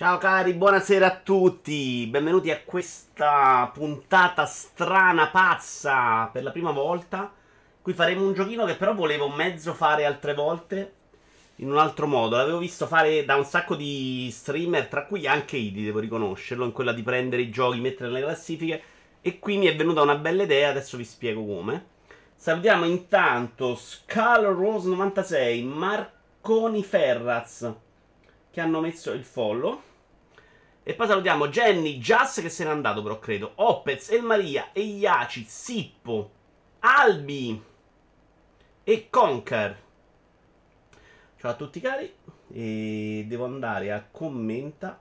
Ciao cari, buonasera a tutti, benvenuti a questa puntata strana, pazza, per la prima volta. Qui faremo un giochino che però volevo mezzo fare altre volte, in un altro modo. L'avevo visto fare da un sacco di streamer, tra cui anche Idi, devo riconoscerlo, in quella di prendere i giochi, metterli nelle classifiche. E qui mi è venuta una bella idea, adesso vi spiego come. Salutiamo intanto Skull Rose 96, Marconi Ferraz, che hanno messo il follow. E poi salutiamo Jenny, Jazz che se n'è andato però credo, Opez, El Maria, Eiaci, Sippo, Albi e Conker. Ciao a tutti cari e devo andare a commenta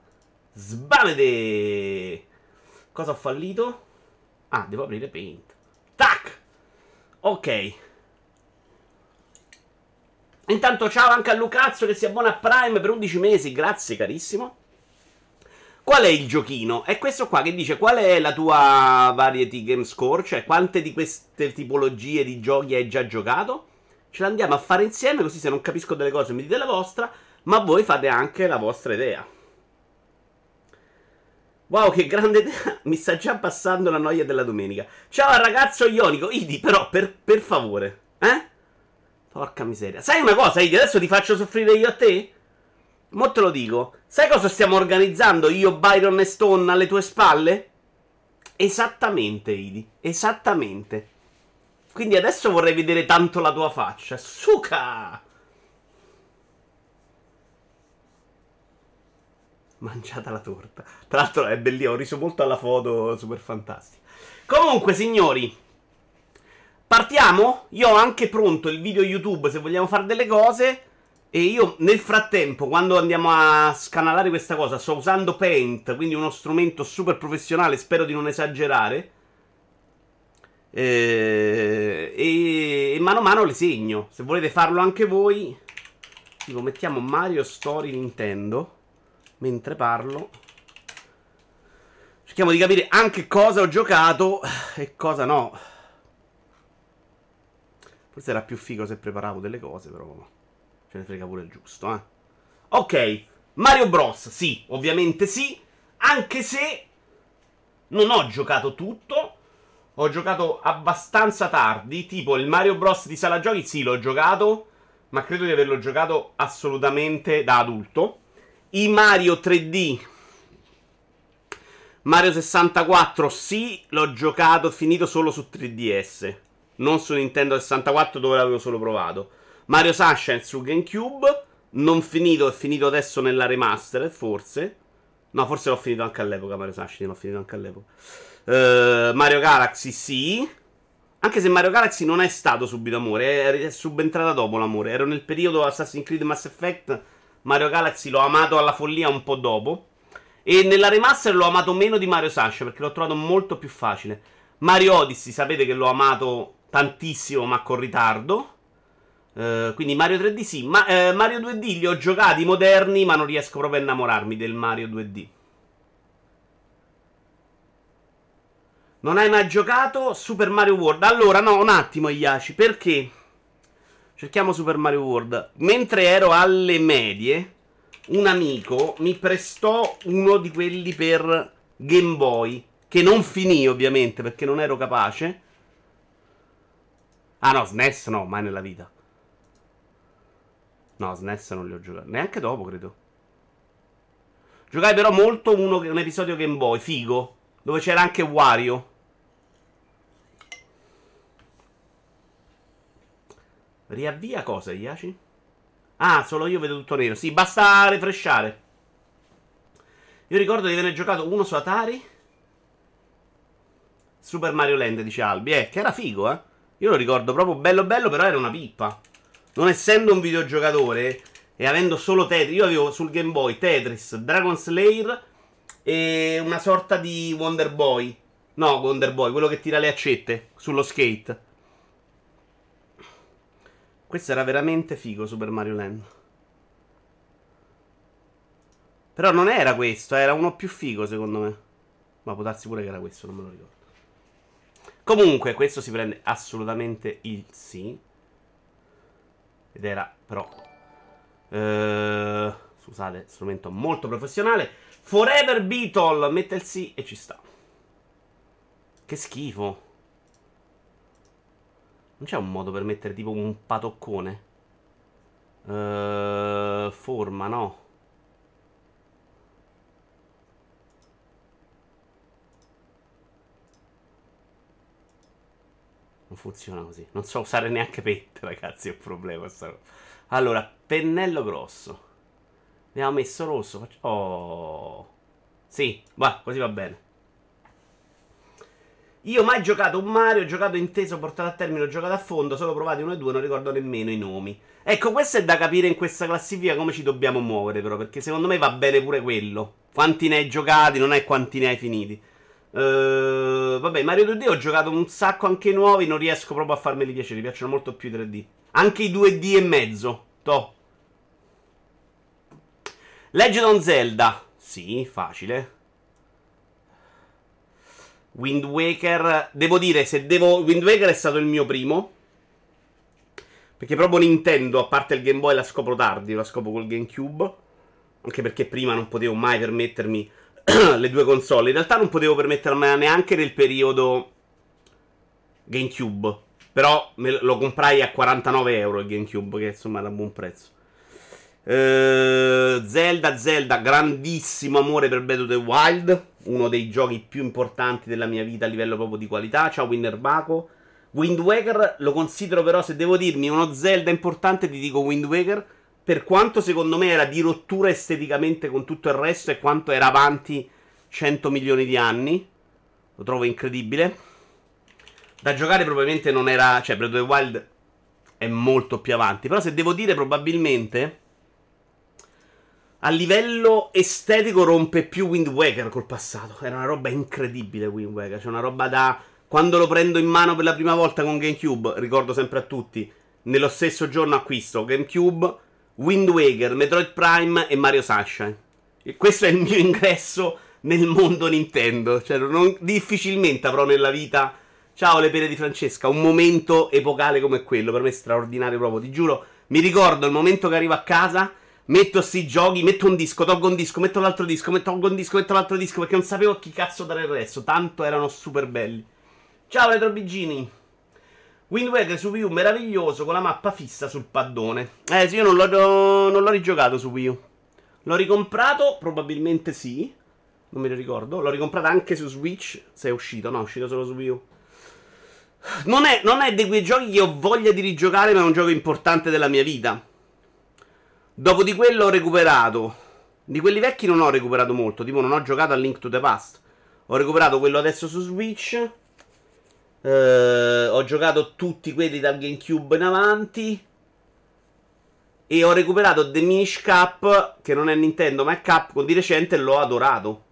Sbamede. Cosa ho fallito? Ah, devo aprire Paint. Tac! Ok. Intanto ciao anche a Lucazzo che si abbona a Prime per 11 mesi, grazie carissimo. Qual è il giochino? È questo qua che dice qual è la tua variety game score, cioè quante di queste tipologie di giochi hai già giocato. Ce l'andiamo a fare insieme, così se non capisco delle cose mi dite la vostra, ma voi fate anche la vostra idea. Wow, che grande idea! Mi sta già passando la noia della domenica. Ciao ragazzo ionico. Idi, però, per, per favore. Eh? Porca miseria. Sai una cosa, Idi? Adesso ti faccio soffrire io a te? Mo te lo dico. Sai cosa stiamo organizzando io, Byron e Stone alle tue spalle? Esattamente, Idi. Esattamente. Quindi adesso vorrei vedere tanto la tua faccia. Suca! Mangiata la torta. Tra l'altro è bellissimo, ho riso molto alla foto, super fantastica. Comunque, signori, partiamo. Io ho anche pronto il video YouTube se vogliamo fare delle cose. E io nel frattempo, quando andiamo a scanalare questa cosa, sto usando Paint, quindi uno strumento super professionale, spero di non esagerare. Eh, e, e, mano a mano le segno. Se volete farlo anche voi, tipo mettiamo Mario Story Nintendo. Mentre parlo, cerchiamo di capire anche cosa ho giocato e cosa no. Forse era più figo se preparavo delle cose, però. Ce ne frega pure il giusto, eh. Ok, Mario Bros. Sì, ovviamente sì. Anche se non ho giocato tutto. Ho giocato abbastanza tardi. Tipo il Mario Bros. di sala giochi, sì, l'ho giocato. Ma credo di averlo giocato assolutamente da adulto. I Mario 3D. Mario 64, sì, l'ho giocato, finito solo su 3DS. Non su Nintendo 64 dove l'avevo solo provato. Mario Sunshine su GameCube. Non finito, è finito adesso nella remastered, forse. No, forse l'ho finito anche all'epoca. Mario Sunshine l'ho finito anche all'epoca. Uh, Mario Galaxy, sì. Anche se Mario Galaxy non è stato subito amore, è subentrata dopo l'amore. Ero nel periodo Assassin's Creed Mass Effect. Mario Galaxy l'ho amato alla follia un po' dopo. E nella remaster l'ho amato meno di Mario Sunshine perché l'ho trovato molto più facile. Mario Odyssey, sapete che l'ho amato tantissimo, ma con ritardo. Uh, quindi Mario 3D sì, ma uh, Mario 2D li ho giocati moderni, ma non riesco proprio a innamorarmi del Mario 2D. Non hai mai giocato Super Mario World? Allora, no, un attimo, Iaci, perché? Cerchiamo Super Mario World. Mentre ero alle medie, un amico mi prestò uno di quelli per Game Boy, che non finì ovviamente perché non ero capace. Ah no, SNES no, mai nella vita. No, SNES non li ho giocati. Neanche dopo, credo. Giocai però molto uno, un episodio Game Boy, figo. Dove c'era anche Wario. Riavvia cosa, Iaci? Ah, solo io vedo tutto nero. Sì, basta refreshare. Io ricordo di averne giocato uno su Atari. Super Mario Land, dice Albi. Eh, che era figo, eh. Io lo ricordo proprio bello bello, però era una pippa. Non essendo un videogiocatore e avendo solo Tetris, io avevo sul Game Boy Tetris, Dragon Slayer e una sorta di Wonder Boy. No, Wonder Boy, quello che tira le accette sullo skate. Questo era veramente figo, Super Mario Land. Però non era questo, era uno più figo, secondo me. Ma può darsi pure che era questo, non me lo ricordo. Comunque, questo si prende assolutamente il sì. Ed era, però... Eh, scusate, strumento molto professionale. Forever Beetle, mette il sì e ci sta. Che schifo. Non c'è un modo per mettere tipo un patoccone? Uh, forma, no. Funziona così. Non so usare neanche pette, ragazzi. È un problema. Allora, pennello grosso. Abbiamo messo rosso. Faccio... Oh. Sì, va, così va bene. Io mai giocato un Mario, ho giocato inteso, portato a termine, ho giocato a fondo, solo provati uno e due, non ricordo nemmeno i nomi. Ecco, questo è da capire in questa classifica come ci dobbiamo muovere, però, perché secondo me va bene pure quello. Quanti ne hai giocati, non è quanti ne hai finiti. Uh, vabbè, Mario 2D ho giocato un sacco anche nuovi, non riesco proprio a farmeli piacere, mi piacciono molto più i 3D. Anche i 2D e mezzo. To. Legend on Zelda. Sì, facile. Wind Waker. Devo dire, se devo. Wind Waker è stato il mio primo. Perché proprio Nintendo, a parte il Game Boy, la scopro tardi. La scopro col GameCube. Anche perché prima non potevo mai permettermi le due console. In realtà non potevo permettermela neanche nel periodo GameCube. Però lo comprai a 49 euro il GameCube, che insomma era un buon prezzo. Uh, Zelda, Zelda, grandissimo amore per Breath of the Wild, uno dei giochi più importanti della mia vita a livello proprio di qualità. Ciao Winner Baco. Wind Waker lo considero però, se devo dirmi uno Zelda importante, ti dico Wind Waker. Per quanto secondo me era di rottura esteticamente con tutto il resto e quanto era avanti 100 milioni di anni. Lo trovo incredibile. Da giocare probabilmente non era... Cioè, Breath of the Wild è molto più avanti. Però se devo dire probabilmente a livello estetico rompe più Wind Waker col passato. Era una roba incredibile Wind Waker. Cioè una roba da... Quando lo prendo in mano per la prima volta con GameCube, ricordo sempre a tutti, nello stesso giorno acquisto GameCube, Wind Waker, Metroid Prime e Mario Sunshine. E questo è il mio ingresso nel mondo Nintendo. Cioè, non, difficilmente avrò nella vita... Ciao le pere di Francesca, un momento epocale come quello, per me è straordinario proprio, ti giuro. Mi ricordo il momento che arrivo a casa Metto sti giochi, metto un disco, tolgo un disco, metto l'altro disco, metto un disco, metto l'altro disco perché non sapevo a chi cazzo dare il resto. Tanto erano super belli. Ciao Retro Bigini. Wind Waker su Wii U meraviglioso con la mappa fissa sul paddone. Eh sì, io non l'ho, non l'ho rigiocato su Wii U. L'ho ricomprato? Probabilmente sì. Non me lo ricordo. L'ho ricomprato anche su Switch. Se è uscito, no, è uscito solo su Wii U. Non è, non è di quei giochi che ho voglia di rigiocare, ma è un gioco importante della mia vita. Dopo di quello ho recuperato. Di quelli vecchi non ho recuperato molto. Tipo, non ho giocato a Link to the Past. Ho recuperato quello adesso su Switch. Eh, ho giocato tutti quelli dal GameCube in avanti. E ho recuperato The Minish Cap, che non è Nintendo ma è Capcom, di recente l'ho adorato.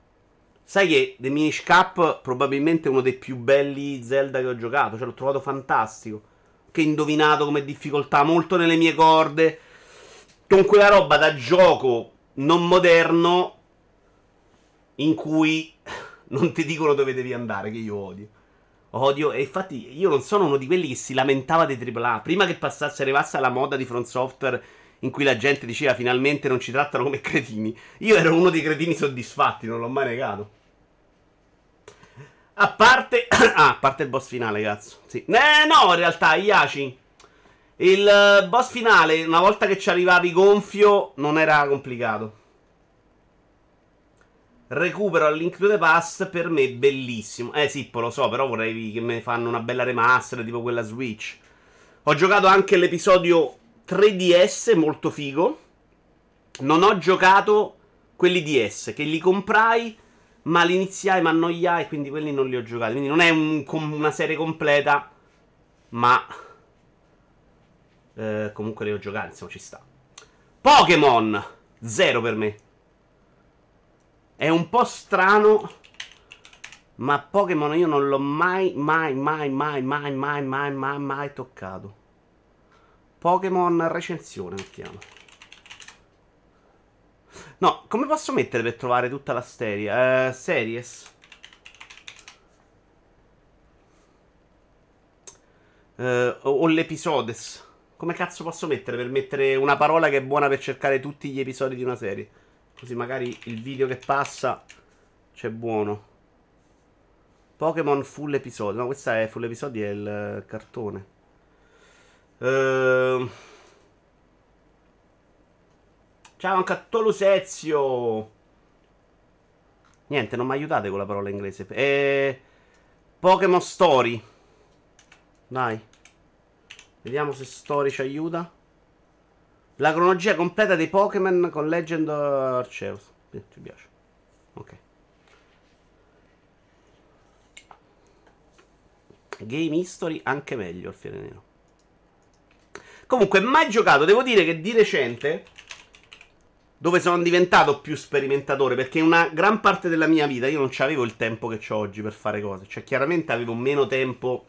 Sai che The Minish Cap probabilmente è uno dei più belli Zelda che ho giocato, cioè l'ho trovato fantastico. Che indovinato come difficoltà, molto nelle mie corde con quella roba da gioco non moderno in cui non ti dicono dove devi andare, che io odio. Odio, e infatti io non sono uno di quelli che si lamentava dei AAA. Prima che passasse, arrivasse alla moda di Front Software in cui la gente diceva finalmente non ci trattano come cretini. Io ero uno dei cretini soddisfatti, non l'ho mai negato. A parte... ah, a parte il boss finale, cazzo. Sì. Eh, no, in realtà, Iaci. Il eh, boss finale, una volta che ci arrivavi gonfio, non era complicato. Recupero al Link to the Past per me bellissimo. Eh sì, lo so, però vorrei che mi fanno una bella remaster tipo quella Switch. Ho giocato anche l'episodio 3DS, molto figo. Non ho giocato quelli DS, che li comprai, ma li iniziai, mi annoiai, quindi quelli non li ho giocati. Quindi non è un, una serie completa, ma eh, comunque devo giocare, insomma, ci sta. Pokémon! Zero per me. È un po' strano. Ma Pokémon io non l'ho mai, mai, mai, mai, mai, mai, mai, mai, mai toccato. Pokémon recensione mettiamo. No, come posso mettere per trovare tutta la serie? Uh, series. Uh, o l'episodes. Come cazzo posso mettere per mettere una parola che è buona per cercare tutti gli episodi di una serie? Così magari il video che passa c'è buono. Pokémon full episodio. No, questa è full episodio, è il cartone. Ehm... Ciao anche a Tolusezio. Niente, non mi aiutate con la parola inglese. Eh, Pokémon Story. Dai. Vediamo se Story ci aiuta. La cronologia completa dei Pokémon con Legend Arceus. Sì, ci piace. Ok. Game History anche meglio il fiere nero. Comunque, mai giocato. Devo dire che di recente dove sono diventato più sperimentatore perché una gran parte della mia vita io non avevo il tempo che ho oggi per fare cose. Cioè, chiaramente avevo meno tempo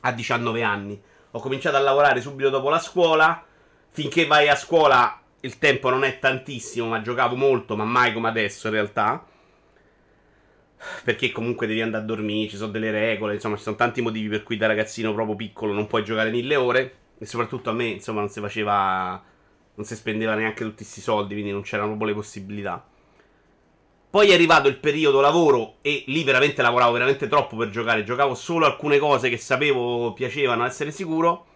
a 19 anni. Ho cominciato a lavorare subito dopo la scuola. Finché vai a scuola il tempo non è tantissimo, ma giocavo molto, ma mai come adesso in realtà. Perché comunque devi andare a dormire, ci sono delle regole, insomma, ci sono tanti motivi per cui da ragazzino proprio piccolo non puoi giocare mille ore. E soprattutto a me, insomma, non si faceva non si spendeva neanche tutti questi soldi, quindi non c'erano proprio le possibilità. Poi è arrivato il periodo lavoro e lì veramente lavoravo veramente troppo per giocare. Giocavo solo alcune cose che sapevo piacevano, essere sicuro.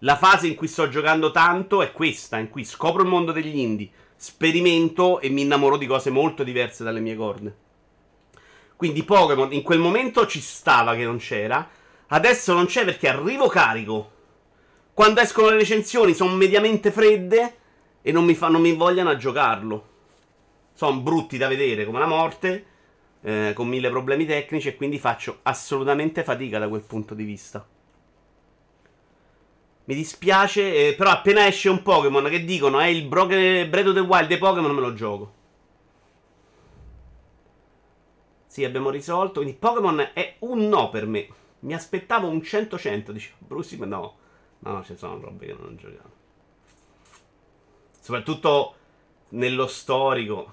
La fase in cui sto giocando tanto è questa, in cui scopro il mondo degli indie, sperimento e mi innamoro di cose molto diverse dalle mie corde. Quindi Pokémon in quel momento ci stava che non c'era. Adesso non c'è perché arrivo carico. Quando escono le recensioni sono mediamente fredde e non mi, fa, mi vogliano a giocarlo. Sono brutti da vedere come la morte, eh, con mille problemi tecnici e quindi faccio assolutamente fatica da quel punto di vista. Mi dispiace, eh, però appena esce un Pokémon che dicono è il Bro- Breath of the Wild dei Pokémon me lo gioco. Sì, abbiamo risolto. Quindi Pokémon è un no per me. Mi aspettavo un 100-100. Dicevo, Bruce, ma no. No, ci sono robe che non ho giocato. Soprattutto nello storico.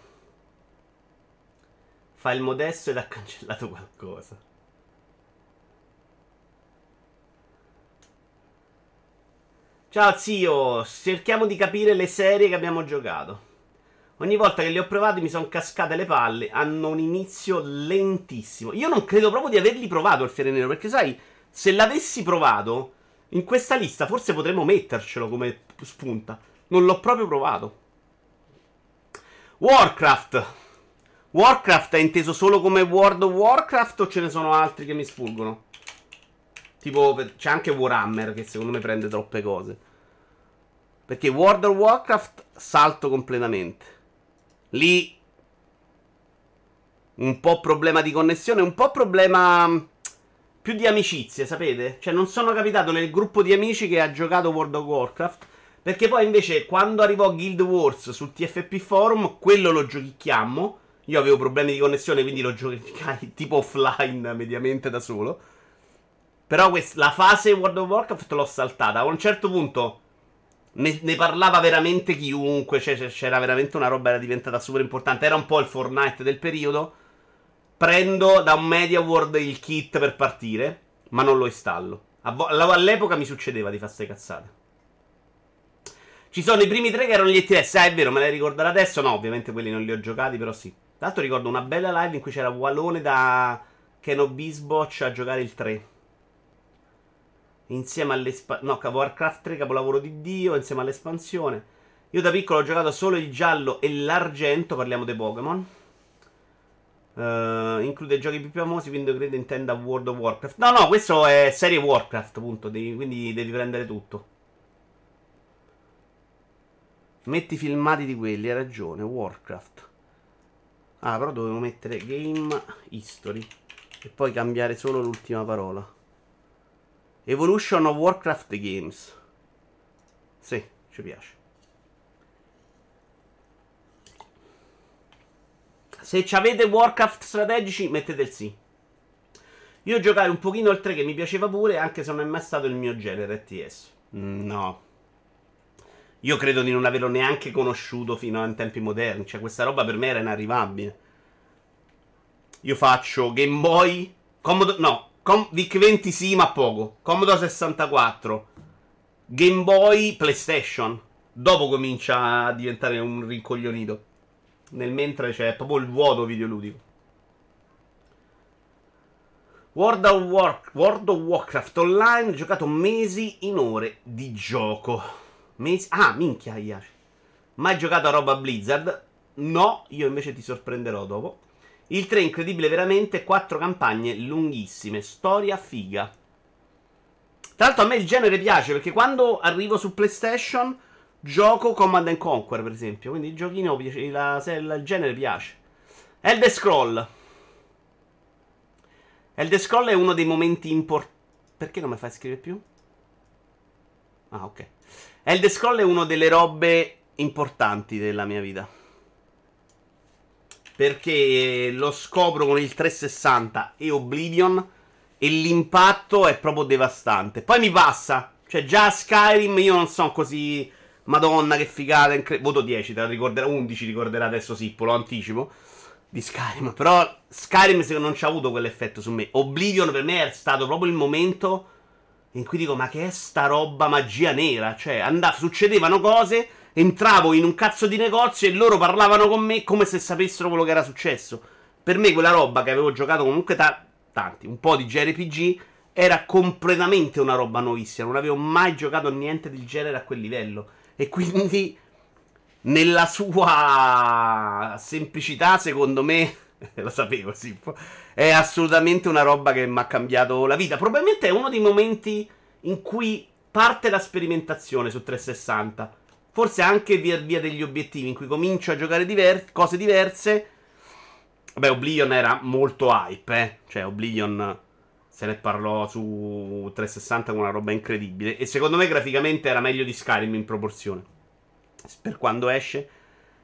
Fa il modesto ed ha cancellato qualcosa. Ciao zio, cerchiamo di capire le serie che abbiamo giocato. Ogni volta che le ho provate mi sono cascate le palle, hanno un inizio lentissimo. Io non credo proprio di averli provato il Fiere Nero, perché sai, se l'avessi provato, in questa lista forse potremmo mettercelo come spunta. Non l'ho proprio provato. Warcraft. Warcraft è inteso solo come World of Warcraft o ce ne sono altri che mi sfuggono? Tipo, c'è anche Warhammer che secondo me prende troppe cose. Perché World of Warcraft salto completamente. Lì un po' problema di connessione, un po' problema mm, più di amicizie, sapete? Cioè non sono capitato nel gruppo di amici che ha giocato World of Warcraft perché poi invece quando arrivò Guild Wars sul TFP Forum, quello lo giochicchiammo. Io avevo problemi di connessione, quindi lo giocai tipo offline mediamente da solo. Però quest- la fase World of Warcraft l'ho saltata. A un certo punto ne, ne parlava veramente chiunque. Cioè, c'era veramente una roba, era diventata super importante. Era un po' il Fortnite del periodo. Prendo da un Media World il kit per partire, ma non lo installo. All'epoca mi succedeva di fare queste cazzate. Ci sono i primi tre che erano gli ETS. Ah, è vero, me l'hai ricordato adesso? No, ovviamente quelli non li ho giocati, però sì. Tra l'altro ricordo una bella live in cui c'era Wallone da Keno Bisbotch a giocare il 3. Insieme all'espansione. No, Warcraft 3, capolavoro di Dio, insieme all'espansione. Io da piccolo ho giocato solo il giallo e l'argento, parliamo dei Pokémon. Uh, include giochi più famosi, quindi credo intenda World of Warcraft. No, no, questo è serie Warcraft, appunto. Devi, quindi devi prendere tutto. Metti filmati di quelli, hai ragione. Warcraft. Ah, però dovevo mettere Game History. E poi cambiare solo l'ultima parola. Evolution of Warcraft Games. Sì, ci piace. Se avete Warcraft strategici, mettete il sì. Io giocare un pochino il 3 che mi piaceva pure, anche se non è mai stato il mio genere RTS. No. Io credo di non averlo neanche conosciuto fino a tempi moderni. Cioè, questa roba per me era inarrivabile. Io faccio Game Boy. Commodore. No, Com- VIC 20 sì, ma poco. Commodore 64. Game Boy, PlayStation. Dopo comincia a diventare un rincoglionito. Nel mentre c'è proprio il vuoto videoludico. World of, War- World of Warcraft Online, giocato mesi in ore di gioco. Mesi... Ah, minchia, Iaci. Mai giocato a roba Blizzard? No, io invece ti sorprenderò dopo. Il 3 incredibile veramente, 4 campagne lunghissime, storia figa. Tra l'altro a me il genere piace perché quando arrivo su PlayStation gioco Command and Conquer, per esempio, quindi il giochino piace, la, il genere piace. Elder Scroll. Elder Scroll è uno dei momenti importanti. Perché non mi fai scrivere più? Ah, ok. Elder Scroll è una delle robe importanti della mia vita. Perché lo scopro con il 360 e Oblivion e l'impatto è proprio devastante. Poi mi passa. Cioè, già Skyrim io non sono così. Madonna, che figata. Incre- Voto 10, te la ricorderà. 11 ricorderà adesso Sippo, lo anticipo. Di Skyrim. Però Skyrim secondo non ci ha avuto quell'effetto su me. Oblivion per me è stato proprio il momento in cui dico, ma che è sta roba magia nera? Cioè, andava, succedevano cose entravo in un cazzo di negozio e loro parlavano con me come se sapessero quello che era successo. Per me quella roba che avevo giocato comunque ta- tanti, un po' di JRPG, era completamente una roba nuovissima. Non avevo mai giocato niente del genere a quel livello. E quindi, nella sua semplicità, secondo me, lo sapevo, sì, è assolutamente una roba che mi ha cambiato la vita. Probabilmente è uno dei momenti in cui parte la sperimentazione su 360 Forse anche via via degli obiettivi in cui comincio a giocare diver- cose diverse. Beh, Oblivion era molto hype, eh. Cioè, Oblivion se ne parlò su 360 con una roba incredibile. E secondo me graficamente era meglio di Skyrim in proporzione. Per quando esce.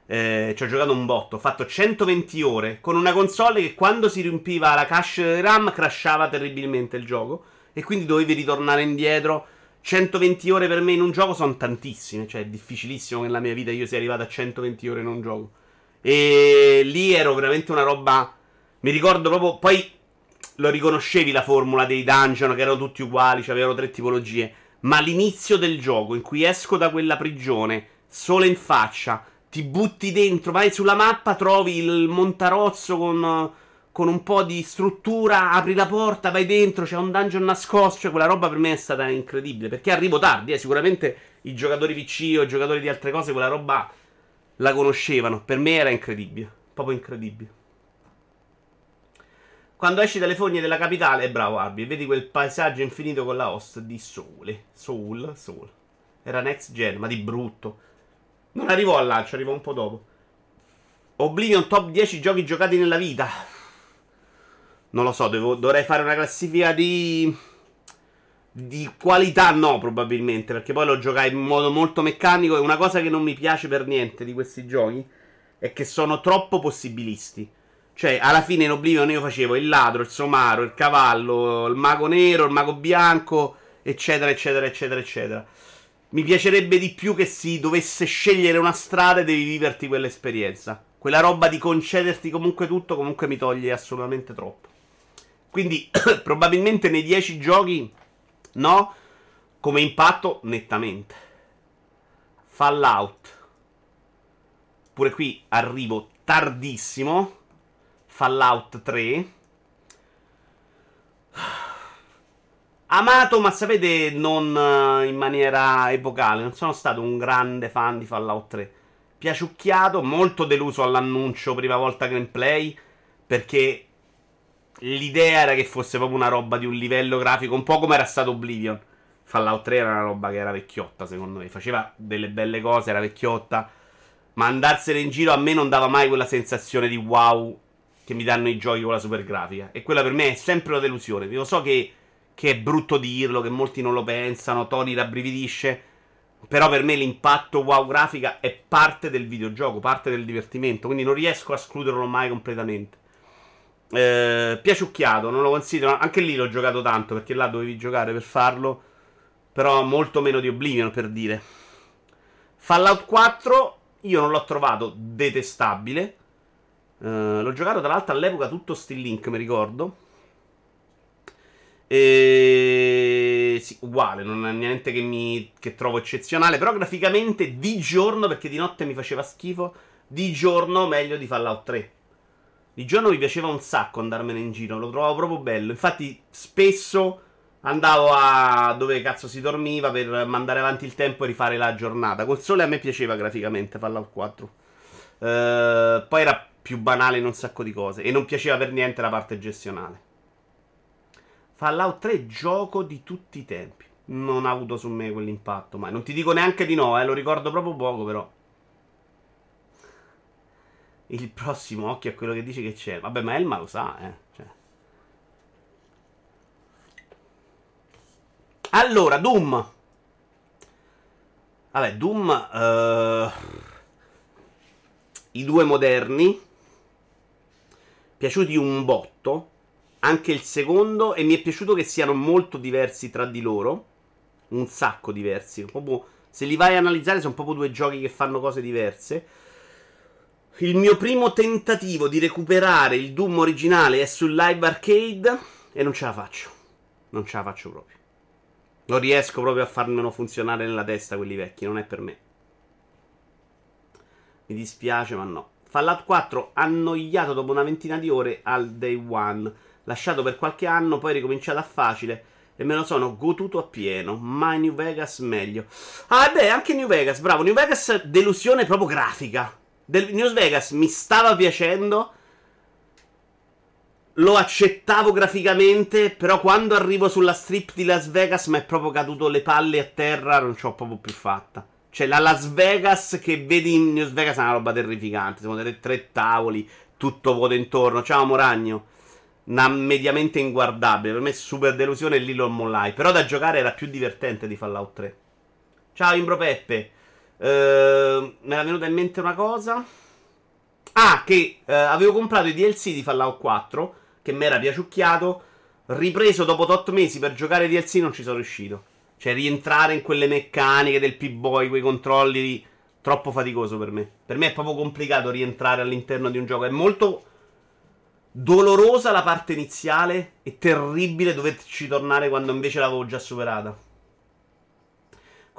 Eh, ci ho giocato un botto. Ho fatto 120 ore con una console che quando si riempiva la cache RAM crashava terribilmente il gioco. E quindi dovevi ritornare indietro 120 ore per me in un gioco sono tantissime, cioè è difficilissimo che nella mia vita io sia arrivato a 120 ore in un gioco. E lì ero veramente una roba. Mi ricordo proprio. Poi lo riconoscevi la formula dei dungeon che erano tutti uguali, cioè avevano tre tipologie. Ma l'inizio del gioco in cui esco da quella prigione, sole in faccia, ti butti dentro, vai sulla mappa, trovi il montarozzo con con un po' di struttura, apri la porta, vai dentro, c'è un dungeon nascosto, cioè quella roba per me è stata incredibile, perché arrivo tardi, eh, sicuramente i giocatori PC o i giocatori di altre cose quella roba la conoscevano, per me era incredibile, proprio incredibile. Quando esci dalle fogne della capitale, è bravo Arby, vedi quel paesaggio infinito con la host di Sole, Soul, Soul. Era next gen, ma di brutto. Non arrivò al lancio, arrivò un po' dopo. Oblivion top 10 giochi giocati nella vita. Non lo so, devo, dovrei fare una classifica di. Di qualità no, probabilmente. Perché poi lo giocai in modo molto meccanico. E una cosa che non mi piace per niente di questi giochi è che sono troppo possibilisti. Cioè, alla fine in Oblivion io facevo il ladro, il somaro, il cavallo, il mago nero, il mago bianco, eccetera, eccetera, eccetera, eccetera. Mi piacerebbe di più che si dovesse scegliere una strada e devi viverti quell'esperienza. Quella roba di concederti comunque tutto, comunque mi toglie assolutamente troppo. Quindi probabilmente nei 10 giochi no, come impatto nettamente. Fallout. Pure qui arrivo tardissimo. Fallout 3. Amato, ma sapete, non eh, in maniera epocale. Non sono stato un grande fan di Fallout 3. Piaciucchiato, molto deluso all'annuncio prima volta gameplay. Perché l'idea era che fosse proprio una roba di un livello grafico, un po' come era stato Oblivion. Fallout 3 era una roba che era vecchiotta, secondo me. Faceva delle belle cose, era vecchiotta. Ma andarsene in giro a me non dava mai quella sensazione di wow che mi danno i giochi con la super grafica. E quella per me è sempre una delusione. Io so che, che è brutto dirlo, che molti non lo pensano, Tony rabbrividisce. Però per me l'impatto wow grafica è parte del videogioco, parte del divertimento. Quindi non riesco a escluderlo mai completamente. Eh, piaciucchiato, non lo considero. Anche lì l'ho giocato tanto perché là dovevi giocare per farlo. Però molto meno di Oblivion per dire. Fallout 4 io non l'ho trovato detestabile. Eh, l'ho giocato tra l'altro all'epoca tutto Still Link, mi ricordo. E sì, uguale, non è niente che, mi, che trovo eccezionale. Però graficamente di giorno, perché di notte mi faceva schifo, di giorno meglio di Fallout 3. Di giorno mi piaceva un sacco andarmene in giro, lo trovavo proprio bello. Infatti, spesso andavo a dove cazzo si dormiva per mandare avanti il tempo e rifare la giornata. Col sole a me piaceva graficamente Fallout 4. Uh, eh, poi era più banale in un sacco di cose e non piaceva per niente la parte gestionale. Fallout 3 gioco di tutti i tempi. Non ha avuto su me quell'impatto mai. Non ti dico neanche di no, eh, lo ricordo proprio poco però. Il prossimo occhio a quello che dice che c'è. Vabbè, ma Elma lo sa, eh. Cioè. Allora, Doom. Vabbè, Doom. Uh... I due moderni. Piaciuti un botto anche il secondo e mi è piaciuto che siano molto diversi tra di loro. Un sacco diversi. Proprio, se li vai a analizzare sono proprio due giochi che fanno cose diverse. Il mio primo tentativo di recuperare il Doom originale è sul live arcade e non ce la faccio. Non ce la faccio proprio. Non riesco proprio a farmelo funzionare nella testa quelli vecchi, non è per me. Mi dispiace, ma no. Fallout 4 annoiato dopo una ventina di ore al day one lasciato per qualche anno, poi ricominciato a facile e me lo sono goduto appieno. Ma New Vegas meglio. Ah, beh, anche New Vegas, bravo. New Vegas, delusione proprio grafica. Del- New Vegas mi stava piacendo. Lo accettavo graficamente, però quando arrivo sulla strip di Las Vegas mi è proprio caduto le palle a terra, non ce l'ho proprio più fatta. Cioè, la Las Vegas che vedi in New Vegas è una roba terrificante. Sono delle tre tavoli, tutto vuoto intorno. Ciao, Moragno una mediamente inguardabile. Per me super delusione e lì lo mollai. Però da giocare era più divertente di Fallout 3. Ciao Imbro Peppe. Uh, mi era venuta in mente una cosa. Ah, che uh, avevo comprato i DLC di Fallout 4. Che mi era piaciucchiato. Ripreso dopo 8 mesi per giocare i DLC non ci sono riuscito. Cioè, rientrare in quelle meccaniche del P-Boy, quei controlli. Troppo faticoso per me. Per me è proprio complicato rientrare all'interno di un gioco. È molto dolorosa la parte iniziale e terribile doverci tornare quando invece l'avevo già superata.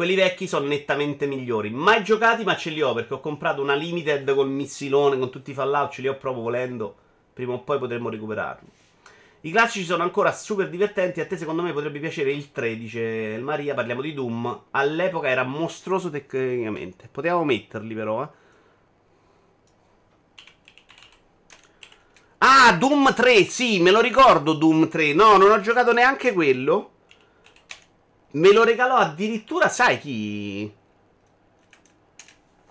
Quelli vecchi sono nettamente migliori. Mai giocati, ma ce li ho perché ho comprato una limited col missilone, con tutti i fallout, ce li ho proprio volendo. Prima o poi potremmo recuperarli. I classici sono ancora super divertenti. A te, secondo me, potrebbe piacere il 3, dice il Maria. Parliamo di Doom. All'epoca era mostruoso tecnicamente. Potevamo metterli, però, eh. Ah, Doom 3, sì, me lo ricordo Doom 3. No, non ho giocato neanche quello. Me lo regalò addirittura, sai chi?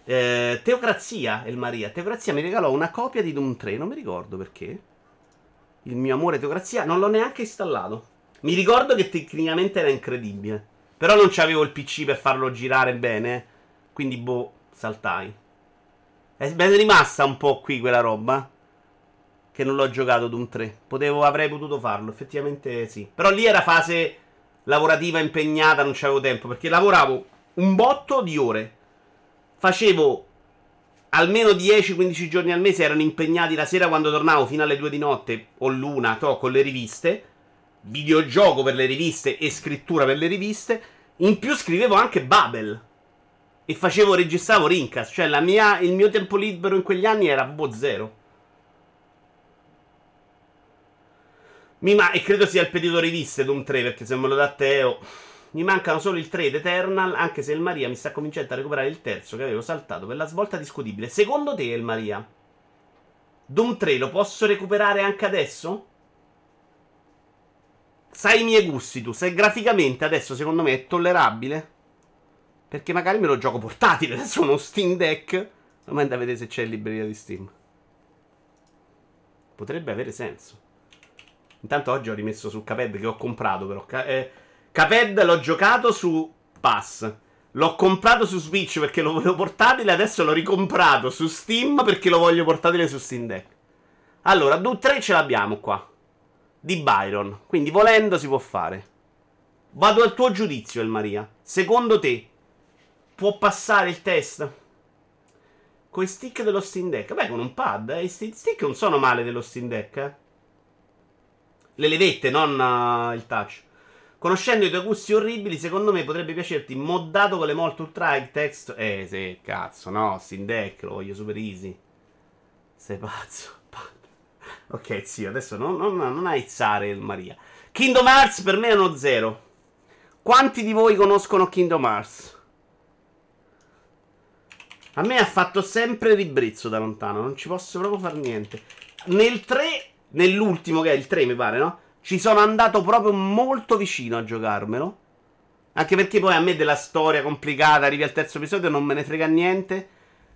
Eh, Teocrazia, El Maria. Teocrazia mi regalò una copia di Doom 3, non mi ricordo perché. Il mio amore Teocrazia, non l'ho neanche installato. Mi ricordo che tecnicamente era incredibile. Però non c'avevo il PC per farlo girare bene. Quindi, boh, saltai. È rimasta un po' qui quella roba che non l'ho giocato Doom 3. Potevo, avrei potuto farlo, effettivamente sì. Però lì era fase lavorativa impegnata, non c'avevo tempo, perché lavoravo un botto di ore. Facevo almeno 10-15 giorni al mese, erano impegnati la sera quando tornavo fino alle 2 di notte o l'una, to, con le riviste. Videogioco per le riviste e scrittura per le riviste. In più scrivevo anche Babel. E facevo, registravo Rincas. Cioè mia, il mio tempo libero in quegli anni era boh zero. Mi ma- e credo sia il periodo riviste Doom 3, perché se me lo dà Teo. Mi mancano solo il 3 ed Eternal, anche se il Maria mi sta cominciando a recuperare il terzo che avevo saltato per la svolta discutibile. Secondo te, il Maria, Doom 3 lo posso recuperare anche adesso? Sai i miei gusti tu, se graficamente adesso secondo me è tollerabile. Perché magari me lo gioco portatile, adesso uno Steam Deck. Domanda a vedere se c'è in libreria di Steam. Potrebbe avere senso. Intanto oggi ho rimesso su Caped che ho comprato però. Eh, Caped l'ho giocato su Pass. L'ho comprato su Switch perché lo volevo portatile, adesso l'ho ricomprato su Steam perché lo voglio portatile su Steam Deck. Allora, 2-3 ce l'abbiamo qua. Di Byron. Quindi volendo si può fare. Vado al tuo giudizio, El Maria. Secondo te può passare il test? Con i stick dello Steam Deck? Beh, con un pad, eh. I stick non sono male dello Steam Deck, eh. Le levette, non uh, il touch. Conoscendo i tuoi gusti orribili, secondo me potrebbe piacerti moddato con le molto ultra high text. Eh, sì, cazzo, no, Steam Deck, lo voglio super easy. Sei pazzo. ok, zio, adesso non, non, non aizzare il Maria. Kingdom Hearts per me è uno zero. Quanti di voi conoscono Kingdom Hearts? A me ha fatto sempre ribrezzo da lontano, non ci posso proprio fare niente. Nel 3, nell'ultimo che è il 3 mi pare, no? Ci sono andato proprio molto vicino a giocarmelo. Anche perché poi a me della storia complicata, arrivi al terzo episodio, non me ne frega niente.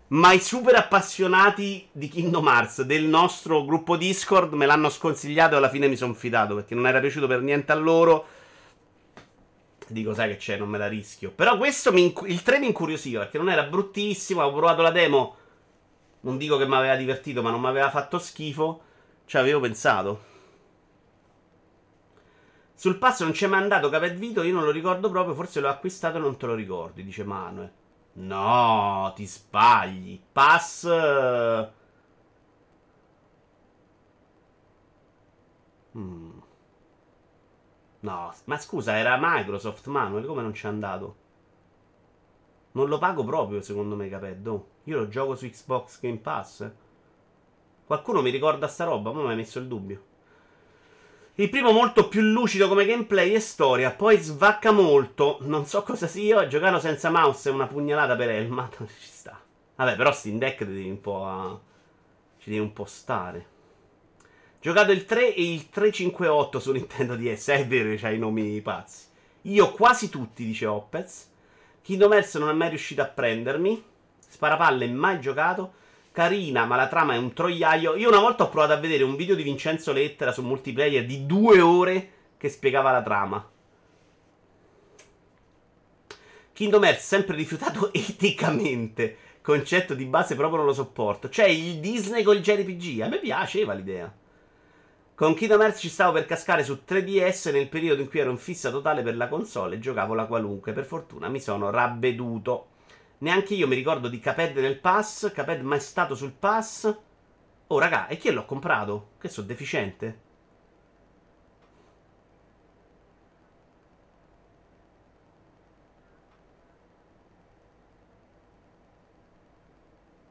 Ma i super appassionati di Kingdom Hearts del nostro gruppo Discord me l'hanno sconsigliato e alla fine mi sono fidato perché non era piaciuto per niente a loro. Dico, sai che c'è, non me la rischio. Però questo inc- il 3 mi incuriosiva perché non era bruttissimo. Avevo provato la demo. Non dico che mi aveva divertito, ma non mi aveva fatto schifo. Ci avevo pensato. Sul pass non c'è mai andato Caped Vito, io non lo ricordo proprio, forse l'ho acquistato e non te lo ricordi, dice Manuel. No, ti sbagli. Pass... Hmm. No, ma scusa, era Microsoft, Manuel, come non c'è andato? Non lo pago proprio, secondo me, Capeddo. Io lo gioco su Xbox Game Pass. Qualcuno mi ricorda sta roba, ma mi ha messo il dubbio. Il primo molto più lucido come gameplay e storia, poi svacca molto. Non so cosa sia, giocare senza mouse è una pugnalata per Elma. ci sta. Vabbè, però Steam Deck devi un po'... A... Ci devi un po' stare. Giocato il 3 e il 358 su Nintendo DS. È vero, c'hai i nomi pazzi. Io quasi tutti, dice Opez. Kingdom Hearts non è mai riuscito a prendermi. Sparapalle mai giocato. Carina, ma la trama è un troiaio. Io una volta ho provato a vedere un video di Vincenzo Lettera su multiplayer di due ore che spiegava la trama. Kingdom Hearts sempre rifiutato eticamente. Concetto di base proprio non lo sopporto. Cioè il Disney con il JRPG. A me piaceva l'idea. Con Kingdom Hearts ci stavo per cascare su 3DS nel periodo in cui ero in fissa totale per la console e giocavo la qualunque. Per fortuna mi sono rabbeduto. Neanche io mi ricordo di Caped nel pass. Caped mai stato sul pass. Oh, raga, e chi l'ho comprato? Che sono deficiente?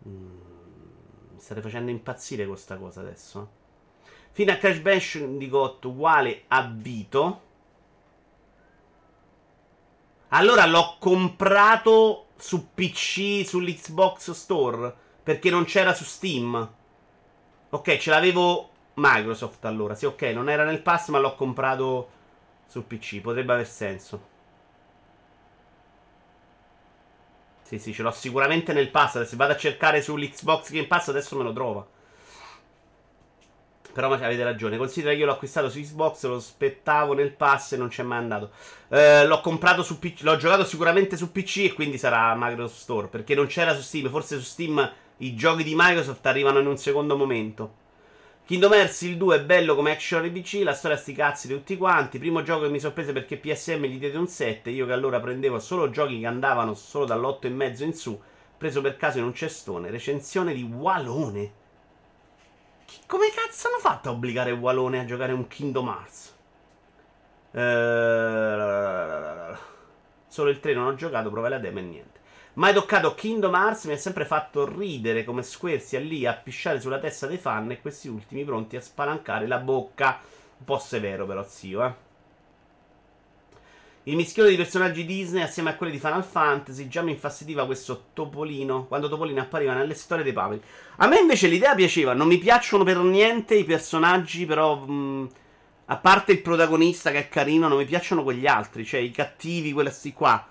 Mm, mi state facendo impazzire questa cosa adesso. Fino a Crash Bandicoot uguale a Vito. Allora l'ho comprato su PC, sull'Xbox Store, perché non c'era su Steam. Ok, ce l'avevo Microsoft allora. Sì, ok, non era nel pass, ma l'ho comprato su PC. Potrebbe aver senso. Sì, sì, ce l'ho sicuramente nel pass. Se vado a cercare sull'Xbox Game Pass, adesso me lo trova. Però avete ragione. Considera che io l'ho acquistato su Xbox, lo aspettavo nel pass e non c'è mai andato. Eh, l'ho comprato su PC, l'ho giocato sicuramente su PC e quindi sarà Microsoft Store. Perché non c'era su Steam. Forse su Steam i giochi di Microsoft arrivano in un secondo momento. Kingdom Hearts il 2 è bello come action RPG, la storia sti cazzi di tutti quanti. Primo gioco che mi sorprese perché PSM gli diede un 7. Io che allora prendevo solo giochi che andavano solo dall'8 e mezzo in su. Preso per caso in un cestone. Recensione di Walone. Come cazzo hanno fatto a obbligare Walone a giocare un Kingdom Hearts? Ehm... Solo il 3 non ho giocato, provai la demo e niente. Mai toccato Kingdom Hearts mi ha sempre fatto ridere come Square sia lì a pisciare sulla testa dei fan e questi ultimi pronti a spalancare la bocca. Un po' severo però, zio, eh. Il mischione di personaggi Disney assieme a quelli di Final Fantasy già mi infastidiva questo Topolino quando Topolino appariva nelle storie dei paperi. A me invece l'idea piaceva, non mi piacciono per niente i personaggi, però mh, a parte il protagonista che è carino, non mi piacciono quegli altri, cioè i cattivi, questi qua,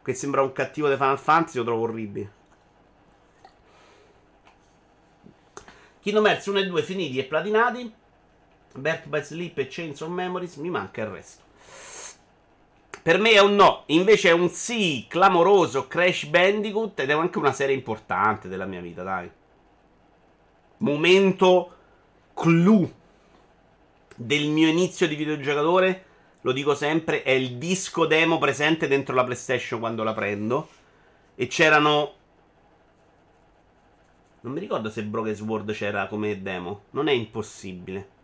che sembra un cattivo di Final Fantasy, lo trovo orribile. Kingdom Hearts 1 e 2 finiti e platinati. Birth by Sleep e Chains of Memories, mi manca il resto. Per me è un no, invece è un sì clamoroso Crash Bandicoot ed è anche una serie importante della mia vita, dai. Momento clou del mio inizio di videogiocatore, lo dico sempre, è il disco demo presente dentro la PlayStation quando la prendo. E c'erano non mi ricordo se Broken Sword c'era come demo. Non è impossibile.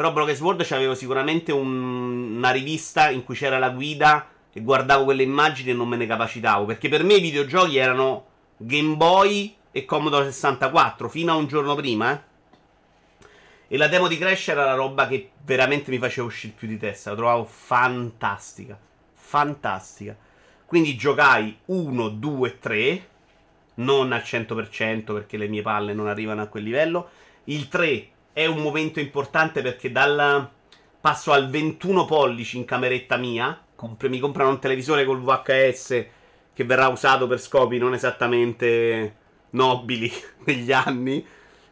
Però Broken World c'avevo sicuramente un, una rivista in cui c'era la guida e guardavo quelle immagini e non me ne capacitavo. Perché per me i videogiochi erano Game Boy e Commodore 64 fino a un giorno prima. Eh. E la demo di Crash era la roba che veramente mi faceva uscire più di testa. La trovavo fantastica. Fantastica. Quindi giocai 1, 2, 3. Non al 100% perché le mie palle non arrivano a quel livello. Il 3 è un momento importante perché dal passo al 21 pollici in cameretta mia. Compre, mi comprano un televisore col VHS che verrà usato per scopi non esattamente nobili negli anni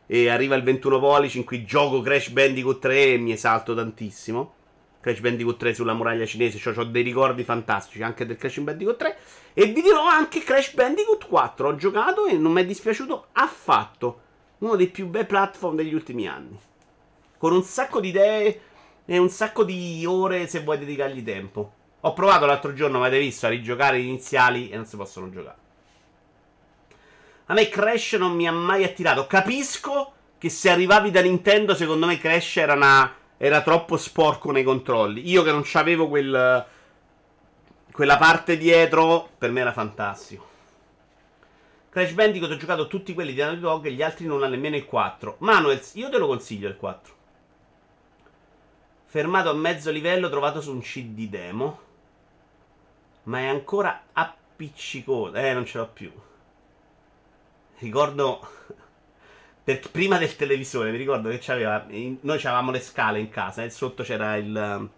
e arriva il 21 pollici in cui gioco Crash Bandicoot 3 e mi esalto tantissimo. Crash Bandicoot 3 sulla muraglia cinese, cioè ho dei ricordi fantastici anche del Crash Bandicoot 3 e vi dirò anche Crash Bandicoot 4, ho giocato e non mi è dispiaciuto affatto. Uno dei più bei platform degli ultimi anni. Con un sacco di idee e un sacco di ore se vuoi dedicargli tempo. Ho provato l'altro giorno, avete visto, a rigiocare gli iniziali e non si possono giocare. A me Crash non mi ha mai attirato. Capisco che se arrivavi da Nintendo, secondo me Crash era, una, era troppo sporco nei controlli. Io che non c'avevo quel, quella parte dietro, per me era fantastico. Crash Bandicoot ho giocato tutti quelli di Naughty Dog e gli altri non ha nemmeno il 4. Manuels, io te lo consiglio il 4. Fermato a mezzo livello, trovato su un CD demo. Ma è ancora appiccicoso. Eh, non ce l'ho più. Ricordo. Per, prima del televisore, mi ricordo che c'aveva. Noi avevamo le scale in casa e sotto c'era il,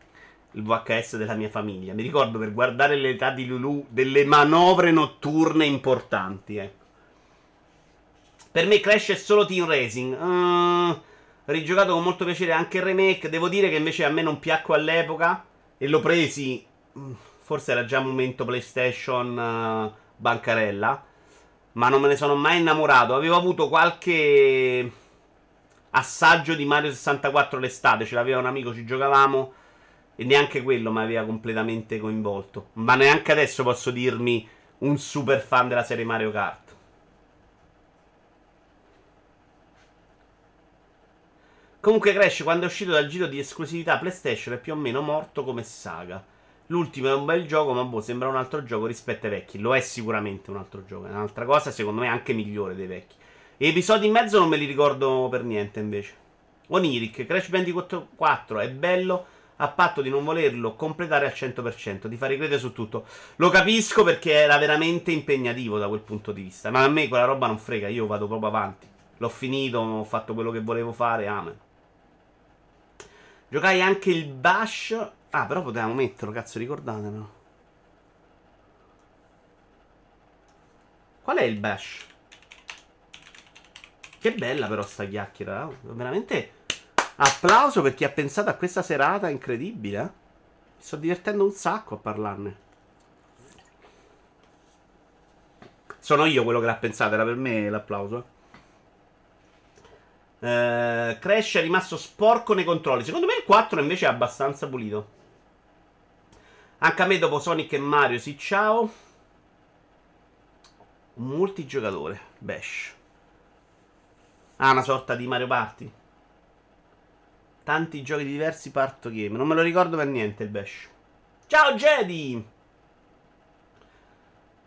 il VHS della mia famiglia. Mi ricordo per guardare l'età di Lulu delle manovre notturne importanti. Ecco. Per me Crash è solo Team Racing. Uh, rigiocato con molto piacere anche il remake. Devo dire che invece a me non piacque all'epoca. E l'ho presi. Mm, forse era già un momento PlayStation uh, bancarella ma non me ne sono mai innamorato. Avevo avuto qualche assaggio di Mario 64 l'estate, ce l'aveva un amico, ci giocavamo e neanche quello mi aveva completamente coinvolto. Ma neanche adesso posso dirmi un super fan della serie Mario Kart. Comunque Crash quando è uscito dal giro di esclusività PlayStation è più o meno morto come saga. L'ultimo è un bel gioco, ma boh, sembra un altro gioco rispetto ai vecchi. Lo è sicuramente un altro gioco. È un'altra cosa, secondo me, anche migliore dei vecchi. E episodi in mezzo non me li ricordo per niente, invece. Oniric, Crash Bandicoot 4 è bello, a patto di non volerlo completare al 100%, di fare credere su tutto. Lo capisco perché era veramente impegnativo da quel punto di vista. Ma a me quella roba non frega, io vado proprio avanti. L'ho finito, ho fatto quello che volevo fare, amen. Giocai anche il Bash Ah, però potevamo metterlo, cazzo, ricordatemelo. Qual è il bash? Che bella però sta chiacchiera. Eh? Veramente applauso per chi ha pensato a questa serata incredibile. Eh? Mi sto divertendo un sacco a parlarne. Sono io quello che l'ha pensato, era per me l'applauso. Uh, Crash è rimasto sporco nei controlli. Secondo me il 4 invece è abbastanza pulito. Anche a me dopo Sonic e Mario, sì, ciao. Multigiocatore, Bash. Ah, una sorta di Mario Party. Tanti giochi diversi parto game. Non me lo ricordo per niente il Bash. Ciao Jedi!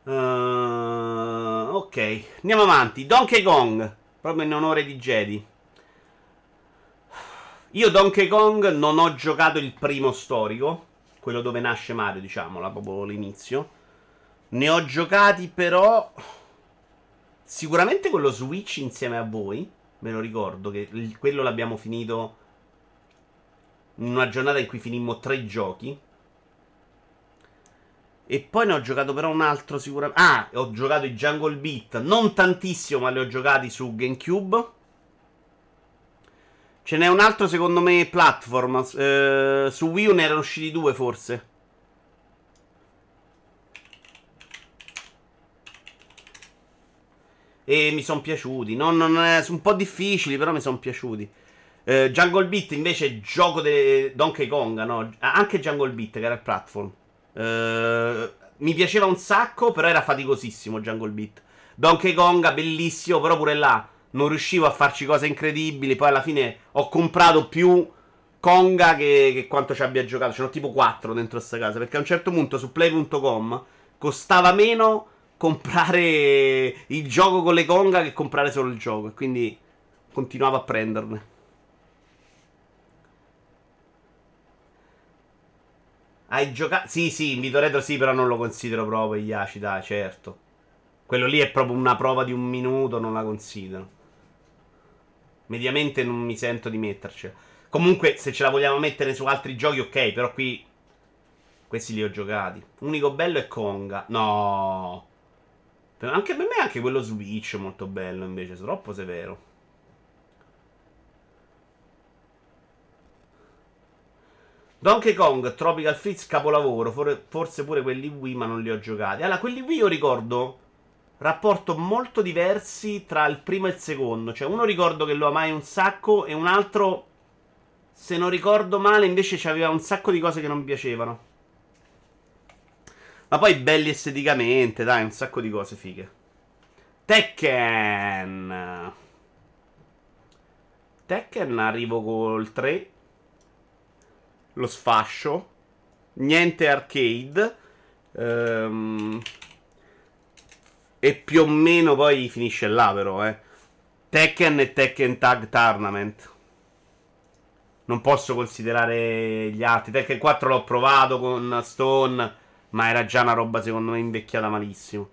Uh, ok, andiamo avanti. Donkey Kong, proprio in onore di Jedi. Io Donkey Kong non ho giocato il primo storico quello dove nasce Mario, diciamo, proprio l'inizio. Ne ho giocati però sicuramente quello Switch insieme a voi, me lo ricordo che quello l'abbiamo finito in una giornata in cui finimmo tre giochi. E poi ne ho giocato però un altro sicuramente. Ah, ho giocato i Jungle Beat, non tantissimo, ma li ho giocati su GameCube. Ce n'è un altro, secondo me, platform. Eh, su Wii U ne erano usciti due, forse. E mi sono piaciuti. Non, non è, sono un po' difficili, però mi sono piaciuti. Eh, Jungle Beat invece gioco di Donkey Kong, no? Anche Jungle Beat, che era il platform. Eh, mi piaceva un sacco, però era faticosissimo Jungle Beat. Donkey Kong, bellissimo, però pure là non riuscivo a farci cose incredibili. Poi alla fine ho comprato più Conga che, che quanto ci abbia giocato. Ce n'ho tipo 4 dentro questa casa. Perché a un certo punto su play.com costava meno comprare il gioco con le Conga che comprare solo il gioco. E quindi continuavo a prenderne. Hai giocato? Sì, sì, invito retro sì, però non lo considero proprio Yashi, dai, certo. Quello lì è proprio una prova di un minuto, non la considero. Mediamente non mi sento di metterci. Comunque, se ce la vogliamo mettere su altri giochi, ok, però qui... Questi li ho giocati. Unico bello è Konga. No. Anche per me anche quello Switch è molto bello, invece, troppo severo. Donkey Kong, Tropical Freeze, capolavoro. Forse pure quelli Wii, ma non li ho giocati. Allora, quelli Wii io ricordo rapporto molto diversi tra il primo e il secondo. Cioè, uno ricordo che lo amai un sacco, e un altro, se non ricordo male, invece c'aveva un sacco di cose che non mi piacevano. Ma poi belli esteticamente, dai, un sacco di cose fighe. Tekken. Tekken arrivo col 3 lo sfascio. Niente arcade. Ehm, e più o meno poi finisce là, però, eh. Tekken e Tekken Tag Tournament. Non posso considerare gli altri. Tekken 4 l'ho provato con Stone, ma era già una roba secondo me invecchiata malissimo.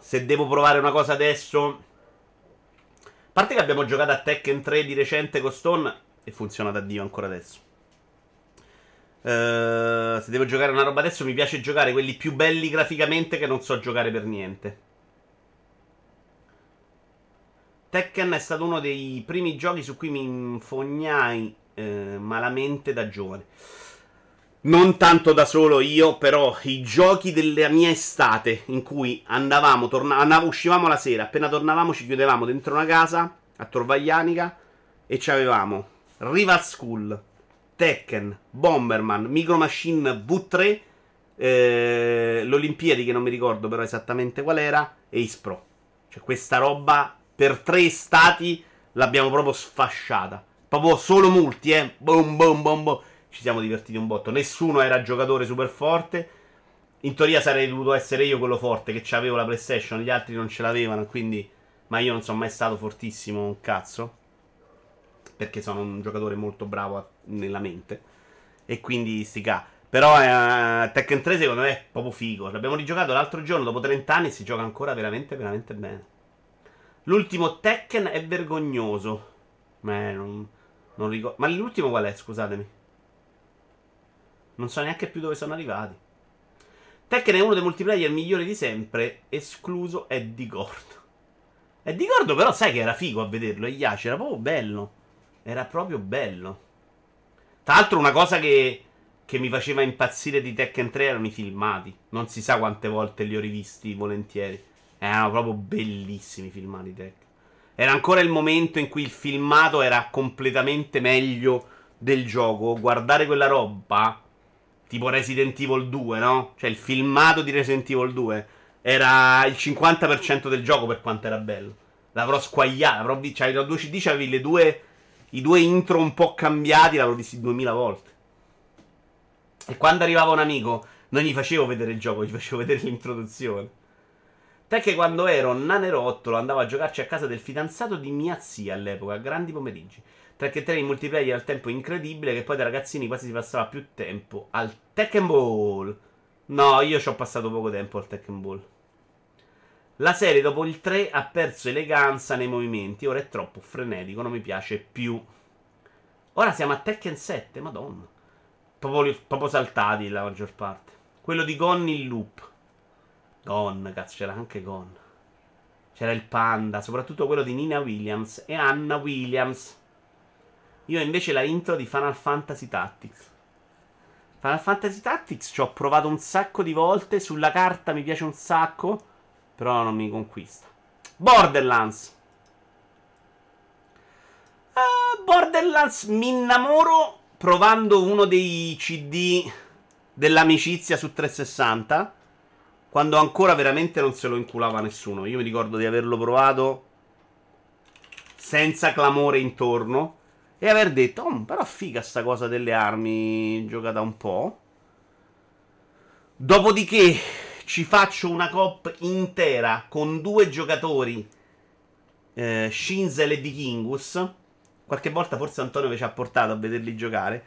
Se devo provare una cosa adesso... A parte che abbiamo giocato a Tekken 3 di recente con Stone, e funziona da Dio ancora adesso. Uh, se devo giocare una roba adesso, mi piace giocare quelli più belli graficamente che non so giocare per niente. Tekken è stato uno dei primi giochi su cui mi infognai eh, malamente da giovane. Non tanto da solo io, però i giochi della mia estate in cui andavamo, tornavamo, uscivamo la sera, appena tornavamo ci chiudevamo dentro una casa a Torvaglianica e ci avevamo Rival School, Tekken, Bomberman, Micro Machine V3, eh, l'Olimpiadi che non mi ricordo però esattamente qual era, e Ispro. Cioè questa roba per tre stati l'abbiamo proprio sfasciata. Proprio solo multi, eh. Boom, boom, boom, boom. Ci siamo divertiti un botto. Nessuno era giocatore super forte. In teoria sarei dovuto essere io quello forte che avevo la PlayStation, gli altri non ce l'avevano, quindi... Ma io non sono mai stato fortissimo un cazzo perché sono un giocatore molto bravo a, nella mente. E quindi sti ca. Però eh, Tekken 3 secondo me è proprio figo. L'abbiamo rigiocato l'altro giorno dopo 30 anni e si gioca ancora veramente, veramente bene. L'ultimo Tekken è vergognoso. Eh, non, non ricordo. Ma l'ultimo qual è? Scusatemi. Non so neanche più dove sono arrivati. Tekken è uno dei multiplayer migliori di sempre, escluso Eddie Gordo. Eddie Gordo però sai che era figo a vederlo, e Yashi era proprio bello. Era proprio bello. Tra l'altro, una cosa che, che mi faceva impazzire di Tekken 3 erano i filmati. Non si sa quante volte li ho rivisti volentieri. Erano proprio bellissimi i filmati Tekken. Era ancora il momento in cui il filmato era completamente meglio del gioco. Guardare quella roba, tipo Resident Evil 2, no? Cioè il filmato di Resident Evil 2 era il 50% del gioco per quanto era bello. L'avrò squagliata, avrò cioè, due CD c'avevi le due i due intro un po' cambiati l'avrò visti duemila volte. E quando arrivava un amico, non gli facevo vedere il gioco, gli facevo vedere l'introduzione. Te che quando ero nanerottolo andavo a giocarci a casa del fidanzato di mia zia all'epoca, grandi pomeriggi. Perché te in multiplayer al tempo incredibile che poi da ragazzini quasi si passava più tempo al Tekken Ball. No, io ci ho passato poco tempo al Tekken Ball. La serie dopo il 3 ha perso eleganza nei movimenti, ora è troppo frenetico, non mi piace più. Ora siamo a Tekken 7, madonna. Proprio, proprio saltati la maggior parte. Quello di Gon in loop. Gon, cazzo, c'era anche Gon. C'era il panda, soprattutto quello di Nina Williams e Anna Williams. Io invece la intro di Final Fantasy Tactics. Final Fantasy Tactics ci ho provato un sacco di volte, sulla carta mi piace un sacco. Però non mi conquista. Borderlands. Uh, Borderlands mi innamoro provando uno dei CD dell'amicizia su 360. Quando ancora veramente non se lo inculava nessuno. Io mi ricordo di averlo provato senza clamore intorno. e aver detto, oh, però figa sta cosa delle armi giocata un po'. Dopodiché ci faccio una cop intera con due giocatori, eh, Shinzel e Vikingus. Qualche volta forse Antonio vi ci ha portato a vederli giocare.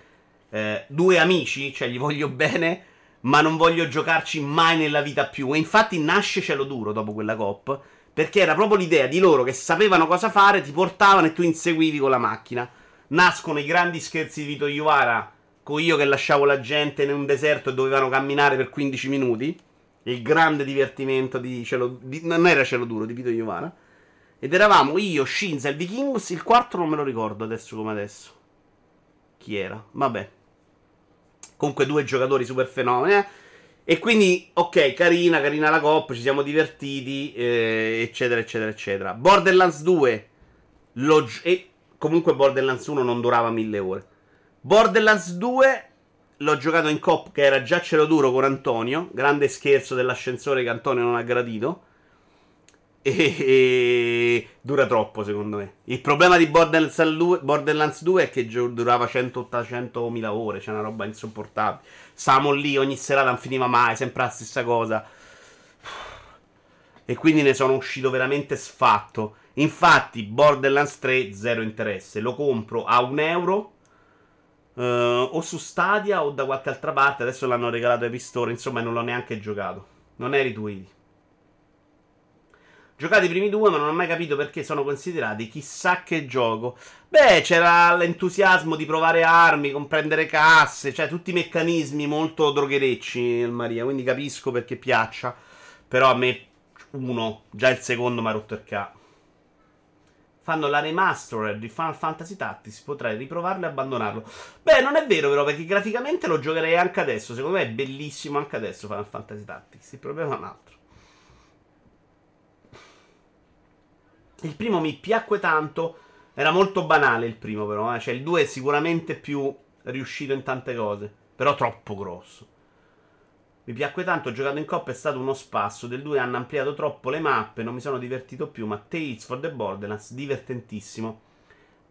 Eh, due amici, cioè gli voglio bene, ma non voglio giocarci mai nella vita più. E infatti nasce cielo duro dopo quella cop. Perché era proprio l'idea di loro che sapevano cosa fare, ti portavano e tu inseguivi con la macchina. Nascono i grandi scherzi di Vito Iuvara, con io che lasciavo la gente in un deserto e dovevano camminare per 15 minuti. Il grande divertimento di cielo. Di, non era cielo duro, di Vito Iuvara. Ed eravamo io, Shinza il Vikingus. Il quarto non me lo ricordo adesso come adesso. Chi era? Vabbè. Comunque due giocatori super fenomeni. Eh? E quindi, ok, carina, carina la coppa, ci siamo divertiti, eh, eccetera, eccetera, eccetera. Borderlands 2, lo, e comunque Borderlands 1 non durava mille ore. Borderlands 2 l'ho giocato in cop che era già cielo duro con Antonio, grande scherzo dell'ascensore che Antonio non ha gradito. E, dura troppo, secondo me. Il problema di Borderlands 2, Borderlands 2 è che durava 100-800.000 ore, c'è una roba insopportabile. Stavamo lì ogni serata, non finiva mai, sempre la stessa cosa. E quindi ne sono uscito veramente sfatto. Infatti, Borderlands 3, zero interesse. Lo compro a un euro. Uh, o su Stadia o da qualche altra parte. Adesso l'hanno regalato ai Store. Insomma, non l'ho neanche giocato. Non eri tu. Giocati i primi due, ma non ho mai capito perché sono considerati chissà che gioco. Beh, c'era l'entusiasmo di provare armi, comprendere casse, cioè tutti i meccanismi molto drogherecci nel Maria, quindi capisco perché piaccia. Però a me uno, già il secondo mi ha rotto il ca. Fanno la remastered di Final Fantasy Tactics, potrei riprovarlo e abbandonarlo. Beh, non è vero però, perché graficamente lo giocherei anche adesso. Secondo me è bellissimo anche adesso Final Fantasy Tactics. Il problema è un altro. Il primo mi piacque tanto. Era molto banale il primo, però. Eh? Cioè, il 2 è sicuramente più riuscito in tante cose. Però troppo grosso. Mi piacque tanto, ho giocato in coppa, è stato uno spasso. Del 2 hanno ampliato troppo le mappe, non mi sono divertito più. Ma Tales for the Borderlands, divertentissimo.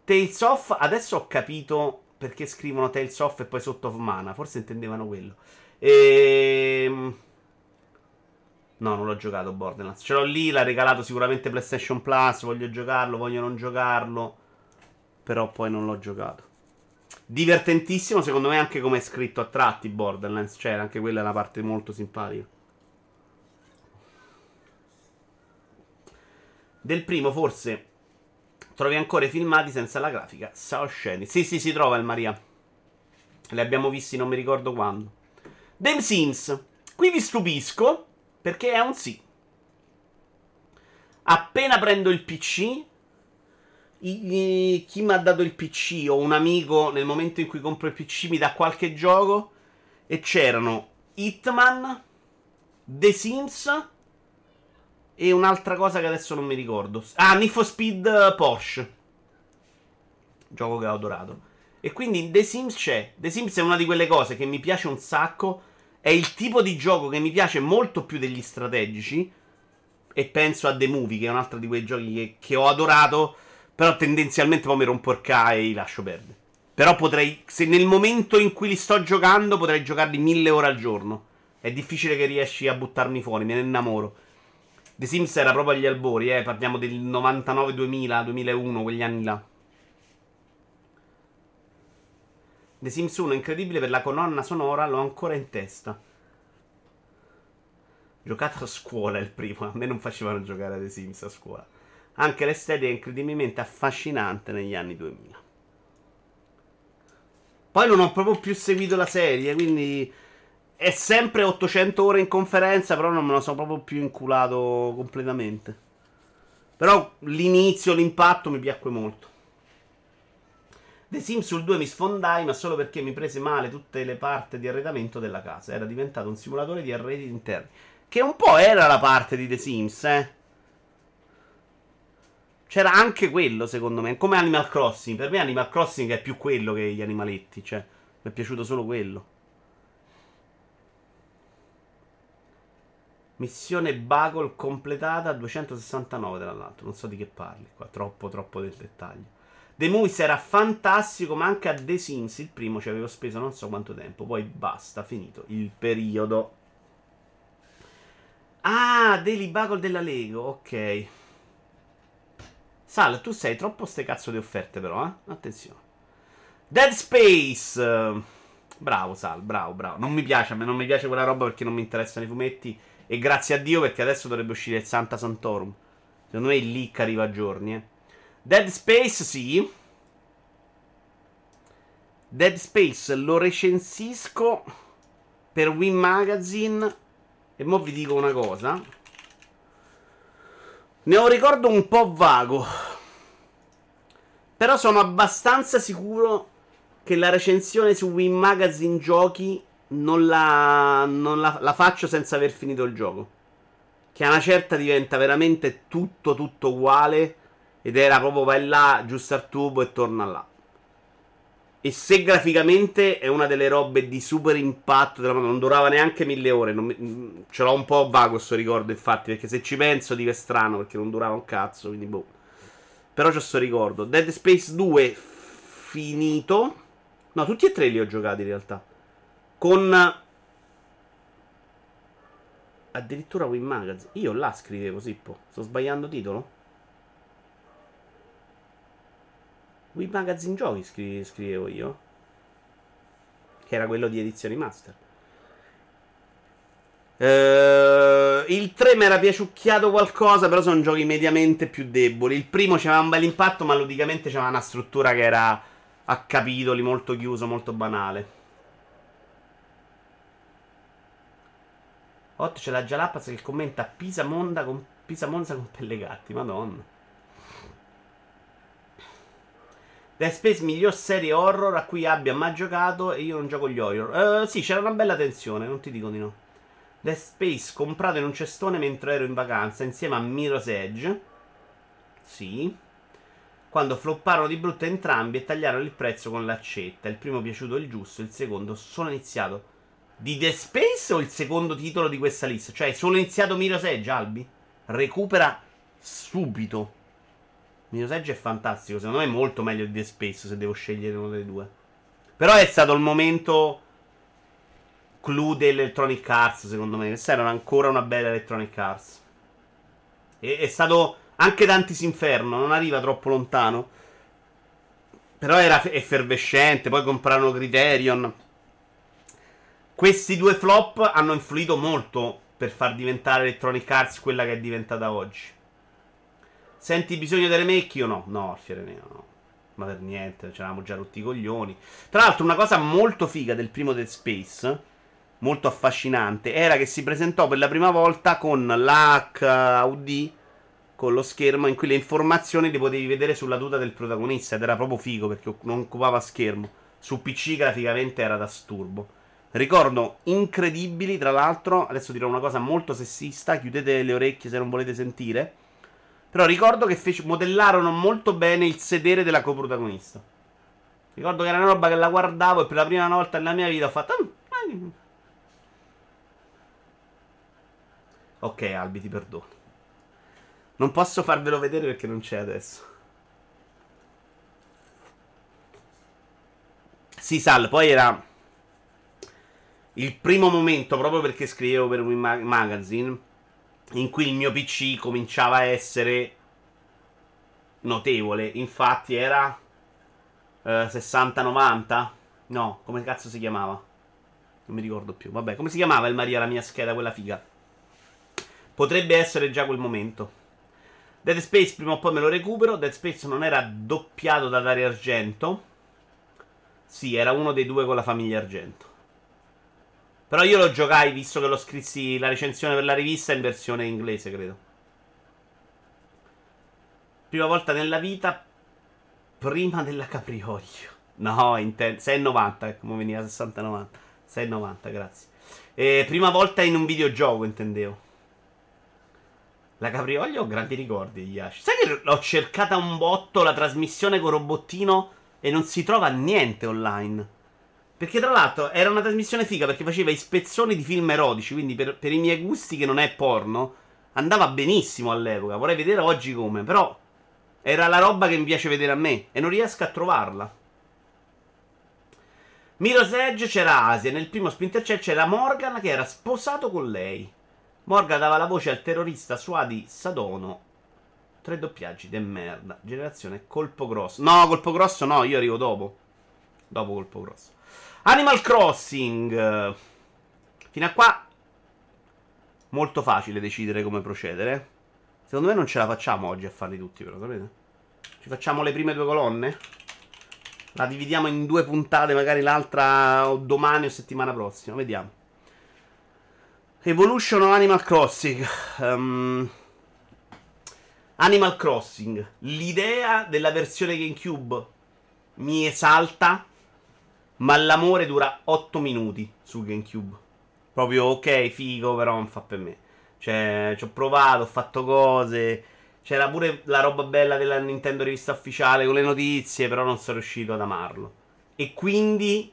Tales of, adesso ho capito perché scrivono Tales of e poi sotto of Mana. Forse intendevano quello. Ehm. No, non l'ho giocato Borderlands. Ce l'ho lì, l'ha regalato sicuramente PlayStation Plus. Voglio giocarlo, voglio non giocarlo. Però poi non l'ho giocato. Divertentissimo, secondo me, anche come è scritto a tratti Borderlands. Cioè, anche quella è una parte molto simpatica. Del primo, forse, trovi ancora i filmati senza la grafica. Sa osceni. Sì, sì, si trova il Maria. Li abbiamo visti, non mi ricordo quando. The Sims. Qui vi stupisco perché è un sì. Appena prendo il PC, chi mi ha dato il PC o un amico nel momento in cui compro il PC mi dà qualche gioco e c'erano Hitman, The Sims e un'altra cosa che adesso non mi ricordo. Ah, for Speed Porsche. Gioco che ho adorato. E quindi The Sims c'è. The Sims è una di quelle cose che mi piace un sacco è il tipo di gioco che mi piace molto più degli strategici. E penso a The Movie, che è un altro di quei giochi che, che ho adorato. Però tendenzialmente poi mi rompo il ca e li lascio perdere. Però potrei, se nel momento in cui li sto giocando, potrei giocarli mille ore al giorno. È difficile che riesci a buttarmi fuori, me ne innamoro. The Sims era proprio agli albori, eh. Parliamo del 99, 2000, 2001, quegli anni là. The Sims 1 incredibile per la colonna sonora, l'ho ancora in testa. Giocato a scuola il primo, a me non facevano giocare a The Sims a scuola. Anche l'estetica è incredibilmente affascinante negli anni 2000. Poi non ho proprio più seguito la serie, quindi è sempre 800 ore in conferenza, però non me lo sono proprio più inculato completamente. Però l'inizio, l'impatto mi piacque molto. The Sims sul 2 mi sfondai, ma solo perché mi prese male tutte le parti di arredamento della casa. Era diventato un simulatore di arredi interni. Che un po' era la parte di The Sims, eh. C'era anche quello, secondo me. Come Animal Crossing. Per me Animal Crossing è più quello che gli animaletti. Cioè, mi è piaciuto solo quello. Missione Bagel completata 269 tra l'altro. Non so di che parli qua. Troppo, troppo del dettaglio. The Movies era fantastico, ma anche a The Sims, il primo ci avevo speso non so quanto tempo, poi basta, finito il periodo. Ah, Daily Bugle della Lego, ok. Sal, tu sei troppo ste cazzo di offerte però, eh? Attenzione. Dead Space. Bravo Sal, bravo, bravo. Non mi piace, a me non mi piace quella roba perché non mi interessano i fumetti. E grazie a Dio perché adesso dovrebbe uscire il Santa Santorum. Secondo me il leak arriva a giorni, eh. Dead Space, sì. Dead Space lo recensisco per Win Magazine. E mo vi dico una cosa. Ne ho un ricordo un po' vago. Però sono abbastanza sicuro che la recensione su Win Magazine giochi non, la, non la, la faccio senza aver finito il gioco. Che a una certa diventa veramente tutto, tutto uguale ed era proprio vai là, giusto al tubo e torna là. E se graficamente è una delle robe di super impatto, non durava neanche mille ore. Mi, mm, ce l'ho un po' vago questo ricordo, infatti. Perché se ci penso dico è strano perché non durava un cazzo. Quindi boh. Però c'ho questo ricordo. Dead Space 2 finito. No, tutti e tre li ho giocati in realtà. Con addirittura Win Magazine. Io là scrivevo, Sippo. Sto sbagliando titolo? Wii Magazine Giochi scri- scrivevo io. Che era quello di edizioni master. Uh, il 3 mi era piaciucchiato qualcosa, però sono giochi mediamente più deboli. Il primo c'aveva un bel impatto, ma ludicamente c'aveva una struttura che era a capitoli, molto chiuso, molto banale. 8 c'è la Jalapaz che commenta Pisa Monza con, Pisa Monza con Pellegatti, madonna. Dead Space miglior serie horror a cui abbia mai giocato e io non gioco gli horror. Uh, sì, c'era una bella tensione, non ti dico di no. Dead Space comprato in un cestone mentre ero in vacanza insieme a Mirror's Edge. Sì. Quando flopparono di brutto entrambi e tagliarono il prezzo con l'accetta. Il primo piaciuto il giusto, il secondo sono iniziato. Di Dead Space o il secondo titolo di questa lista? Cioè, sono iniziato Mirror's Edge, Albi? Recupera subito. Mirror's Edge è fantastico. Secondo me è molto meglio di The Space se devo scegliere uno dei due. Però è stato il momento clou dell'Electronic Arts, secondo me. Questa era ancora una bella Electronic Arts. E, è stato anche Dante's Inferno, non arriva troppo lontano. Però era effervescente. Poi comprarono Criterion. Questi due flop hanno influito molto per far diventare Electronic Arts quella che è diventata oggi. Senti bisogno del remake? Io no, no, Alfiere Nero, no. Ma per niente, ci eravamo già rotti i coglioni. Tra l'altro, una cosa molto figa del primo Dead Space, molto affascinante, era che si presentò per la prima volta con l'HUD, con lo schermo in cui le informazioni le potevi vedere sulla tuta del protagonista. Ed era proprio figo perché non occupava schermo. Su PC graficamente era da sturbo. Ricordo incredibili, tra l'altro, adesso dirò una cosa molto sessista, chiudete le orecchie se non volete sentire. Però ricordo che fece, modellarono molto bene il sedere della coprotagonista. Ricordo che era una roba che la guardavo e per la prima volta nella mia vita ho fatto. Mm, ok, Albi, ti perdono. Non posso farvelo vedere perché non c'è adesso. Sì, Sal, poi era il primo momento proprio perché scrivevo per un magazine in cui il mio PC cominciava a essere notevole. Infatti era eh, 60-90? No, come cazzo si chiamava? Non mi ricordo più. Vabbè, come si chiamava il Maria la mia scheda, quella figa? Potrebbe essere già quel momento. Dead Space prima o poi me lo recupero. Dead Space non era doppiato da Dario Argento. Sì, era uno dei due con la famiglia Argento. Però io lo giocai, visto che lo scrissi la recensione per la rivista in versione inglese, credo. Prima volta nella vita, prima della Caprioglio. No, intendo. 6,90, ecco, come veniva 60-90. 6,90, grazie. E prima volta in un videogioco, intendevo. La Caprioglio ho grandi ricordi di Yashi. Sai che l'ho cercata un botto la trasmissione con robottino e non si trova niente online. Perché tra l'altro era una trasmissione figa perché faceva ispezioni di film erotici, quindi per, per, i miei gusti che non è porno, andava benissimo all'epoca. Vorrei vedere oggi come, però Era la roba che mi piace vedere a me e non riesco a trovarla. Mirror's Edge c'era Asia, nel primo Splinter Cell c'era Morgan che era sposato con lei. Morgan dava la voce al terrorista Suadi Sadono. Tre doppiaggi de merda. Generazione colpo grosso. No, colpo grosso no, io arrivo dopo. Dopo colpo grosso. Animal Crossing. Fino a qua molto facile decidere come procedere. Secondo me non ce la facciamo oggi a farli tutti, però, sapete? Ci facciamo le prime due colonne? La dividiamo in due puntate, magari l'altra o domani o settimana prossima. Vediamo. Evolution of Animal Crossing. Um, Animal Crossing. L'idea della versione GameCube mi esalta, ma l'amore dura 8 minuti su GameCube. Proprio ok, figo, però non fa per me. Cioè, ci ho provato, ho fatto cose. C'era pure la roba bella della Nintendo rivista ufficiale con le notizie, però non sono riuscito ad amarlo. E quindi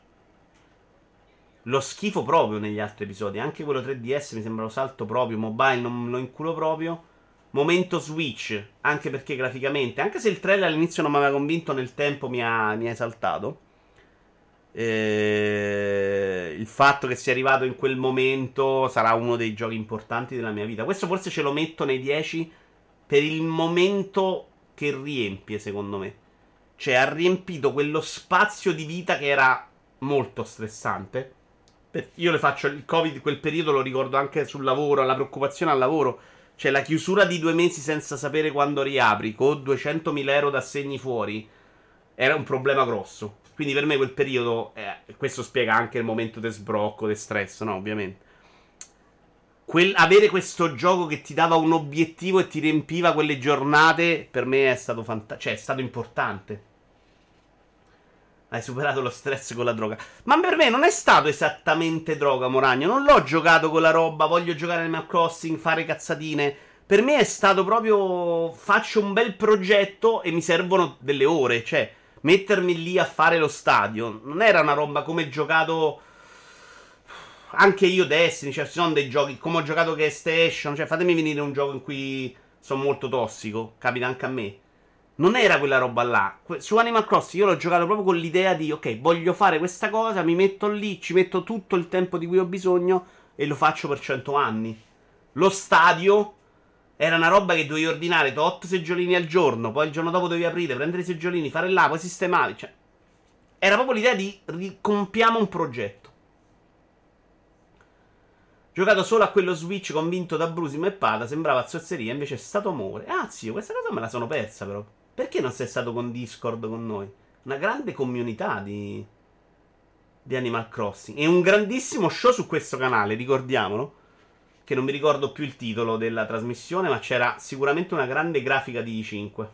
lo schifo proprio negli altri episodi. Anche quello 3DS mi sembra lo salto proprio. Mobile non lo inculo proprio. Momento Switch, anche perché graficamente, anche se il trailer all'inizio non mi aveva convinto, nel tempo mi ha, mi ha esaltato. Eh, il fatto che sia arrivato in quel momento sarà uno dei giochi importanti della mia vita. Questo forse ce lo metto nei 10 per il momento che riempie, secondo me. Cioè, ha riempito quello spazio di vita che era molto stressante. Io le faccio il Covid, quel periodo lo ricordo anche sul lavoro, la preoccupazione al lavoro. Cioè, la chiusura di due mesi senza sapere quando riapri, con 200.000 euro d'assegni fuori, era un problema grosso. Quindi per me quel periodo, eh, questo spiega anche il momento di sbrocco, di stress, no? Ovviamente quel, avere questo gioco che ti dava un obiettivo e ti riempiva quelle giornate, per me è stato fantastico. Cioè, è stato importante. Hai superato lo stress con la droga. Ma per me non è stato esattamente droga, Moragno. Non l'ho giocato con la roba, voglio giocare Animal Crossing, fare cazzatine. Per me è stato proprio. Faccio un bel progetto e mi servono delle ore. Cioè, mettermi lì a fare lo stadio. Non era una roba come giocato anche io Destiny, cioè ci sono dei giochi come ho giocato Station, cioè fatemi venire un gioco in cui sono molto tossico, capita anche a me. Non era quella roba là. Su Animal Crossing io l'ho giocato proprio con l'idea di ok, voglio fare questa cosa, mi metto lì, ci metto tutto il tempo di cui ho bisogno e lo faccio per 100 anni. Lo stadio era una roba che dovevi ordinare 8 seggiolini al giorno, poi il giorno dopo dovevi aprire, prendere i seggiolini, fare là, poi sistemare, cioè era proprio l'idea di compiamo un progetto. Giocato solo a quello Switch convinto da Brusimo e Pada, sembrava zozzeria, invece è stato amore. Ah, zio, questa cosa me la sono persa però. Perché non sei stato con Discord con noi? Una grande comunità di, di Animal Crossing. E un grandissimo show su questo canale, ricordiamolo. Che non mi ricordo più il titolo della trasmissione, ma c'era sicuramente una grande grafica di i5.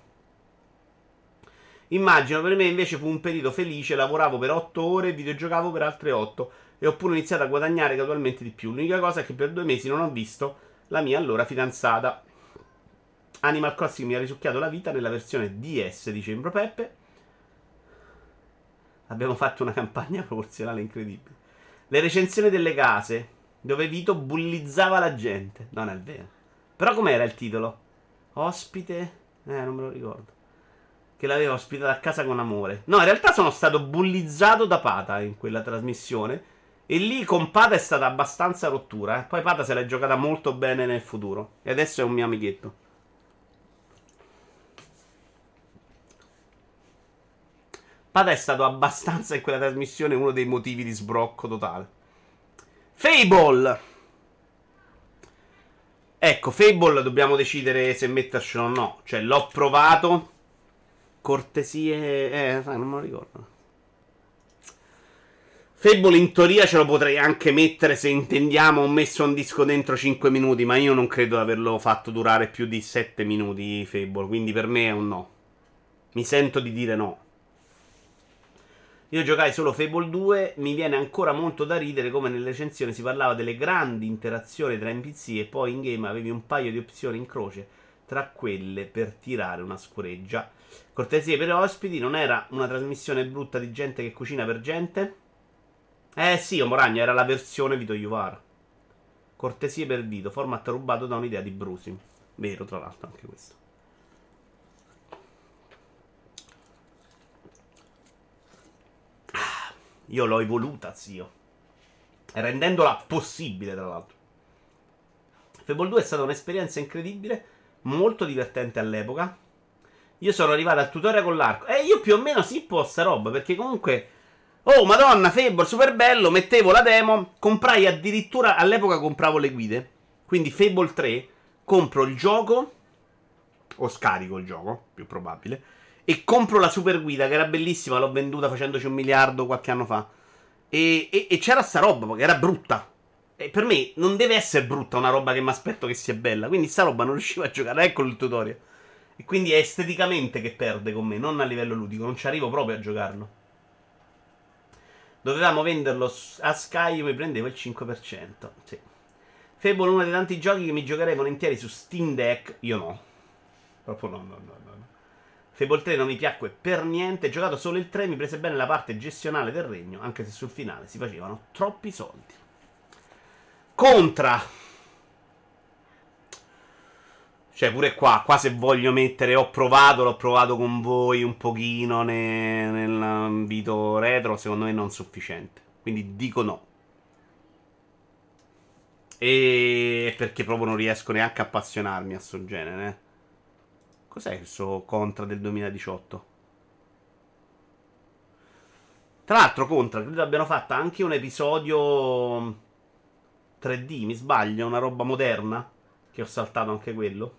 Immagino per me invece fu un periodo felice, lavoravo per 8 ore e videogiocavo per altre 8 e ho pure iniziato a guadagnare gradualmente di più. L'unica cosa è che per due mesi non ho visto la mia allora fidanzata. Animal Crossing mi ha risucchiato la vita nella versione DS, dice Imbro Peppe. Abbiamo fatto una campagna proporzionale incredibile. Le recensioni delle case, dove Vito bullizzava la gente. Non è vero. Però com'era il titolo? Ospite? Eh, non me lo ricordo. Che l'aveva ospitato a casa con amore. No, in realtà sono stato bullizzato da Pata in quella trasmissione e lì con Pata è stata abbastanza rottura. Eh. Poi Pata se l'è giocata molto bene nel futuro. E adesso è un mio amichetto. Pata è stato abbastanza in quella trasmissione uno dei motivi di sbrocco totale. Fable! Ecco, Fable dobbiamo decidere se mettercelo o no. Cioè, l'ho provato. Cortesie. Eh, non me lo ricordo. Fable in teoria ce lo potrei anche mettere se intendiamo ho messo un disco dentro 5 minuti, ma io non credo di averlo fatto durare più di 7 minuti Fable, quindi per me è un no. Mi sento di dire no. Io giocai solo Fable 2, mi viene ancora molto da ridere come nelle recensioni si parlava delle grandi interazioni tra NPC e poi in game avevi un paio di opzioni in croce tra quelle per tirare una scoreggia. Cortesie per ospiti, non era una trasmissione brutta di gente che cucina per gente? Eh sì, Omoragno era la versione Vito Juvar. Cortesie per Vito, format rubato da un'idea di Brusi. Vero, tra l'altro, anche questo. Io l'ho evoluta, zio. Rendendola possibile, tra l'altro. Fable 2 è stata un'esperienza incredibile, molto divertente all'epoca. Io sono arrivato al tutorial con l'arco. E io più o meno sì, po' sta roba, perché comunque... Oh, madonna, Fable, super bello, mettevo la demo, comprai addirittura... All'epoca compravo le guide. Quindi Fable 3, compro il gioco, o scarico il gioco, più probabile, e compro la super guida, che era bellissima, l'ho venduta facendoci un miliardo qualche anno fa. E, e, e c'era sta roba, perché era brutta. E per me non deve essere brutta una roba che mi aspetto che sia bella. Quindi sta roba non riuscivo a giocare. Ecco il tutorial. E quindi è esteticamente che perde con me, non a livello ludico. Non ci arrivo proprio a giocarlo. Dovevamo venderlo a Sky, io mi prendevo il 5%. Sì. Fable uno dei tanti giochi che mi giocherei volentieri su Steam Deck. Io no. Proprio no, no, no. no. Fable 3 non mi piacque per niente. Giocato solo il 3, mi prese bene la parte gestionale del regno, anche se sul finale si facevano troppi soldi. Contra. Cioè, pure qua, qua se voglio mettere, ho provato, l'ho provato con voi un pochino ne, nell'ambito retro, secondo me non sufficiente. Quindi dico no. E perché proprio non riesco neanche a appassionarmi a sto genere. Cos'è questo Contra del 2018? Tra l'altro, Contra, credo abbiano fatto anche un episodio 3D, mi sbaglio? Una roba moderna? Che ho saltato anche quello.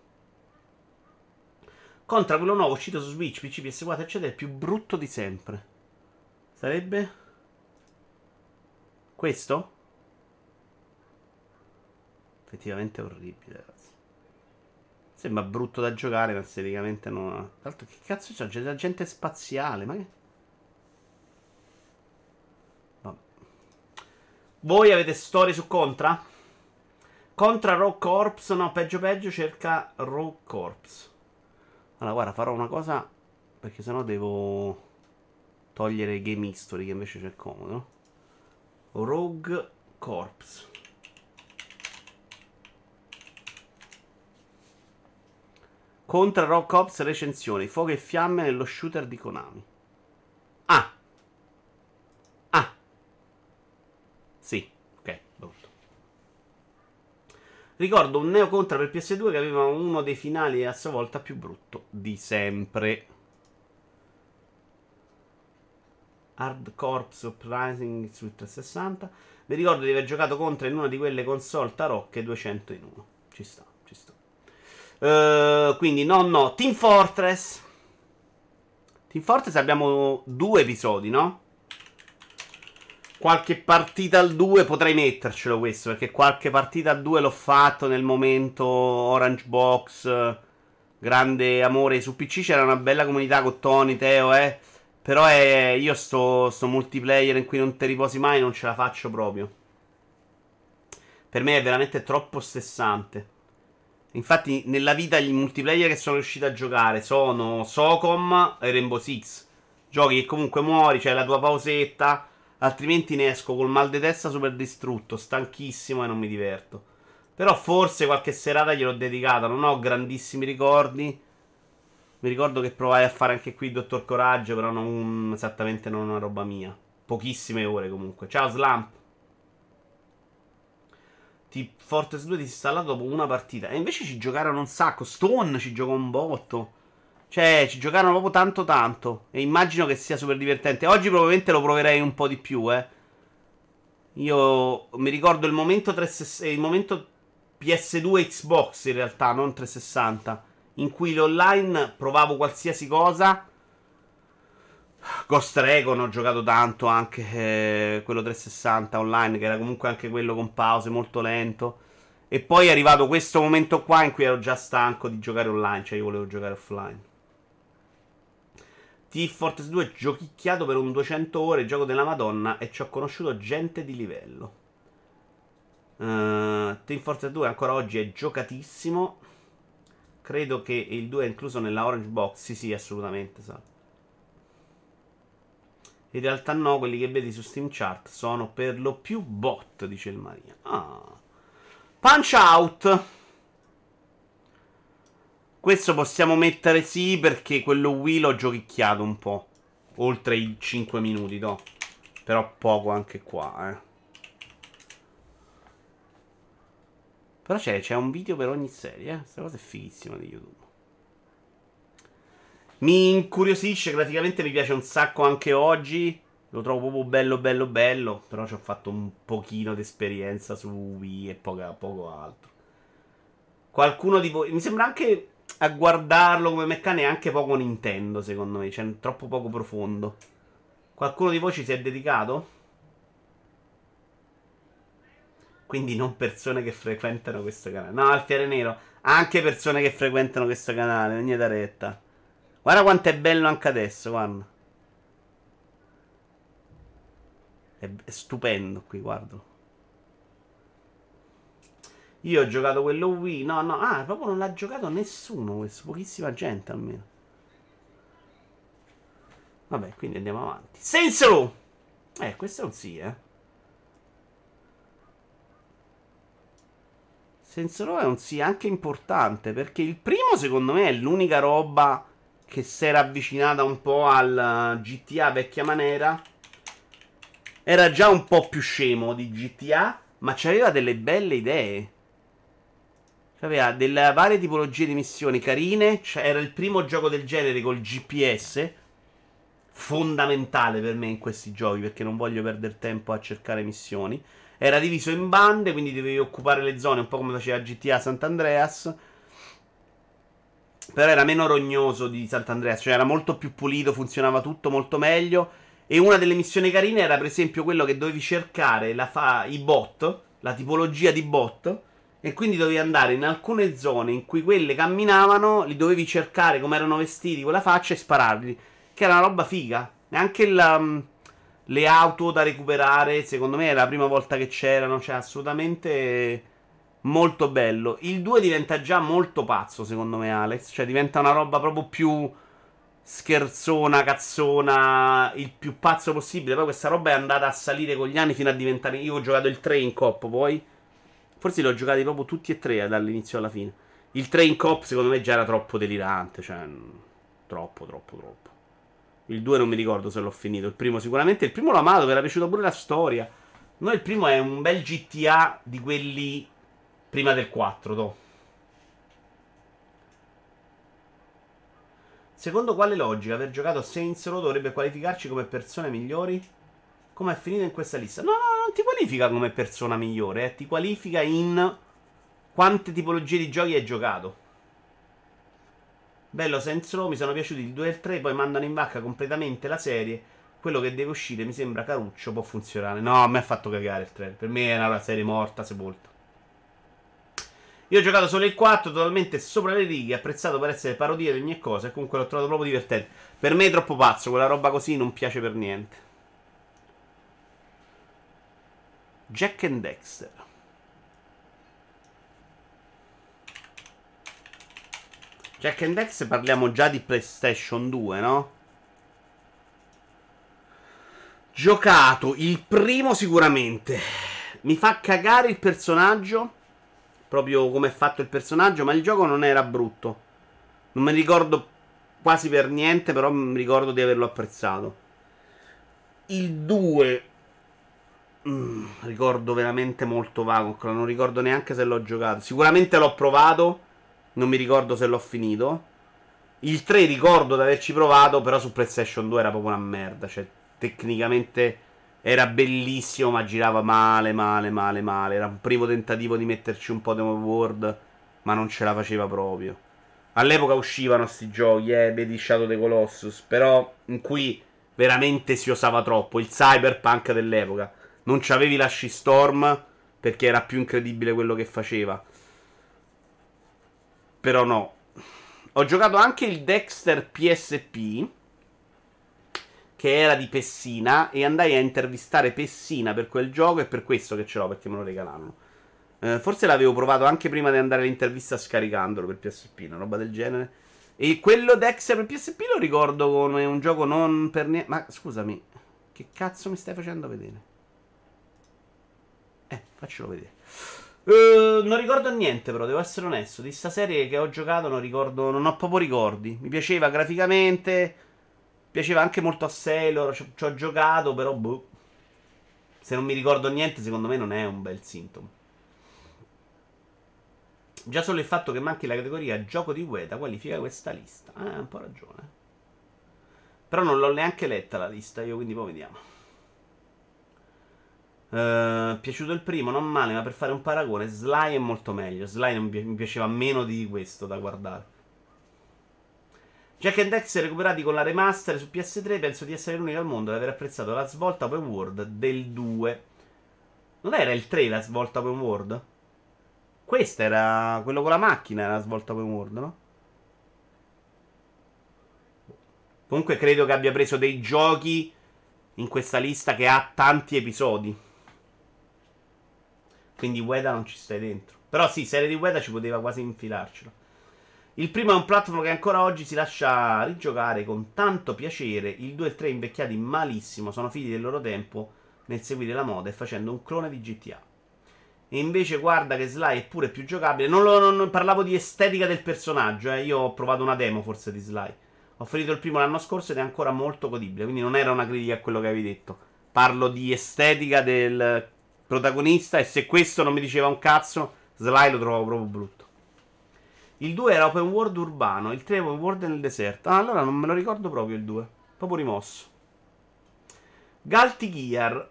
Contra quello nuovo uscito su Switch, PC, PS4, eccetera, il più brutto di sempre. Sarebbe? Questo? Effettivamente è orribile. Sembra brutto da giocare, ma esteticamente non. L'altro, che cazzo c'è? C'è la gente spaziale, ma che. Voi avete storie su Contra? Contra Raw Corps, no, peggio peggio cerca Raw Corps. Allora, guarda, farò una cosa perché sennò devo togliere Game History che invece c'è comodo. Rogue Corps. Contra Rock Corps recensioni. Fuoco e fiamme nello shooter di Konami. Ah, Sì, ok, brutto. Ricordo un Neo Contra per PS2 che aveva uno dei finali a sua volta più brutto di sempre. Hard Corps Uprising su 360. Mi ricordo di aver giocato contro in una di quelle console tarocche 200 in 1. Ci sta, ci sta. Uh, quindi no, no. Team Fortress. Team Fortress abbiamo due episodi, no? qualche partita al 2 potrei mettercelo questo, perché qualche partita al 2 l'ho fatto nel momento Orange Box, grande amore su PC, c'era una bella comunità con Tony, Teo, eh. Però è, io sto, sto multiplayer in cui non ti riposi mai, non ce la faccio proprio. Per me è veramente troppo stessante. Infatti, nella vita gli multiplayer che sono riuscito a giocare sono Socom e Rainbow Six. Giochi che comunque muori, c'è cioè la tua pausetta Altrimenti ne esco col mal di testa super distrutto, stanchissimo e non mi diverto. Però forse qualche serata gliel'ho dedicata. Non ho grandissimi ricordi. Mi ricordo che provai a fare anche qui Dottor Coraggio, però non esattamente non una roba mia. Pochissime ore comunque. Ciao Slump. T Fortress 2 disinstallato dopo una partita. E invece ci giocarono un sacco. Stone ci giocò un botto. Cioè, ci giocarono proprio tanto tanto. E immagino che sia super divertente. Oggi probabilmente lo proverei un po' di più, eh. Io mi ricordo il momento, 360, il momento PS2 Xbox in realtà, non 360. In cui l'online provavo qualsiasi cosa. Ghost Recon ho giocato tanto anche eh, quello 360 online, che era comunque anche quello con pause molto lento. E poi è arrivato questo momento qua in cui ero già stanco di giocare online, cioè io volevo giocare offline. Team Fortress 2 giochicchiato per un 200 ore, gioco della Madonna e ci ho conosciuto gente di livello. Uh, Team Fortress 2 ancora oggi è giocatissimo. Credo che il 2 è incluso nella Orange Box. Sì, sì, assolutamente. Sa. In realtà no, quelli che vedi su Steam Chart sono per lo più bot, dice il Maria. Ah. Punch Out. Questo possiamo mettere sì perché quello Wii l'ho giochicchiato un po'. Oltre i 5 minuti, no. Però poco anche qua, eh. Però c'è, c'è un video per ogni serie, eh. Questa cosa è fighissima di YouTube. Mi incuriosisce, praticamente mi piace un sacco anche oggi. Lo trovo proprio bello, bello, bello. Però ci ho fatto un pochino di esperienza su Wii e poca, poco altro. Qualcuno di voi. Mi sembra anche a guardarlo come meccanica anche poco Nintendo, secondo me. Cioè, troppo poco profondo. Qualcuno di voi ci si è dedicato? Quindi non persone che frequentano questo canale. No, Alfiere Nero. Anche persone che frequentano questo canale. Ogni da retta. Guarda quanto è bello anche adesso, guarda. È, stupendo qui, guarda. Io ho giocato quello Wii. No, no, ah, proprio non l'ha giocato nessuno questo. Pochissima gente almeno. Vabbè, quindi andiamo avanti. Sensoro! Eh, questo è un sì, eh. Sensoro è un sì anche importante perché il primo secondo me è l'unica roba che si era avvicinata un po' al GTA vecchia maniera. Era già un po' più scemo di GTA, ma c'aveva delle belle idee. Aveva delle varie tipologie di missioni carine. Era il primo gioco del genere col GPS. Fondamentale per me in questi giochi perché non voglio perdere tempo a cercare missioni. Era diviso in bande, quindi dovevi occupare le zone un po' come faceva GTA Sant'Andreas. Però era meno rognoso di Sant'Andreas, cioè era molto più pulito, funzionava tutto molto meglio. E una delle missioni carine era per esempio quello che dovevi cercare fa- i bot, la tipologia di bot e quindi dovevi andare in alcune zone in cui quelle camminavano, li dovevi cercare come erano vestiti con la faccia e spararli. Che era una roba figa. Neanche la, mm, le auto da recuperare, secondo me è la prima volta che c'erano. Cioè, assolutamente molto bello. Il 2 diventa già molto pazzo, secondo me, Alex. Cioè, diventa una roba proprio più scherzona, cazzona, il più pazzo possibile. Poi questa roba è andata a salire con gli anni fino a diventare. Io ho giocato il 3 in coppa, poi. Forse li ho giocati proprio tutti e tre dall'inizio alla fine. Il 3 in cop secondo me già era troppo delirante, cioè troppo, troppo, troppo. Il 2 non mi ricordo se l'ho finito, il primo sicuramente, il primo l'ho amato, mi era piaciuta pure la storia. No, il primo è un bel GTA di quelli prima del 4, to. Secondo quale logica aver giocato Saints Row dovrebbe qualificarci come persone migliori? Come è finito in questa lista? No, no, non ti qualifica come persona migliore, eh. ti qualifica in quante tipologie di giochi hai giocato. Bello Saints Row, mi sono piaciuti il 2 e il 3, poi mandano in vacca completamente la serie. Quello che deve uscire mi sembra caruccio, può funzionare. No, a me ha fatto cagare il 3. Per me è una serie morta, sepolta. Io ho giocato solo il 4, totalmente sopra le righe, apprezzato per essere parodia di ogni cosa e comunque l'ho trovato proprio divertente. Per me è troppo pazzo, quella roba così non piace per niente. Jack and Dexter. Jack and Dexter parliamo già di PlayStation 2, no? Giocato il primo sicuramente. Mi fa cagare il personaggio. Proprio come è fatto il personaggio, ma il gioco non era brutto. Non mi ricordo quasi per niente, però mi ricordo di averlo apprezzato. Il 2 Mm, ricordo veramente molto vago. Non ricordo neanche se l'ho giocato. Sicuramente l'ho provato. Non mi ricordo se l'ho finito. Il 3 ricordo di averci provato. Però su PlayStation 2 era proprio una merda. Cioè, tecnicamente era bellissimo, ma girava male, male, male, male. Era un primo tentativo di metterci un po' di world. Ma non ce la faceva proprio. All'epoca uscivano questi giochi, eh, vedi Shadow the Colossus. Però in cui veramente si osava troppo. Il cyberpunk dell'epoca non c'avevi la Storm perché era più incredibile quello che faceva. Però no. Ho giocato anche il Dexter PSP che era di Pessina e andai a intervistare Pessina per quel gioco e per questo che ce l'ho perché me lo regalanno. Eh, forse l'avevo provato anche prima di andare all'intervista scaricandolo per PSP, una roba del genere. E quello Dexter per PSP lo ricordo come un gioco non per niente. Ma scusami, che cazzo mi stai facendo vedere? Eh, faccelo vedere. Uh, non ricordo niente, però devo essere onesto. Di sta serie che ho giocato non ricordo. Non ho proprio ricordi. Mi piaceva graficamente. Piaceva anche molto a Sailor. Ci, ho giocato, però boh. Se non mi ricordo niente, secondo me non è un bel sintomo. Già solo il fatto che manchi la categoria gioco di Ueda qualifica questa lista. Ah, ha un po' ragione. Però non l'ho neanche letta la lista, io quindi poi vediamo. Uh, piaciuto il primo, non male, ma per fare un paragone, Sly è molto meglio. Sly pi- mi piaceva meno di questo da guardare. Jack and Dexter recuperati con la remaster su PS3, penso di essere l'unico al mondo ad aver apprezzato la svolta open world del 2. Non era il 3 la svolta open world? Questa era quello con la macchina, era la svolta open world, no? Comunque credo che abbia preso dei giochi in questa lista che ha tanti episodi. Quindi Ueda non ci stai dentro. Però sì, serie di Ueda ci poteva quasi infilarcelo. Il primo è un platform che ancora oggi si lascia rigiocare con tanto piacere. Il 2 e il 3 invecchiati malissimo, sono figli del loro tempo nel seguire la moda e facendo un clone di GTA. E invece guarda che Sly è pure più giocabile. Non, lo, non parlavo di estetica del personaggio, eh. io ho provato una demo forse di Sly. Ho finito il primo l'anno scorso ed è ancora molto godibile, quindi non era una critica a quello che avevi detto. Parlo di estetica del protagonista e se questo non mi diceva un cazzo, Sly lo trovavo proprio brutto. Il 2 era open world urbano, il 3 open world nel deserto. Ah, allora non me lo ricordo proprio il 2. Proprio rimosso. Galti Gear.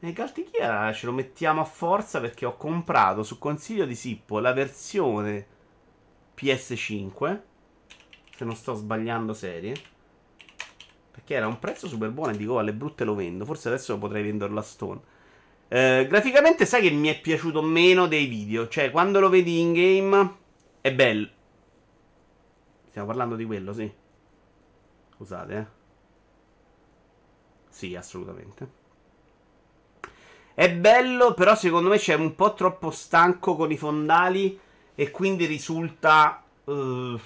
E Galtichia ce lo mettiamo a forza perché ho comprato su consiglio di Sippo la versione PS5. Se non sto sbagliando serie. Perché era un prezzo super buono e dico alle brutte lo vendo. Forse adesso potrei venderlo a Stone. Eh, graficamente sai che mi è piaciuto meno dei video. Cioè, quando lo vedi in game è bello. Stiamo parlando di quello, sì. Scusate, eh. Sì, assolutamente. È bello, però secondo me c'è un po' troppo stanco con i fondali e quindi risulta uh,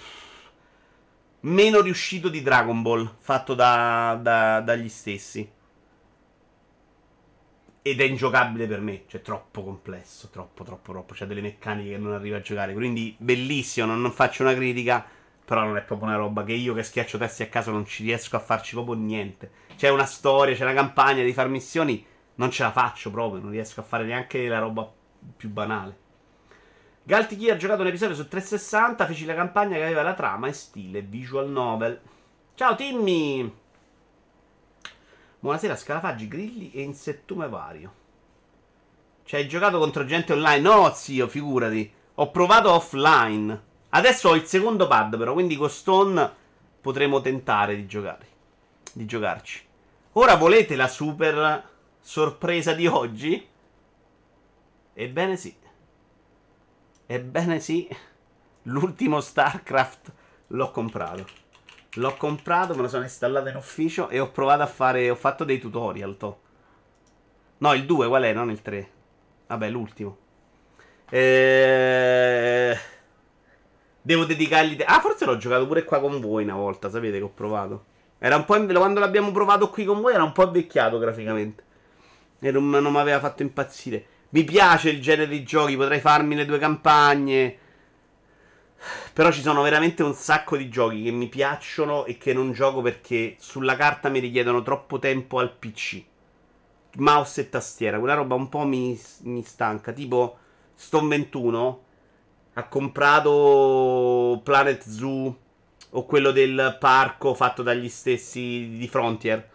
meno riuscito di Dragon Ball fatto da, da, dagli stessi. Ed è ingiocabile per me, cioè troppo complesso, troppo, troppo, troppo. C'è delle meccaniche che non arrivo a giocare. Quindi bellissimo, non, non faccio una critica, però non è proprio una roba che io che schiaccio testi a caso non ci riesco a farci proprio niente. C'è una storia, c'è una campagna di far missioni non ce la faccio proprio, non riesco a fare neanche la roba più banale. Galti ha giocato un episodio su 360, feci la campagna che aveva la trama e stile visual novel. Ciao Timmy! Buonasera, Scalafaggi, Grilli e Insettume vario. Ci hai giocato contro gente online? No, zio, figurati. Ho provato offline. Adesso ho il secondo pad, però, quindi con Stone potremo tentare di giocare. Di giocarci. Ora volete la super sorpresa di oggi? Ebbene sì. Ebbene sì. L'ultimo StarCraft l'ho comprato. L'ho comprato, me lo sono installato in ufficio e ho provato a fare. Ho fatto dei tutorial. To. No, il 2 qual è? Non il 3. Vabbè, l'ultimo. Eh... Devo dedicargli. De- ah, forse l'ho giocato pure qua con voi una volta. Sapete che ho provato. Era un po'. In... Quando l'abbiamo provato qui con voi, era un po' invecchiato graficamente. E non, non mi aveva fatto impazzire. Mi piace il genere di giochi, potrei farmi le due campagne. Però ci sono veramente un sacco di giochi che mi piacciono e che non gioco perché sulla carta mi richiedono troppo tempo al PC. Mouse e tastiera, quella roba un po' mi, mi stanca. Tipo Stone 21 ha comprato Planet Zoo o quello del parco fatto dagli stessi di Frontier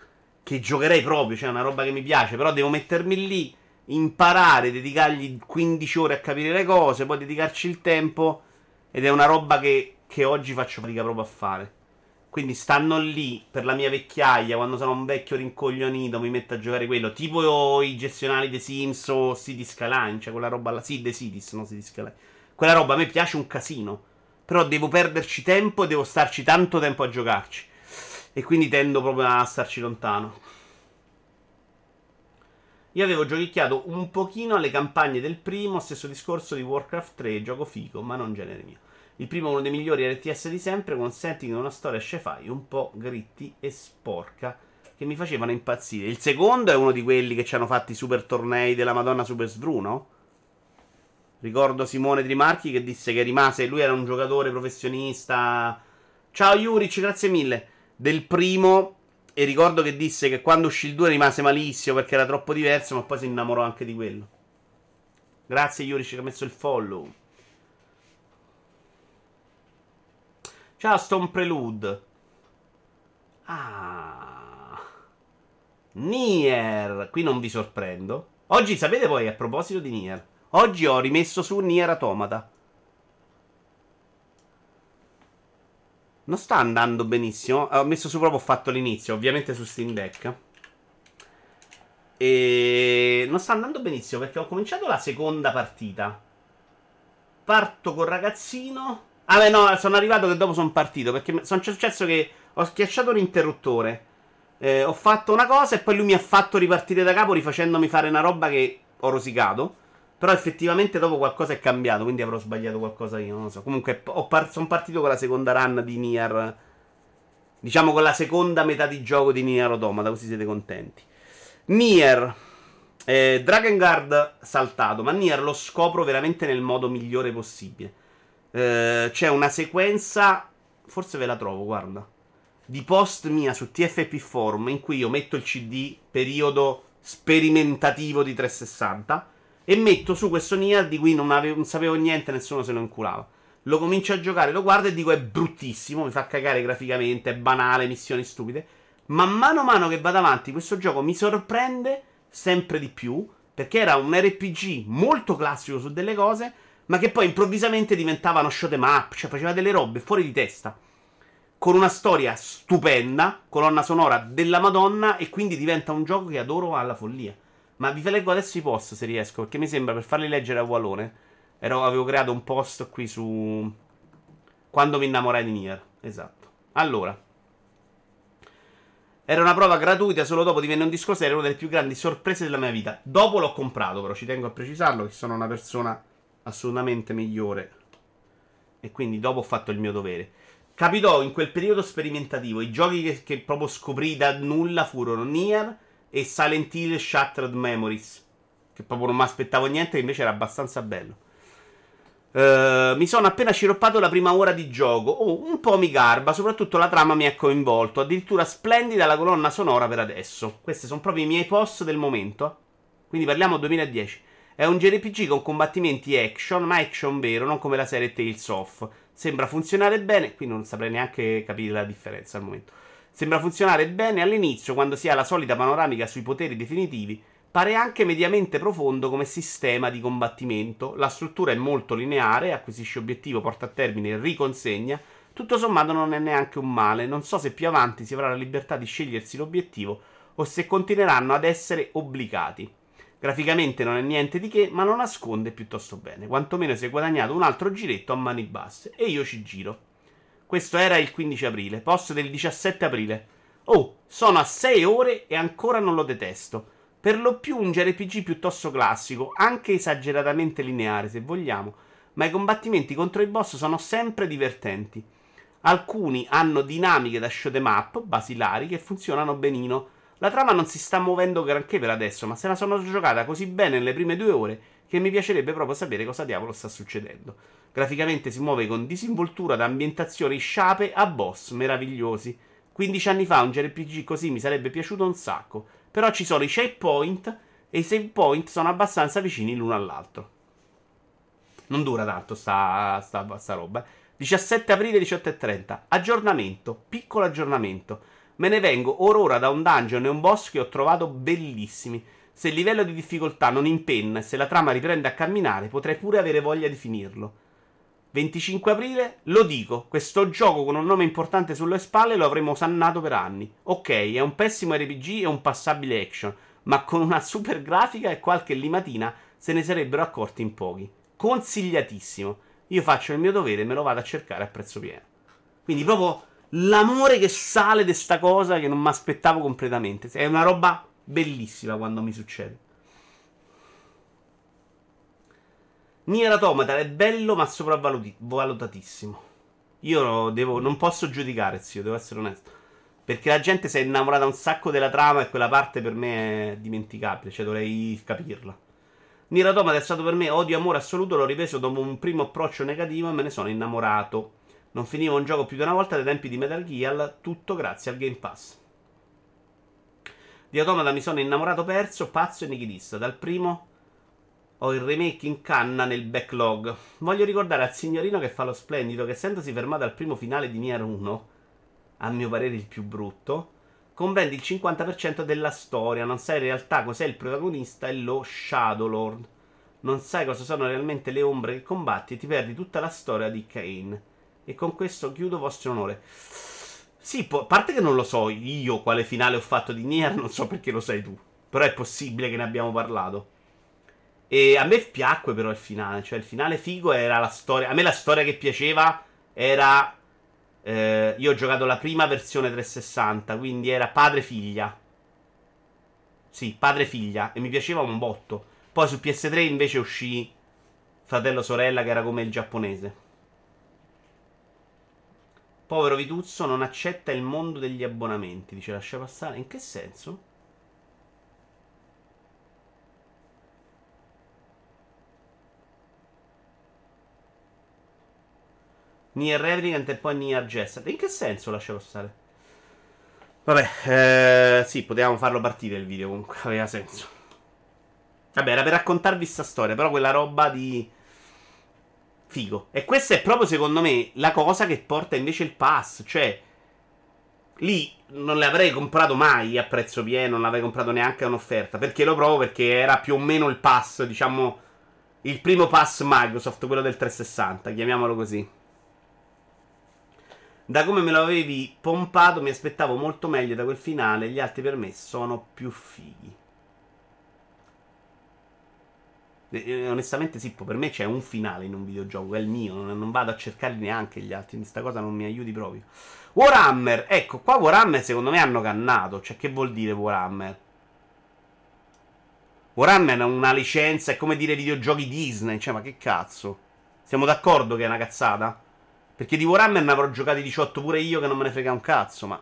che giocherei proprio, cioè è una roba che mi piace, però devo mettermi lì, imparare, dedicargli 15 ore a capire le cose, poi dedicarci il tempo ed è una roba che, che oggi faccio fatica proprio a fare. Quindi stanno lì per la mia vecchiaia, quando sono un vecchio rincoglionito mi metto a giocare quello, tipo i gestionali dei Sims o City Skyline, cioè quella roba là, sì, The Cities, no City Skyline. Quella roba a me piace un casino, però devo perderci tempo e devo starci tanto tempo a giocarci. E quindi tendo proprio a starci lontano. Io avevo giochicchiato un pochino alle campagne del primo, stesso discorso di Warcraft 3, gioco figo, ma non genere mio. Il primo è uno dei migliori RTS di sempre, con setting una storia sci-fi un po' gritti e sporca, che mi facevano impazzire. Il secondo è uno di quelli che ci hanno fatto i super tornei della Madonna Super Svruno. Ricordo Simone Trimarchi che disse che rimase, lui era un giocatore professionista. Ciao Juric, grazie mille del primo E ricordo che disse che quando uscì il 2 rimase malissimo perché era troppo diverso, ma poi si innamorò anche di quello. Grazie Yuric che ha messo il follow. Ciao Stone Prelude. Ah. Nier. Qui non vi sorprendo. Oggi sapete poi a proposito di Nier. Oggi ho rimesso su Nier Automata. Non sta andando benissimo. Ho messo su proprio, ho fatto l'inizio, ovviamente su Steam Deck. E non sta andando benissimo perché ho cominciato la seconda partita. Parto col ragazzino. Ah, beh, no, sono arrivato che dopo sono partito perché sono successo che ho schiacciato l'interruttore. Eh, ho fatto una cosa e poi lui mi ha fatto ripartire da capo rifacendomi fare una roba che ho rosicato. Però effettivamente dopo qualcosa è cambiato, quindi avrò sbagliato qualcosa io, non lo so. Comunque par- sono partito con la seconda run di Nier. Diciamo con la seconda metà di gioco di Nier Automata, così siete contenti. Nier. Eh, Dragon Guard saltato, ma Nier lo scopro veramente nel modo migliore possibile. Eh, c'è una sequenza, forse ve la trovo, guarda, di post mia su TFP Forum in cui io metto il CD periodo sperimentativo di 360 e metto su questo Nier di cui non, avevo, non sapevo niente, nessuno se lo inculava. Lo comincio a giocare, lo guardo e dico è bruttissimo, mi fa cagare graficamente, è banale, missioni stupide. Ma mano a mano che vado avanti, questo gioco mi sorprende sempre di più. Perché era un RPG molto classico su delle cose, ma che poi improvvisamente diventava uno show them up, cioè faceva delle robe fuori di testa. Con una storia stupenda, colonna sonora della Madonna, e quindi diventa un gioco che adoro alla follia. Ma vi leggo adesso i post se riesco, perché mi sembra per farli leggere a Walone. Ero, avevo creato un post qui su. Quando mi innamorai di Nier. Esatto. Allora. Era una prova gratuita, solo dopo divenne un disco serio, una delle più grandi sorprese della mia vita. Dopo l'ho comprato, però ci tengo a precisarlo che sono una persona assolutamente migliore. E quindi dopo ho fatto il mio dovere. Capitò in quel periodo sperimentativo. I giochi che, che proprio scoprì da nulla furono Nier e Silent Hill Shattered Memories. Che proprio non mi aspettavo niente, invece era abbastanza bello. Uh, mi sono appena sciroppato la prima ora di gioco. Oh, un po' mi garba, soprattutto la trama mi ha coinvolto. Addirittura splendida la colonna sonora per adesso. Questi sono proprio i miei post del momento. Quindi parliamo 2010. È un JRPG con combattimenti action, ma action vero, non come la serie Tales of. Sembra funzionare bene, qui non saprei neanche capire la differenza al momento. Sembra funzionare bene all'inizio, quando si ha la solita panoramica sui poteri definitivi. Pare anche mediamente profondo come sistema di combattimento. La struttura è molto lineare, acquisisce obiettivo, porta a termine e riconsegna. Tutto sommato non è neanche un male. Non so se più avanti si avrà la libertà di scegliersi l'obiettivo o se continueranno ad essere obbligati. Graficamente non è niente di che, ma lo nasconde piuttosto bene. Quantomeno si è guadagnato un altro giretto a mani basse. E io ci giro. Questo era il 15 aprile, post del 17 aprile. Oh, sono a 6 ore e ancora non lo detesto. Per lo più un JRPG piuttosto classico, anche esageratamente lineare se vogliamo, ma i combattimenti contro i boss sono sempre divertenti. Alcuni hanno dinamiche da show them up basilari che funzionano benino. La trama non si sta muovendo granché per adesso, ma se la sono giocata così bene nelle prime due ore che mi piacerebbe proprio sapere cosa diavolo sta succedendo. Graficamente si muove con disinvoltura da ambientazioni sciape a boss meravigliosi. 15 anni fa un JRPG così mi sarebbe piaciuto un sacco. Però ci sono i checkpoint e i save point sono abbastanza vicini l'uno all'altro. Non dura tanto sta, sta, sta roba. 17 aprile 18.30. Aggiornamento. Piccolo aggiornamento. Me ne vengo or ora da un dungeon e un boss che ho trovato bellissimi. Se il livello di difficoltà non impenna e se la trama riprende a camminare, potrei pure avere voglia di finirlo. 25 aprile, lo dico, questo gioco con un nome importante sulle spalle lo avremo sannato per anni. Ok, è un pessimo RPG e un passabile action, ma con una super grafica e qualche limatina se ne sarebbero accorti in pochi. Consigliatissimo. Io faccio il mio dovere e me lo vado a cercare a prezzo pieno. Quindi proprio l'amore che sale di sta cosa che non mi aspettavo completamente. È una roba bellissima quando mi succede. Nier Automata è bello ma sopravvalutatissimo. Io devo, non posso giudicare, zio, devo essere onesto. Perché la gente si è innamorata un sacco della trama e quella parte per me è dimenticabile, cioè dovrei capirla. Nier Automata è stato per me odio amore assoluto, l'ho ripreso dopo un primo approccio negativo e me ne sono innamorato. Non finivo un gioco più di una volta dai tempi di Metal Gear, tutto grazie al Game Pass. Di Automata mi sono innamorato perso, pazzo e nichilista. Dal primo ho il remake in canna nel backlog. Voglio ricordare al signorino che fa lo splendido che essendosi fermato al primo finale di Nier 1, a mio parere il più brutto, comprendi il 50% della storia, non sai in realtà cos'è il protagonista e lo Shadowlord. Non sai cosa sono realmente le ombre che combatti e ti perdi tutta la storia di Kane. E con questo chiudo vostro onore. Sì, po- parte che non lo so io quale finale ho fatto di Nier, non so perché lo sai tu. Però è possibile che ne abbiamo parlato. E a me piacque però il finale, cioè il finale figo era la storia. A me la storia che piaceva era. Eh, io ho giocato la prima versione 360, quindi era padre-figlia. Sì, padre-figlia. E mi piaceva un botto. Poi su PS3 invece uscì fratello-sorella che era come il giapponese. Povero Vituzzo non accetta il mondo degli abbonamenti, dice lascia passare. In che senso? Nier Replicant e poi Nier Jester. In che senso lascialo stare? Vabbè, eh, sì, potevamo farlo partire il video comunque, aveva senso. Vabbè, era per raccontarvi questa storia, però quella roba di... Figo. E questa è proprio, secondo me, la cosa che porta invece il pass. Cioè, lì non le avrei comprato mai a prezzo pieno, non l'avrei comprato neanche a un'offerta. Perché lo provo? Perché era più o meno il pass, diciamo, il primo pass Microsoft, quello del 360, chiamiamolo così. Da come me lo avevi pompato, mi aspettavo molto meglio da quel finale. Gli altri per me sono più fighi. E, eh, onestamente, Sippo, per me c'è un finale in un videogioco, è il mio. Non, vado a cercare neanche gli altri. Questa cosa non mi aiuti proprio. Warhammer, ecco, qua Warhammer secondo me hanno cannato. Cioè, che vuol dire Warhammer? Warhammer è una licenza, è come dire videogiochi Disney. Cioè, ma che cazzo? Siamo d'accordo che è una cazzata? Perché di Warhammer ne avrò giocati 18 pure io che non me ne frega un cazzo, ma...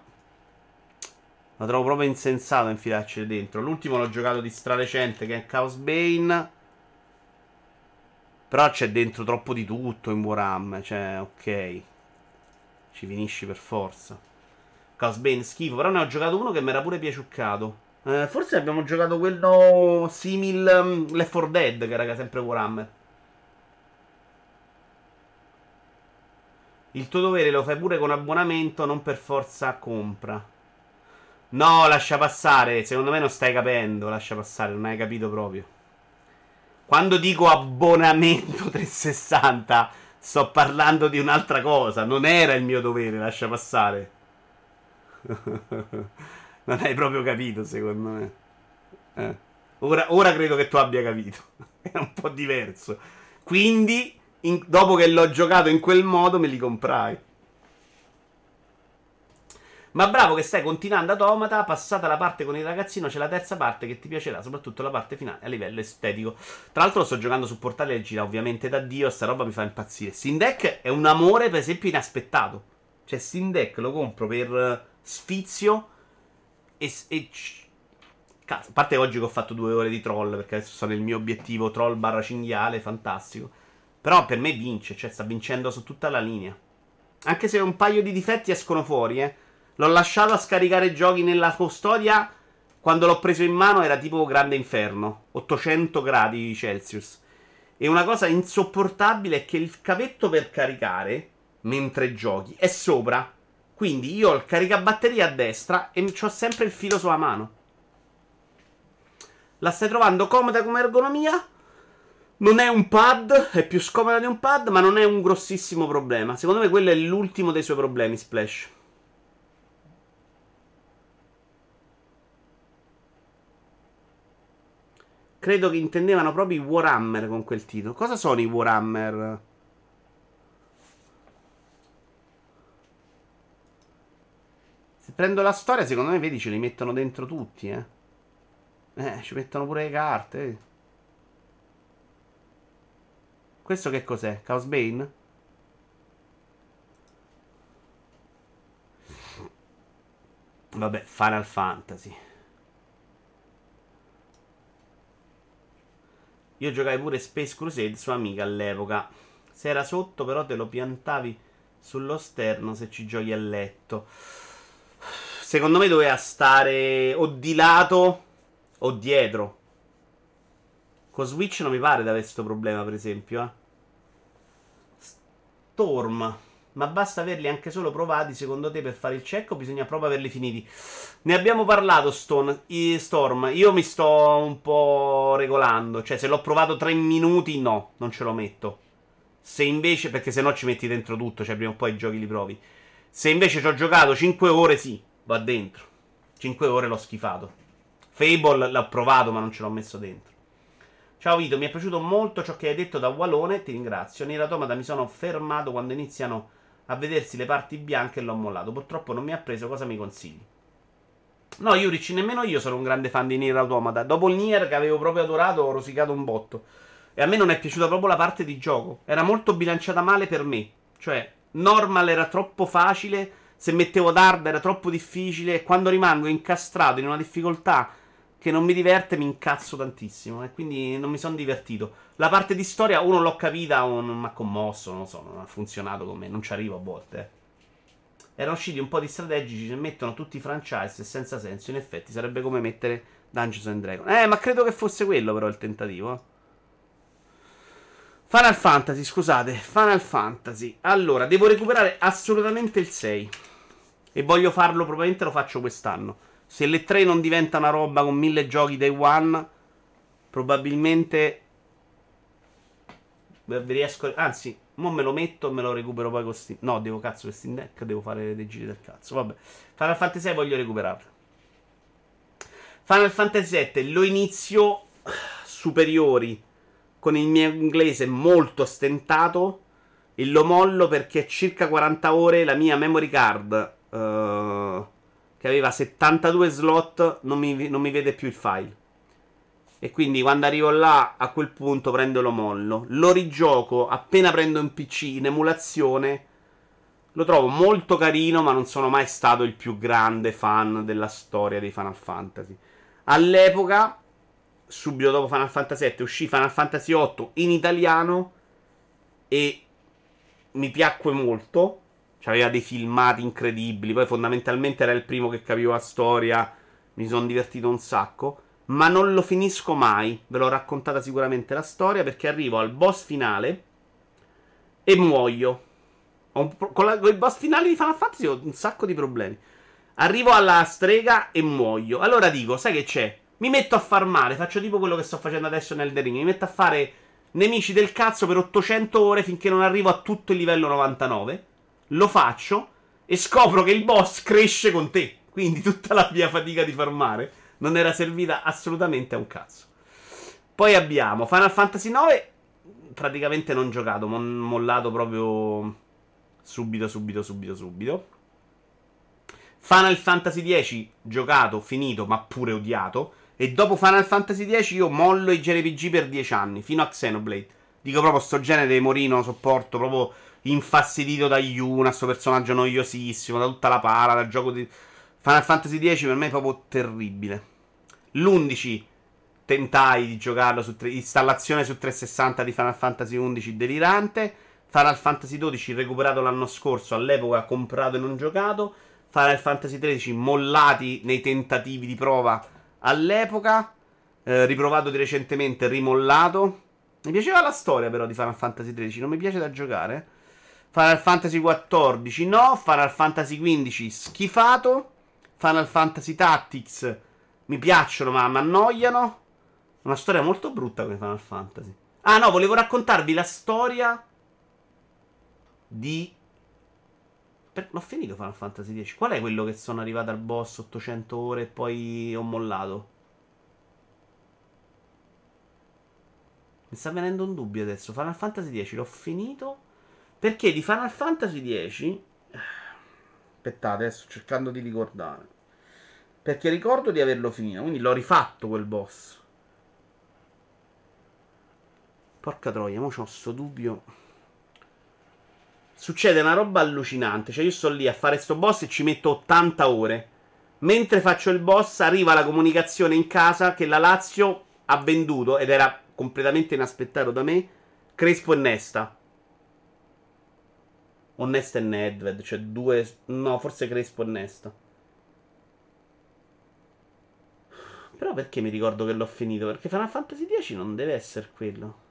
La trovo proprio insensato infilarci dentro. L'ultimo l'ho giocato di strarecente che è Chaos Bane. Però c'è dentro troppo di tutto in Warhammer, cioè, ok. Ci finisci per forza. Chaos Bane schifo, però ne ho giocato uno che mi era pure piaciuccato. Eh, forse abbiamo giocato quello simil um, Left 4 Dead, che era sempre Warhammer. Il tuo dovere lo fai pure con abbonamento, non per forza compra. No, lascia passare. Secondo me non stai capendo. Lascia passare, non hai capito proprio. Quando dico abbonamento 360, sto parlando di un'altra cosa. Non era il mio dovere, lascia passare. non hai proprio capito, secondo me. Eh. Ora, ora credo che tu abbia capito. È un po' diverso. Quindi in, dopo che l'ho giocato in quel modo, me li comprai. Ma bravo che stai continuando Automata, passata la parte con il ragazzino, c'è la terza parte che ti piacerà, soprattutto la parte finale a livello estetico. Tra l'altro sto giocando su portale e gira ovviamente da Dio, sta roba mi fa impazzire. Deck è un amore per esempio inaspettato. Cioè Deck lo compro per sfizio e... e Cazzo, a parte oggi che ho fatto due ore di troll, perché adesso sono il mio obiettivo troll barra cinghiale, fantastico. Però per me vince, cioè sta vincendo su tutta la linea. Anche se un paio di difetti escono fuori, eh. L'ho lasciato a scaricare giochi nella custodia. Quando l'ho preso in mano era tipo grande inferno. 800 gradi Celsius. E una cosa insopportabile è che il cavetto per caricare mentre giochi è sopra. Quindi io ho il caricabatteria a destra e ho sempre il filo sulla mano. La stai trovando comoda come ergonomia? Non è un pad, è più scomoda di un pad, ma non è un grossissimo problema. Secondo me quello è l'ultimo dei suoi problemi, Splash. Credo che intendevano proprio i Warhammer con quel titolo. Cosa sono i Warhammer? Se prendo la storia, secondo me, vedi, ce li mettono dentro tutti, eh. Eh, ci mettono pure le carte. Eh. Questo che cos'è? Chaos Bane? Vabbè, Final Fantasy. Io giocai pure Space Crusade su Amiga all'epoca. Se era sotto, però te lo piantavi sullo sterno se ci giochi a letto. secondo me doveva stare o di lato o dietro. Con Switch non mi pare di avere questo problema, per esempio. Eh. Storm. Ma basta averli anche solo provati, secondo te, per fare il check bisogna proprio averli finiti? Ne abbiamo parlato, Stone, Storm. Io mi sto un po' regolando. Cioè, se l'ho provato tre minuti, no, non ce lo metto. Se invece, perché se no ci metti dentro tutto, cioè prima o poi i giochi li provi. Se invece ci ho giocato 5 ore, sì, va dentro. 5 ore l'ho schifato. Fable l'ho provato, ma non ce l'ho messo dentro. Ciao Vito, mi è piaciuto molto ciò che hai detto da Walone, ti ringrazio. Nera Automata mi sono fermato quando iniziano a vedersi le parti bianche e l'ho mollato. Purtroppo non mi ha preso, cosa mi consigli? No, Yurich, nemmeno io sono un grande fan di Nier Automata. Dopo il Nier che avevo proprio adorato, ho rosicato un botto. E a me non è piaciuta proprio la parte di gioco. Era molto bilanciata male per me. Cioè, normal era troppo facile. Se mettevo d'arda era troppo difficile. E quando rimango incastrato in una difficoltà che non mi diverte, mi incazzo tantissimo. E quindi non mi sono divertito. La parte di storia, uno l'ho capita, non mi ha commosso, non so, non ha funzionato con me. Non ci arrivo a volte. Eh. Erano usciti un po' di strategici che mettono tutti i franchise senza senso. In effetti sarebbe come mettere Dungeons and Dragons. Eh, ma credo che fosse quello però il tentativo. Eh. Final Fantasy, scusate. Final Fantasy. Allora, devo recuperare assolutamente il 6. E voglio farlo, probabilmente lo faccio quest'anno. Se le 3 non diventa una roba con mille giochi day one, probabilmente riesco. Anzi, mo me lo metto e me lo recupero poi con Steam. No, devo cazzo per Steam Deck, devo fare dei giri del cazzo. Vabbè. Final Fantasy 6 voglio recuperarlo. Final Fantasy 7 lo inizio superiori con il mio inglese molto stentato e lo mollo perché circa 40 ore la mia memory card uh, che aveva 72 slot non mi, non mi vede più il file. E quindi quando arrivo là, a quel punto prendo lo mollo. Lo rigioco appena prendo un PC in emulazione. Lo trovo molto carino, ma non sono mai stato il più grande fan della storia dei Final Fantasy. All'epoca, subito dopo Final Fantasy VII, uscì Final Fantasy VIII in italiano e mi piacque molto. C'aveva dei filmati incredibili. Poi, fondamentalmente, era il primo che capivo la storia. Mi sono divertito un sacco ma non lo finisco mai. Ve l'ho raccontata sicuramente la storia perché arrivo al boss finale e muoio. Con, la, con, i boss finali di Final Fantasy ho un sacco di problemi. Arrivo alla strega e muoio. Allora dico, sai che c'è? Mi metto a farmare, faccio tipo quello che sto facendo adesso nel The Ring. Mi metto a fare nemici del cazzo per 800 ore finché non arrivo a tutto il livello 99. Lo faccio e scopro che il boss cresce con te. Quindi tutta la mia fatica di farmare non era servita assolutamente a un cazzo. Poi abbiamo Final Fantasy IX, praticamente non giocato, mon- mollato proprio subito, subito, subito, subito. Final Fantasy X, giocato, finito, ma pure odiato. E dopo Final Fantasy X io mollo i JRPG per 10 anni, fino a Xenoblade. Dico proprio sto genere di Morino, sopporto, proprio infastidito da Yuna, sto personaggio noiosissimo, da tutta la para, dal gioco di... Final Fantasy X per me è proprio terribile. L'11 tentai di giocarlo su tre... installazione su 360 di Final Fantasy XI delirante. Final Fantasy XII recuperato l'anno scorso, all'epoca comprato e non giocato. Final Fantasy XIII mollati nei tentativi di prova all'epoca. Eh, riprovato di recentemente, rimollato. Mi piaceva la storia però di Final Fantasy XIII, non mi piace da giocare. Final Fantasy XIV no, Final Fantasy XV schifato. Final Fantasy Tactics mi piacciono, ma mi annoiano. Una storia molto brutta come Final Fantasy. Ah, no, volevo raccontarvi la storia di. Per... L'ho finito Final Fantasy X. Qual è quello che sono arrivato al boss 800 ore e poi ho mollato? Mi sta venendo un dubbio adesso. Final Fantasy X l'ho finito. Perché di Final Fantasy X Aspettate, adesso cercando di ricordare. Perché ricordo di averlo finito, quindi l'ho rifatto quel boss. Porca troia, mo c'ho sto dubbio. Succede una roba allucinante. Cioè, io sto lì a fare sto boss e ci metto 80 ore. Mentre faccio il boss, arriva la comunicazione in casa che la Lazio ha venduto, ed era completamente inaspettato da me, Crespo e Nesta. O e Nedved, cioè due... No, forse Crespo e Nesta. Però perché mi ricordo che l'ho finito? Perché Final Fantasy X non deve essere quello.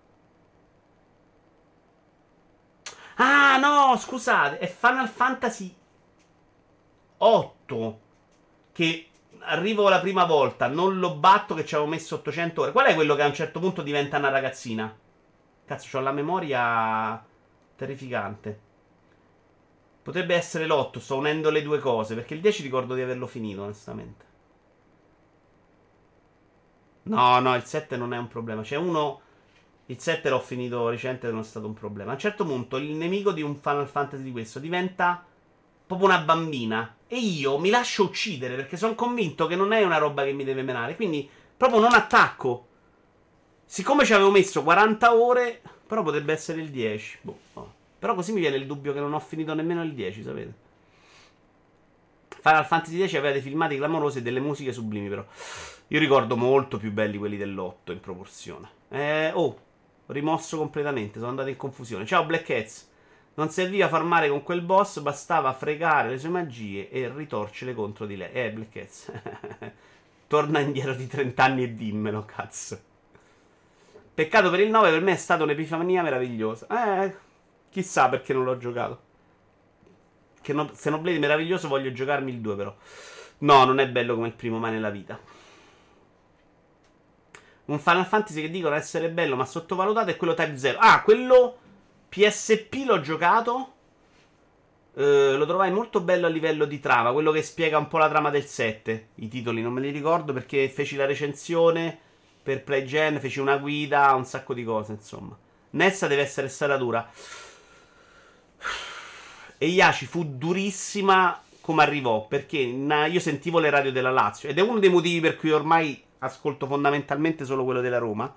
Ah, no, scusate, è Final Fantasy 8 che arrivo la prima volta, non lo batto che ci avevo messo 800 ore. Qual è quello che a un certo punto diventa una ragazzina? Cazzo, ho la memoria terrificante. Potrebbe essere l'8, sto unendo le due cose, perché il 10 ricordo di averlo finito, onestamente. No, no, il 7 non è un problema. C'è uno. Il 7 l'ho finito recente, non è stato un problema. A un certo punto il nemico di un Final Fantasy di questo diventa proprio una bambina. E io mi lascio uccidere perché sono convinto che non è una roba che mi deve menare. Quindi proprio non attacco. Siccome ci avevo messo 40 ore, però potrebbe essere il 10. Boh. Però così mi viene il dubbio che non ho finito nemmeno il 10, sapete? Final Fantasy X aveva dei filmati clamorosi e delle musiche sublimi, però. Io ricordo molto più belli quelli dell'8 in proporzione. Eh, oh, rimosso completamente, sono andato in confusione. Ciao Black Cats. Non serviva farmare con quel boss, bastava fregare le sue magie e ritorcere contro di lei. Eh, Black Cats. Torna indietro di 30 anni e dimmelo, cazzo. Peccato per il 9, per me è stata un'epifania meravigliosa. Eh, chissà perché non l'ho giocato. Che no, Xenoblade meraviglioso, voglio giocarmi il 2 però. No, non è bello come il primo mai nella vita. Un Final Fantasy che dicono essere bello ma sottovalutato è quello Type 0. Ah, quello PSP l'ho giocato. Uh, lo trovai molto bello a livello di trama. Quello che spiega un po' la trama del 7. I titoli non me li ricordo perché feci la recensione per PlayGen, feci una guida, un sacco di cose, insomma. Nessa deve essere stata dura. E Yashi fu durissima come arrivò, perché io sentivo le radio della Lazio ed è uno dei motivi per cui ormai ascolto fondamentalmente solo quello della Roma.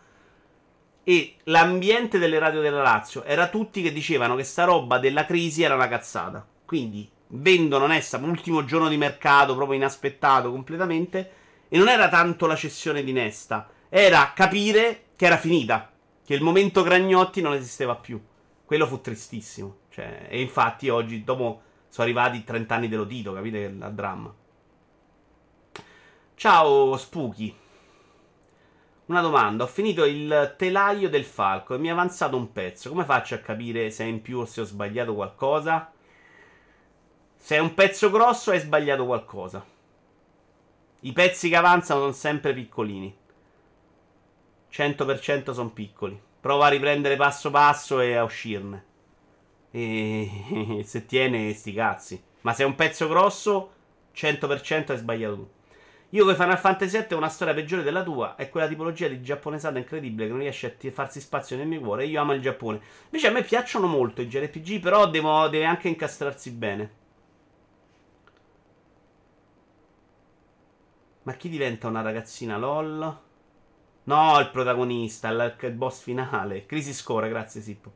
E l'ambiente delle radio della Lazio era tutti che dicevano che sta roba della crisi era una cazzata. Quindi vendono Nessa, ultimo giorno di mercato, proprio inaspettato completamente. E non era tanto la cessione di Nesta, era capire che era finita, che il momento Gragnotti non esisteva più. Quello fu tristissimo. Cioè, e infatti oggi, dopo, sono arrivati 30 anni dello Tito, capite il dramma. Ciao Spooky. Una domanda, ho finito il telaio del falco e mi è avanzato un pezzo. Come faccio a capire se è in più o se ho sbagliato qualcosa? Se è un pezzo grosso hai sbagliato qualcosa. I pezzi che avanzano sono sempre piccolini. 100% sono piccoli. Prova a riprendere passo passo e a uscirne. E se tiene sti cazzi. Ma se è un pezzo grosso, 100% hai sbagliato tu. Io con Final Fantasy VII ho una storia peggiore della tua. È quella tipologia di giapponesata incredibile che non riesce a farsi spazio nel mio cuore. Io amo il Giappone. Invece a me piacciono molto i JRPG, però devo, deve anche incastrarsi bene. Ma chi diventa una ragazzina LOL? No, il protagonista, il, il boss finale. Crisi Score, grazie Sippo.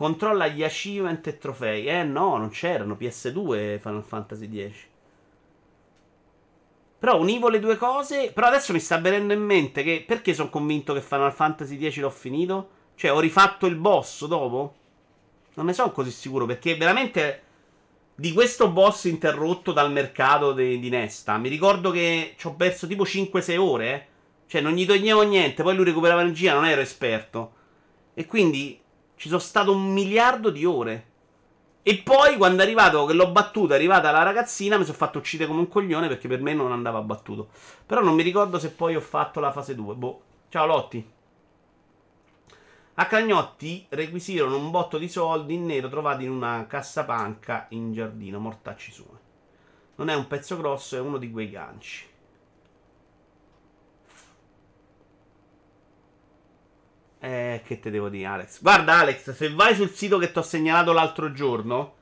Controlla gli achievement e trofei. Eh no, non c'erano. PS2 Final Fantasy X. Però univo le due cose. Però adesso mi sta venendo in mente che. Perché sono convinto che Final Fantasy X l'ho finito? Cioè, ho rifatto il boss dopo? Non ne sono così sicuro. Perché veramente. Di questo boss interrotto dal mercato de, di Nesta. Mi ricordo che ci ho perso tipo 5-6 ore. Eh? Cioè, non gli toglievo niente. Poi lui recuperava energia. Non ero esperto. E quindi. Ci sono stato un miliardo di ore. E poi, quando è arrivato, che l'ho battuto, è arrivata la ragazzina, mi sono fatto uccidere come un coglione perché per me non andava battuto. Però non mi ricordo se poi ho fatto la fase 2. Boh. Ciao Lotti. A Cagnotti requisirono un botto di soldi in nero trovati in una cassapanca in giardino, mortacci suoi. Non è un pezzo grosso, è uno di quei ganci. Eh, che te devo dire, Alex? Guarda, Alex, se vai sul sito che ti ho segnalato l'altro giorno,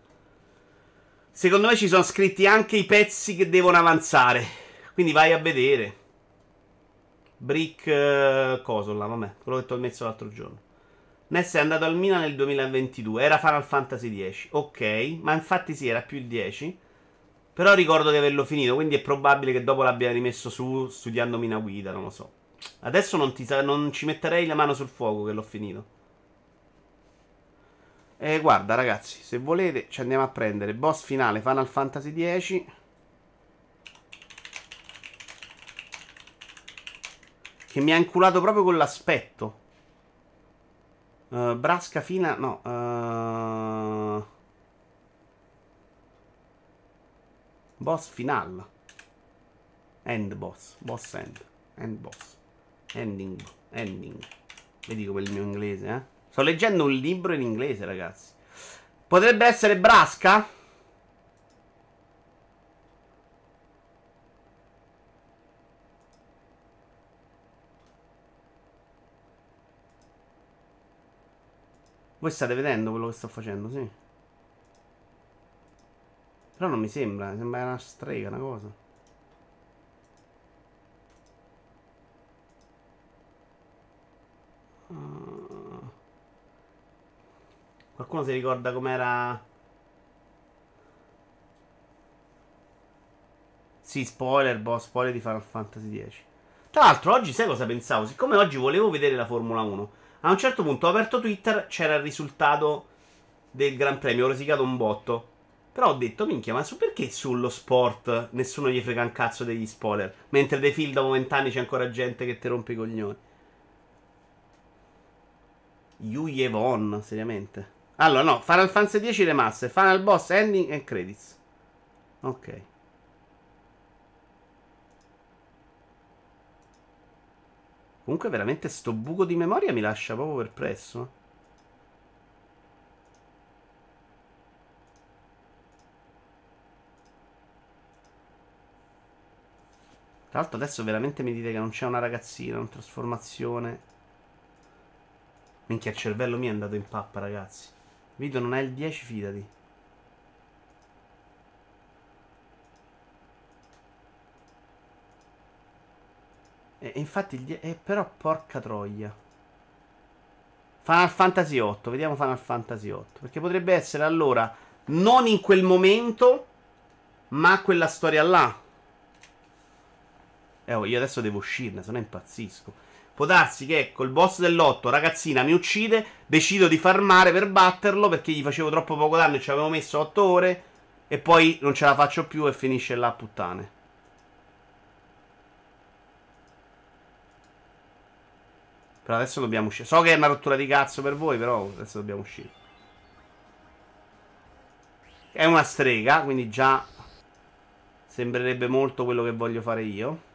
secondo me ci sono scritti anche i pezzi che devono avanzare. Quindi vai a vedere. Brick uh, coso là, vabbè, quello che ti ho messo l'altro giorno. Ness è andato al Milan nel 2022, era Final Fantasy X. Ok, ma infatti sì, era più il 10. Però ricordo di averlo finito, quindi è probabile che dopo l'abbia rimesso su studiandomi una guida, non lo so. Adesso non, ti, non ci metterei la mano sul fuoco che l'ho finito. E guarda ragazzi, se volete ci andiamo a prendere boss finale Final Fantasy X. Che mi ha inculato proprio con l'aspetto. Uh, Brasca fina. No. Uh... Boss final. End boss. Boss end. End boss. Ending. Ending. Vedi come il mio inglese, eh? Sto leggendo un libro in inglese, ragazzi. Potrebbe essere Brasca? Voi state vedendo quello che sto facendo, sì. Però non mi sembra, sembra una strega, una cosa. Qualcuno si ricorda com'era... Sì, spoiler, boh, spoiler di Final Fantasy X. Tra l'altro, oggi sai cosa pensavo? Siccome oggi volevo vedere la Formula 1, a un certo punto ho aperto Twitter, c'era il risultato del Gran Premio, ho rosicato un botto. Però ho detto, minchia, ma su perché sullo sport nessuno gli frega un cazzo degli spoiler? Mentre dei film dopo vent'anni c'è ancora gente che ti rompe i coglioni. Yu Yevon, seriamente. Allora, no, Final Fantasy X remaster, Final Boss, Ending e Credits. Ok. Comunque veramente sto buco di memoria mi lascia proprio perplesso. Tra l'altro adesso veramente mi dite che non c'è una ragazzina, una trasformazione. Minchia, il cervello mio è andato in pappa, ragazzi. Video non è il 10, fidati. E infatti il die- eh, però porca troia. Final Fantasy 8, vediamo Final Fantasy 8. Perché potrebbe essere allora non in quel momento, ma quella storia là. Eh, oh, io adesso devo uscirne, se no impazzisco. Può darsi che col boss dell'otto, ragazzina, mi uccide, decido di farmare per batterlo perché gli facevo troppo poco danno e ci avevo messo 8 ore e poi non ce la faccio più e finisce là puttane. Però adesso dobbiamo uscire. So che è una rottura di cazzo per voi, però adesso dobbiamo uscire. È una strega, quindi già sembrerebbe molto quello che voglio fare io.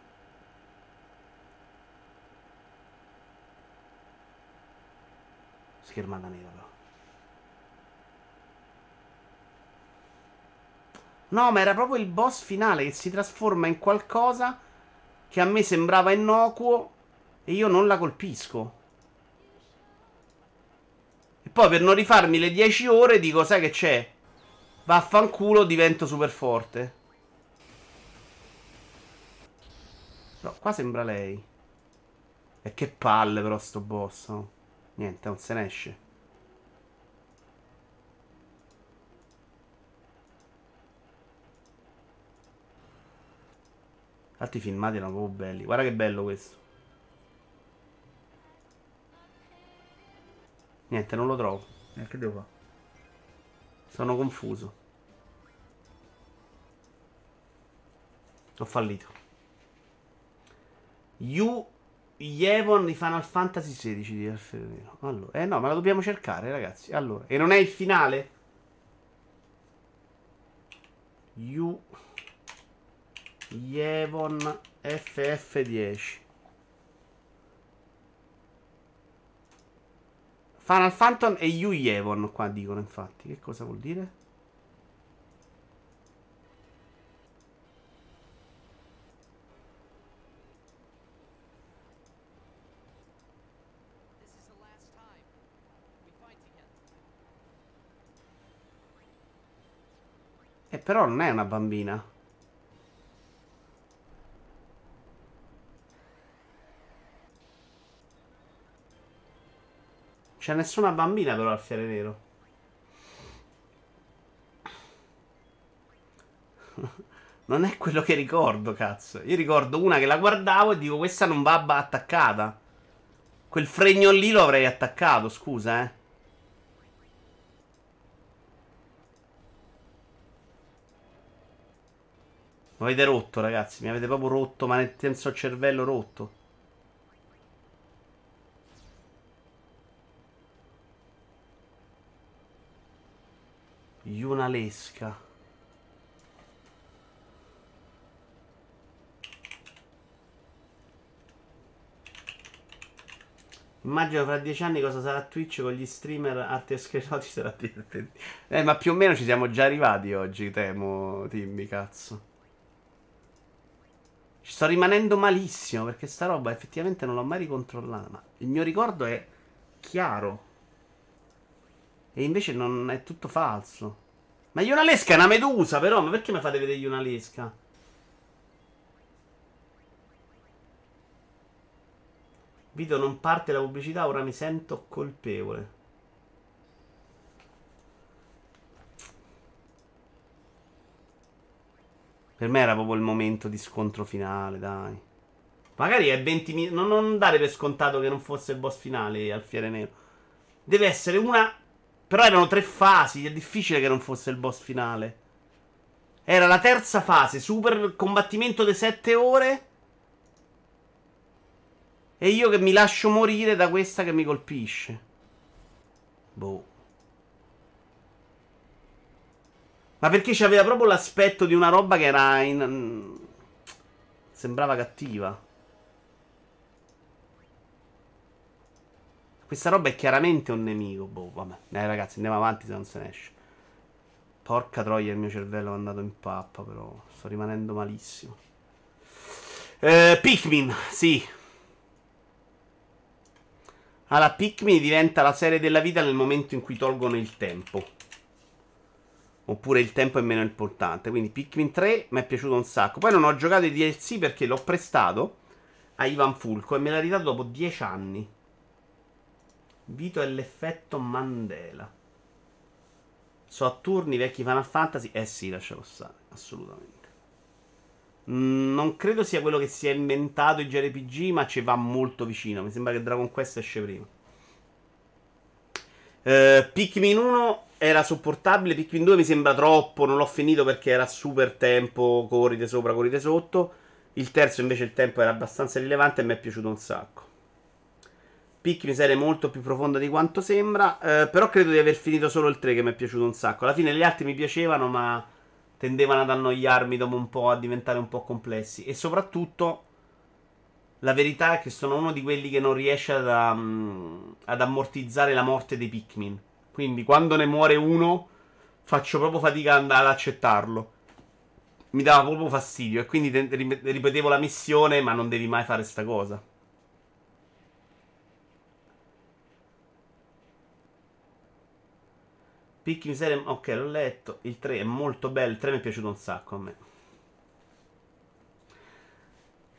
Schermata nera. No, ma era proprio il boss finale che si trasforma in qualcosa che a me sembrava innocuo e io non la colpisco. E poi per non rifarmi le 10 ore dico, sai che c'è? Vaffanculo, divento super forte. No, qua sembra lei. E che palle però sto boss. No? Niente, non se ne esce. Altri filmati erano proprio belli. Guarda che bello questo. Niente, non lo trovo. Eh, che devo fare? Sono confuso. Ho fallito. You Yevon di Final Fantasy XVI di Alfredo Allora, eh no, ma la dobbiamo cercare, ragazzi. Allora, e non è il finale? You Yevon FF10 Final Phantom e Yu Yevon qua dicono infatti. Che cosa vuol dire? Però non è una bambina. C'è nessuna bambina però al fiere nero. non è quello che ricordo, cazzo. Io ricordo una che la guardavo e dico questa non va attaccata. Quel fregno lì lo avrei attaccato, scusa, eh. Mi avete rotto, ragazzi. Mi avete proprio rotto, ma nel senso cervello rotto. Yunalesca. Immagino fra dieci anni cosa sarà Twitch con gli streamer arti escheroti sarà divertente. Eh, ma più o meno ci siamo già arrivati oggi, temo, Timmy, cazzo. Sto rimanendo malissimo perché sta roba effettivamente non l'ho mai ricontrollata. Ma il mio ricordo è chiaro. E invece non è tutto falso. Ma Yunalesca è una medusa, però. Ma perché mi fate vedere Yunalesca? Video non parte la pubblicità, ora mi sento colpevole. Per me era proprio il momento di scontro finale, dai. Magari è 20 minuti. Non, non dare per scontato che non fosse il boss finale al Fiere Nero. Deve essere una però erano tre fasi, è difficile che non fosse il boss finale. Era la terza fase, super combattimento di sette ore. E io che mi lascio morire da questa che mi colpisce. Boh. Ma perché c'aveva proprio l'aspetto di una roba che era in... Sembrava cattiva. Questa roba è chiaramente un nemico. Boh, vabbè. Dai, ragazzi, andiamo avanti se non se ne esce. Porca troia, il mio cervello è andato in pappa, però. Sto rimanendo malissimo. Eh, Pikmin, sì. Allora, Pikmin diventa la serie della vita nel momento in cui tolgono il tempo. Oppure il tempo è meno importante. Quindi Pikmin 3 mi è piaciuto un sacco. Poi non ho giocato i DLC perché l'ho prestato a Ivan Fulco e me l'ha ridato dopo 10 anni. Vito è l'effetto Mandela. So a turni vecchi Final Fantasy? Eh sì, lascialo stare, assolutamente. Mm, non credo sia quello che si è inventato i JRPG, ma ci va molto vicino. Mi sembra che Dragon Quest esce prima. Uh, Pikmin 1 era sopportabile, Pikmin 2 mi sembra troppo, non l'ho finito perché era super tempo, corrite sopra, corrite sotto. Il terzo invece il tempo era abbastanza rilevante e mi è piaciuto un sacco. Pikmin serie molto più profonda di quanto sembra. Eh, però credo di aver finito solo il 3 che mi è piaciuto un sacco. Alla fine gli altri mi piacevano, ma tendevano ad annoiarmi dopo un po', a diventare un po' complessi. E soprattutto, la verità è che sono uno di quelli che non riesce ad, um, ad ammortizzare la morte dei Pikmin. Quindi quando ne muore uno, faccio proprio fatica ad accettarlo. Mi dava proprio fastidio. E quindi ripetevo la missione, ma non devi mai fare sta cosa. Picchi serie. Ok, l'ho letto. Il 3 è molto bello. Il 3 mi è piaciuto un sacco a me.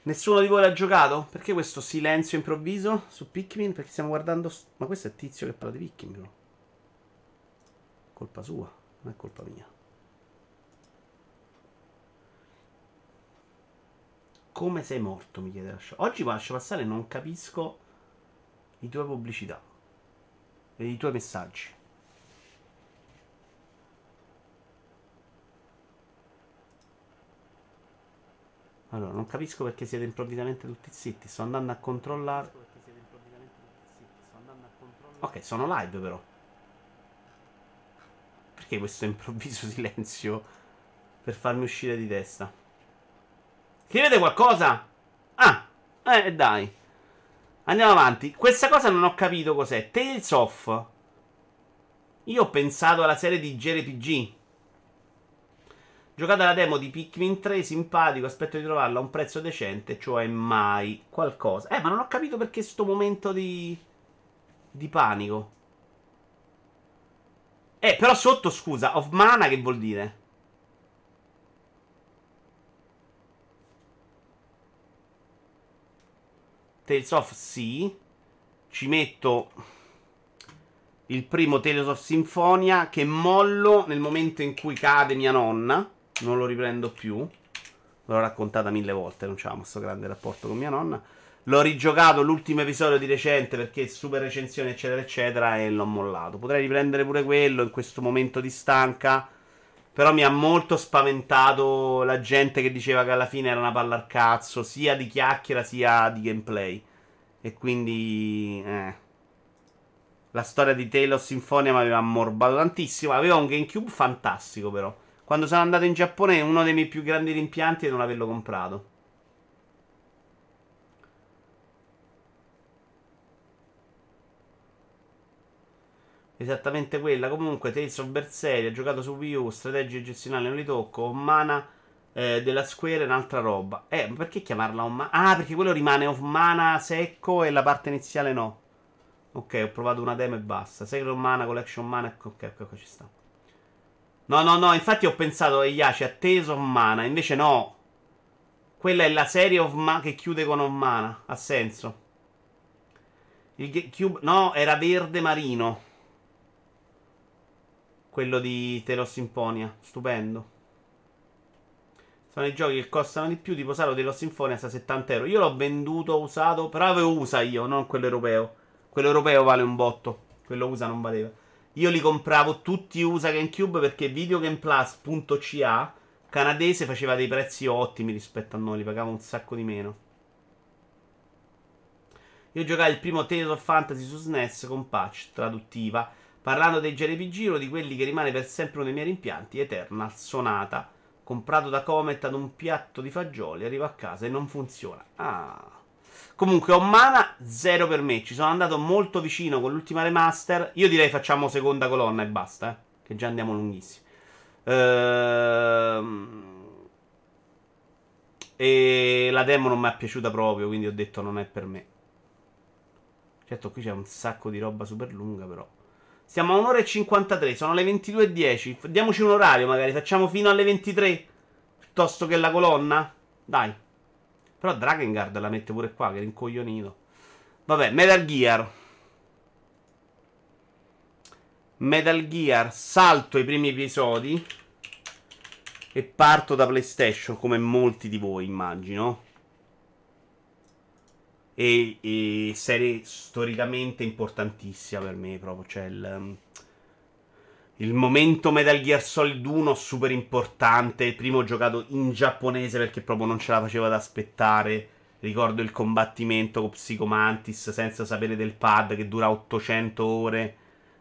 Nessuno di voi l'ha giocato? Perché questo silenzio improvviso su Pikmin? Perché stiamo guardando. Ma questo è Tizio che parla di Pikmin, però. Colpa sua, non è colpa mia. Come sei morto? Mi chiede lascia. Oggi lascio passare, non capisco i tuoi pubblicità e i tuoi messaggi. Allora, non capisco perché siete improvvisamente tutti zitti. Sto andando a controllare. Ok, sono live però. Perché questo improvviso silenzio per farmi uscire di testa? Scrivete qualcosa? Ah, eh dai. Andiamo avanti. Questa cosa non ho capito cos'è. Tales of. Io ho pensato alla serie di JRPG. Giocate la demo di Pikmin 3, simpatico, aspetto di trovarla a un prezzo decente, cioè mai qualcosa. Eh, ma non ho capito perché sto momento di... di panico. Eh, però sotto, scusa, of mana che vuol dire? Tales of sì. Ci metto il primo Tales of Symphonia che mollo nel momento in cui cade mia nonna non lo riprendo più. L'ho raccontata mille volte, non c'avevamo questo grande rapporto con mia nonna. L'ho rigiocato l'ultimo episodio di recente perché super recensione, eccetera, eccetera, e l'ho mollato. Potrei riprendere pure quello in questo momento di stanca. Però mi ha molto spaventato la gente che diceva che alla fine era una palla al cazzo, sia di chiacchiera sia di gameplay. E quindi. Eh. La storia di Taylor Sinfonia mi aveva ammorbato tantissimo. Aveva un GameCube fantastico, però. Quando sono andato in Giappone, uno dei miei più grandi rimpianti è non averlo comprato. Esattamente quella. Comunque, Tales of Berseria, giocato su Wii U, strategie gestionali non li tocco. Mana eh, della Square è un'altra roba. Eh, ma perché chiamarla Mana? Ah, perché quello rimane of Mana secco e la parte iniziale no. Ok, ho provato una demo e basta. Secret Mana, Collection Mana, ok, ok, ok, ci sta. No, no, no, infatti ho pensato a Yashi a Tales of Mana, invece no. Quella è la serie of Mana che chiude con of Mana, ha senso. Il Cube, no, era verde marino. Quello di Telo Sinfonia, stupendo. Sono i giochi che costano di più, tipo Salo dello Sinfonia sta 70 euro. Io l'ho venduto, usato, però avevo USA io, non quello europeo. Quello europeo vale un botto, quello USA non valeva. Io li compravo tutti USA GameCube perché videogameplus.ca canadese faceva dei prezzi ottimi rispetto a noi, li pagavo un sacco di meno. Io giocai il primo Tales of Fantasy su SNES con patch traduttiva, parlando dei JRPG, uno di quelli che rimane per sempre uno dei miei rimpianti, Eternal Sonata, comprato da Comet ad un piatto di fagioli, arrivo a casa e non funziona. Ah. Comunque, ho mana zero per me. Ci sono andato molto vicino con l'ultima remaster. Io direi facciamo seconda colonna e basta, eh, che già andiamo lunghissimi. Ehm... E la demo non mi è piaciuta proprio, quindi ho detto non è per me. Certo, qui c'è un sacco di roba super lunga, però. Siamo a un'ora e 53, sono le 22.10. Diamoci un orario, magari. Facciamo fino alle 23 piuttosto che la colonna. Dai. Però Drakengard la mette pure qua, che è rincoglionito. Vabbè, Metal Gear. Metal Gear, salto i primi episodi e parto da PlayStation, come molti di voi immagino. E, e serie storicamente importantissima per me, proprio. Cioè, il, il momento Metal Gear Solid 1 super importante. Il primo giocato in giapponese perché proprio non ce la faceva ad aspettare. Ricordo il combattimento con Psychomantis senza sapere del pad che dura 800 ore.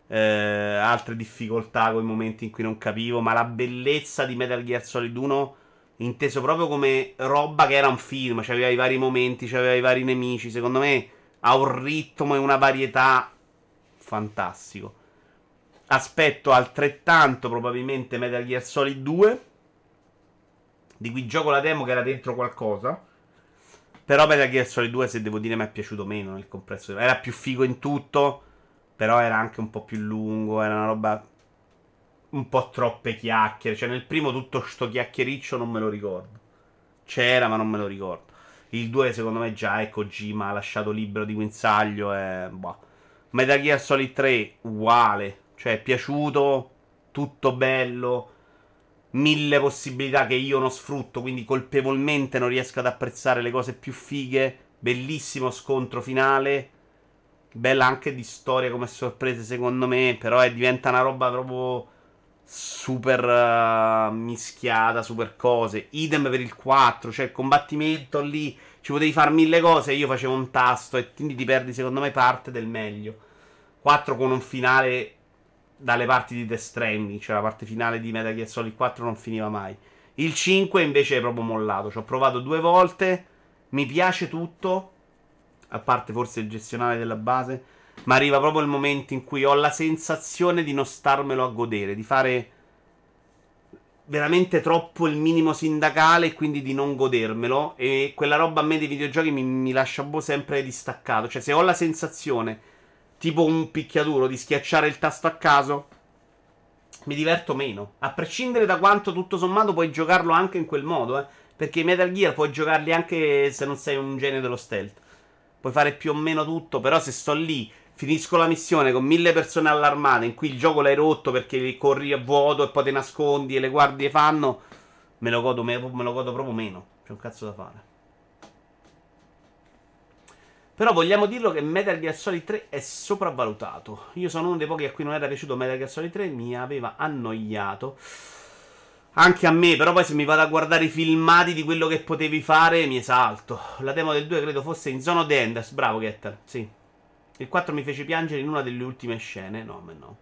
Eh, altre difficoltà con i momenti in cui non capivo. Ma la bellezza di Metal Gear Solid 1, inteso proprio come roba che era un film. C'aveva i vari momenti, c'aveva i vari nemici. Secondo me ha un ritmo e una varietà fantastico. Aspetto altrettanto probabilmente Metal Gear Solid 2. Di cui gioco la demo che era dentro qualcosa. Però Metal Gear Solid 2, se devo dire, mi è piaciuto meno nel complesso. Era più figo in tutto. Però era anche un po' più lungo. Era una roba. Un po' troppe chiacchiere. Cioè, nel primo tutto sto chiacchiericcio non me lo ricordo. C'era, ma non me lo ricordo. Il 2, secondo me, già è Kojima ha lasciato libero di guinzaglio. E. Boh. Metal Gear Solid 3, uguale. Cioè, è piaciuto, tutto bello, mille possibilità che io non sfrutto, quindi colpevolmente non riesco ad apprezzare le cose più fighe. Bellissimo scontro finale. Bella anche di storia come sorprese, secondo me. Però è, diventa una roba proprio super uh, mischiata, super cose. Idem per il 4, cioè il combattimento lì. Ci potevi fare mille cose. Io facevo un tasto e quindi ti perdi, secondo me, parte del meglio. 4 con un finale dalle parti di Death Stranding, cioè la parte finale di Metal Gear Solid 4 non finiva mai. Il 5 invece è proprio mollato, ci ho provato due volte, mi piace tutto, a parte forse il gestionale della base, ma arriva proprio il momento in cui ho la sensazione di non starmelo a godere, di fare veramente troppo il minimo sindacale e quindi di non godermelo e quella roba a me dei videogiochi mi, mi lascia boh sempre distaccato, cioè se ho la sensazione tipo un picchiaduro, di schiacciare il tasto a caso, mi diverto meno. A prescindere da quanto tutto sommato puoi giocarlo anche in quel modo, eh. Perché i Metal Gear puoi giocarli anche se non sei un genio dello stealth. Puoi fare più o meno tutto, però se sto lì, finisco la missione con mille persone allarmate, in cui il gioco l'hai rotto perché corri a vuoto e poi ti nascondi e le guardie fanno, me lo godo, me, me lo godo proprio meno. C'è un cazzo da fare. Però vogliamo dirlo che Metal Gear Solid 3 è sopravvalutato. Io sono uno dei pochi a cui non era piaciuto Metal Gear Solid 3, mi aveva annoiato. Anche a me, però poi se mi vado a guardare i filmati di quello che potevi fare, mi esalto. La demo del 2 credo fosse in Zone of bravo Getter, sì. Il 4 mi fece piangere in una delle ultime scene. No, ma no.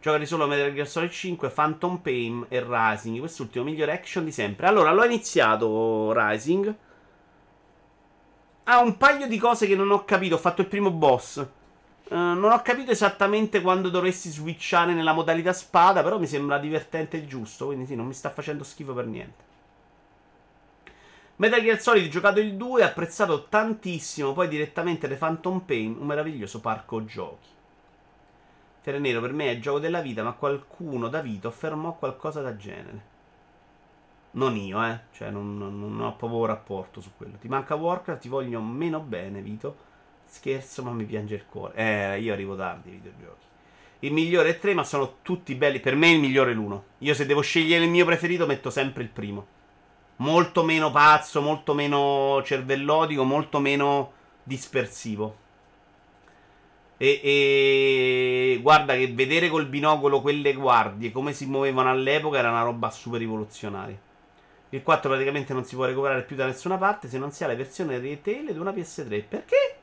Giocare solo Metal Gear Solid 5, Phantom Pain e Rising. Quest'ultimo migliore action di sempre. Allora, l'ho iniziato Rising. Ha un paio di cose che non ho capito. Ho fatto il primo boss. Uh, non ho capito esattamente quando dovresti switchare nella modalità spada. Però mi sembra divertente e giusto. Quindi sì, non mi sta facendo schifo per niente. Metal Gear Solid giocato il 2, apprezzato tantissimo. Poi direttamente The Phantom Pain, un meraviglioso parco giochi. Fiere Nero per me è il gioco della vita, ma qualcuno da Vito affermò qualcosa da genere. Non io, eh. Cioè, non, non, non ho proprio rapporto su quello. Ti manca Warcraft, ti voglio meno bene, Vito. Scherzo, ma mi piange il cuore. Eh, io arrivo tardi ai videogiochi. Il migliore è 3, ma sono tutti belli. Per me il migliore è l'1. Io se devo scegliere il mio preferito metto sempre il primo. Molto meno pazzo, molto meno cervellotico, molto meno dispersivo. E, e, guarda che vedere col binocolo quelle guardie come si muovevano all'epoca era una roba super rivoluzionaria. Il 4 praticamente non si può recuperare più da nessuna parte se non si ha la versione retail di una PS3. Perché?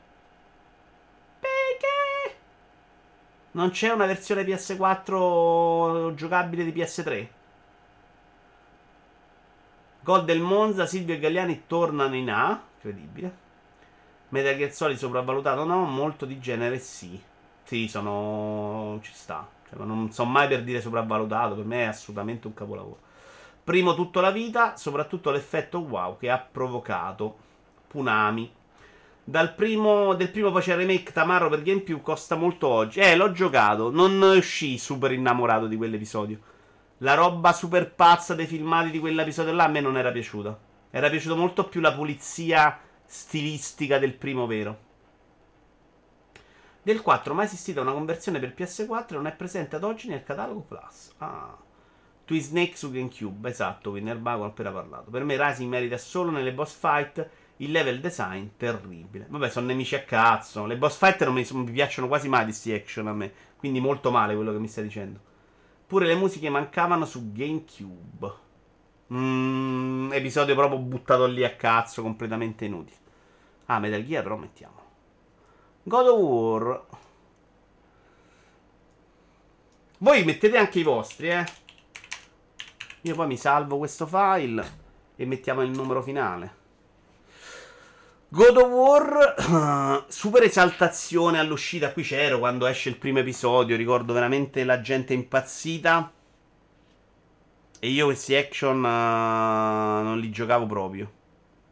Perché? Non c'è una versione PS4 giocabile di PS3? Gol del Monza, Silvio e Galliani tornano in A. Incredibile. Metal Gear Solid sopravvalutato no, molto di genere sì. Sì, sono... ci sta. Cioè, non so mai per dire sopravvalutato, per me è assolutamente un capolavoro. Primo tutta la vita, soprattutto l'effetto wow che ha provocato Punami. Dal primo, del primo poi c'è il remake Tamarro per GameCube, costa molto oggi. Eh, l'ho giocato, non uscì super innamorato di quell'episodio. La roba super pazza dei filmati di quell'episodio là a me non era piaciuta. Era piaciuto molto più la pulizia stilistica del primo vero. Del 4 mai esistita una conversione per PS4 e non è presente ad oggi nel catalogo Plus. Ah. Twin Snake su GameCube, esatto, Winnerbago ha appena parlato. Per me Rising merita solo nelle boss fight il level design terribile. Vabbè, sono nemici a cazzo. Le boss fight non mi, non mi piacciono quasi mai di sti action a me. Quindi molto male quello che mi stai dicendo. Pure le musiche mancavano su GameCube. Mm, episodio proprio buttato lì a cazzo, completamente inutile. Ah, Metal Gear però mettiamo. God of War. Voi mettete anche i vostri, eh. Io poi mi salvo questo file e mettiamo il numero finale. God of War, super esaltazione all'uscita. Qui c'ero quando esce il primo episodio. Ricordo veramente la gente impazzita. E io questi action uh, non li giocavo proprio.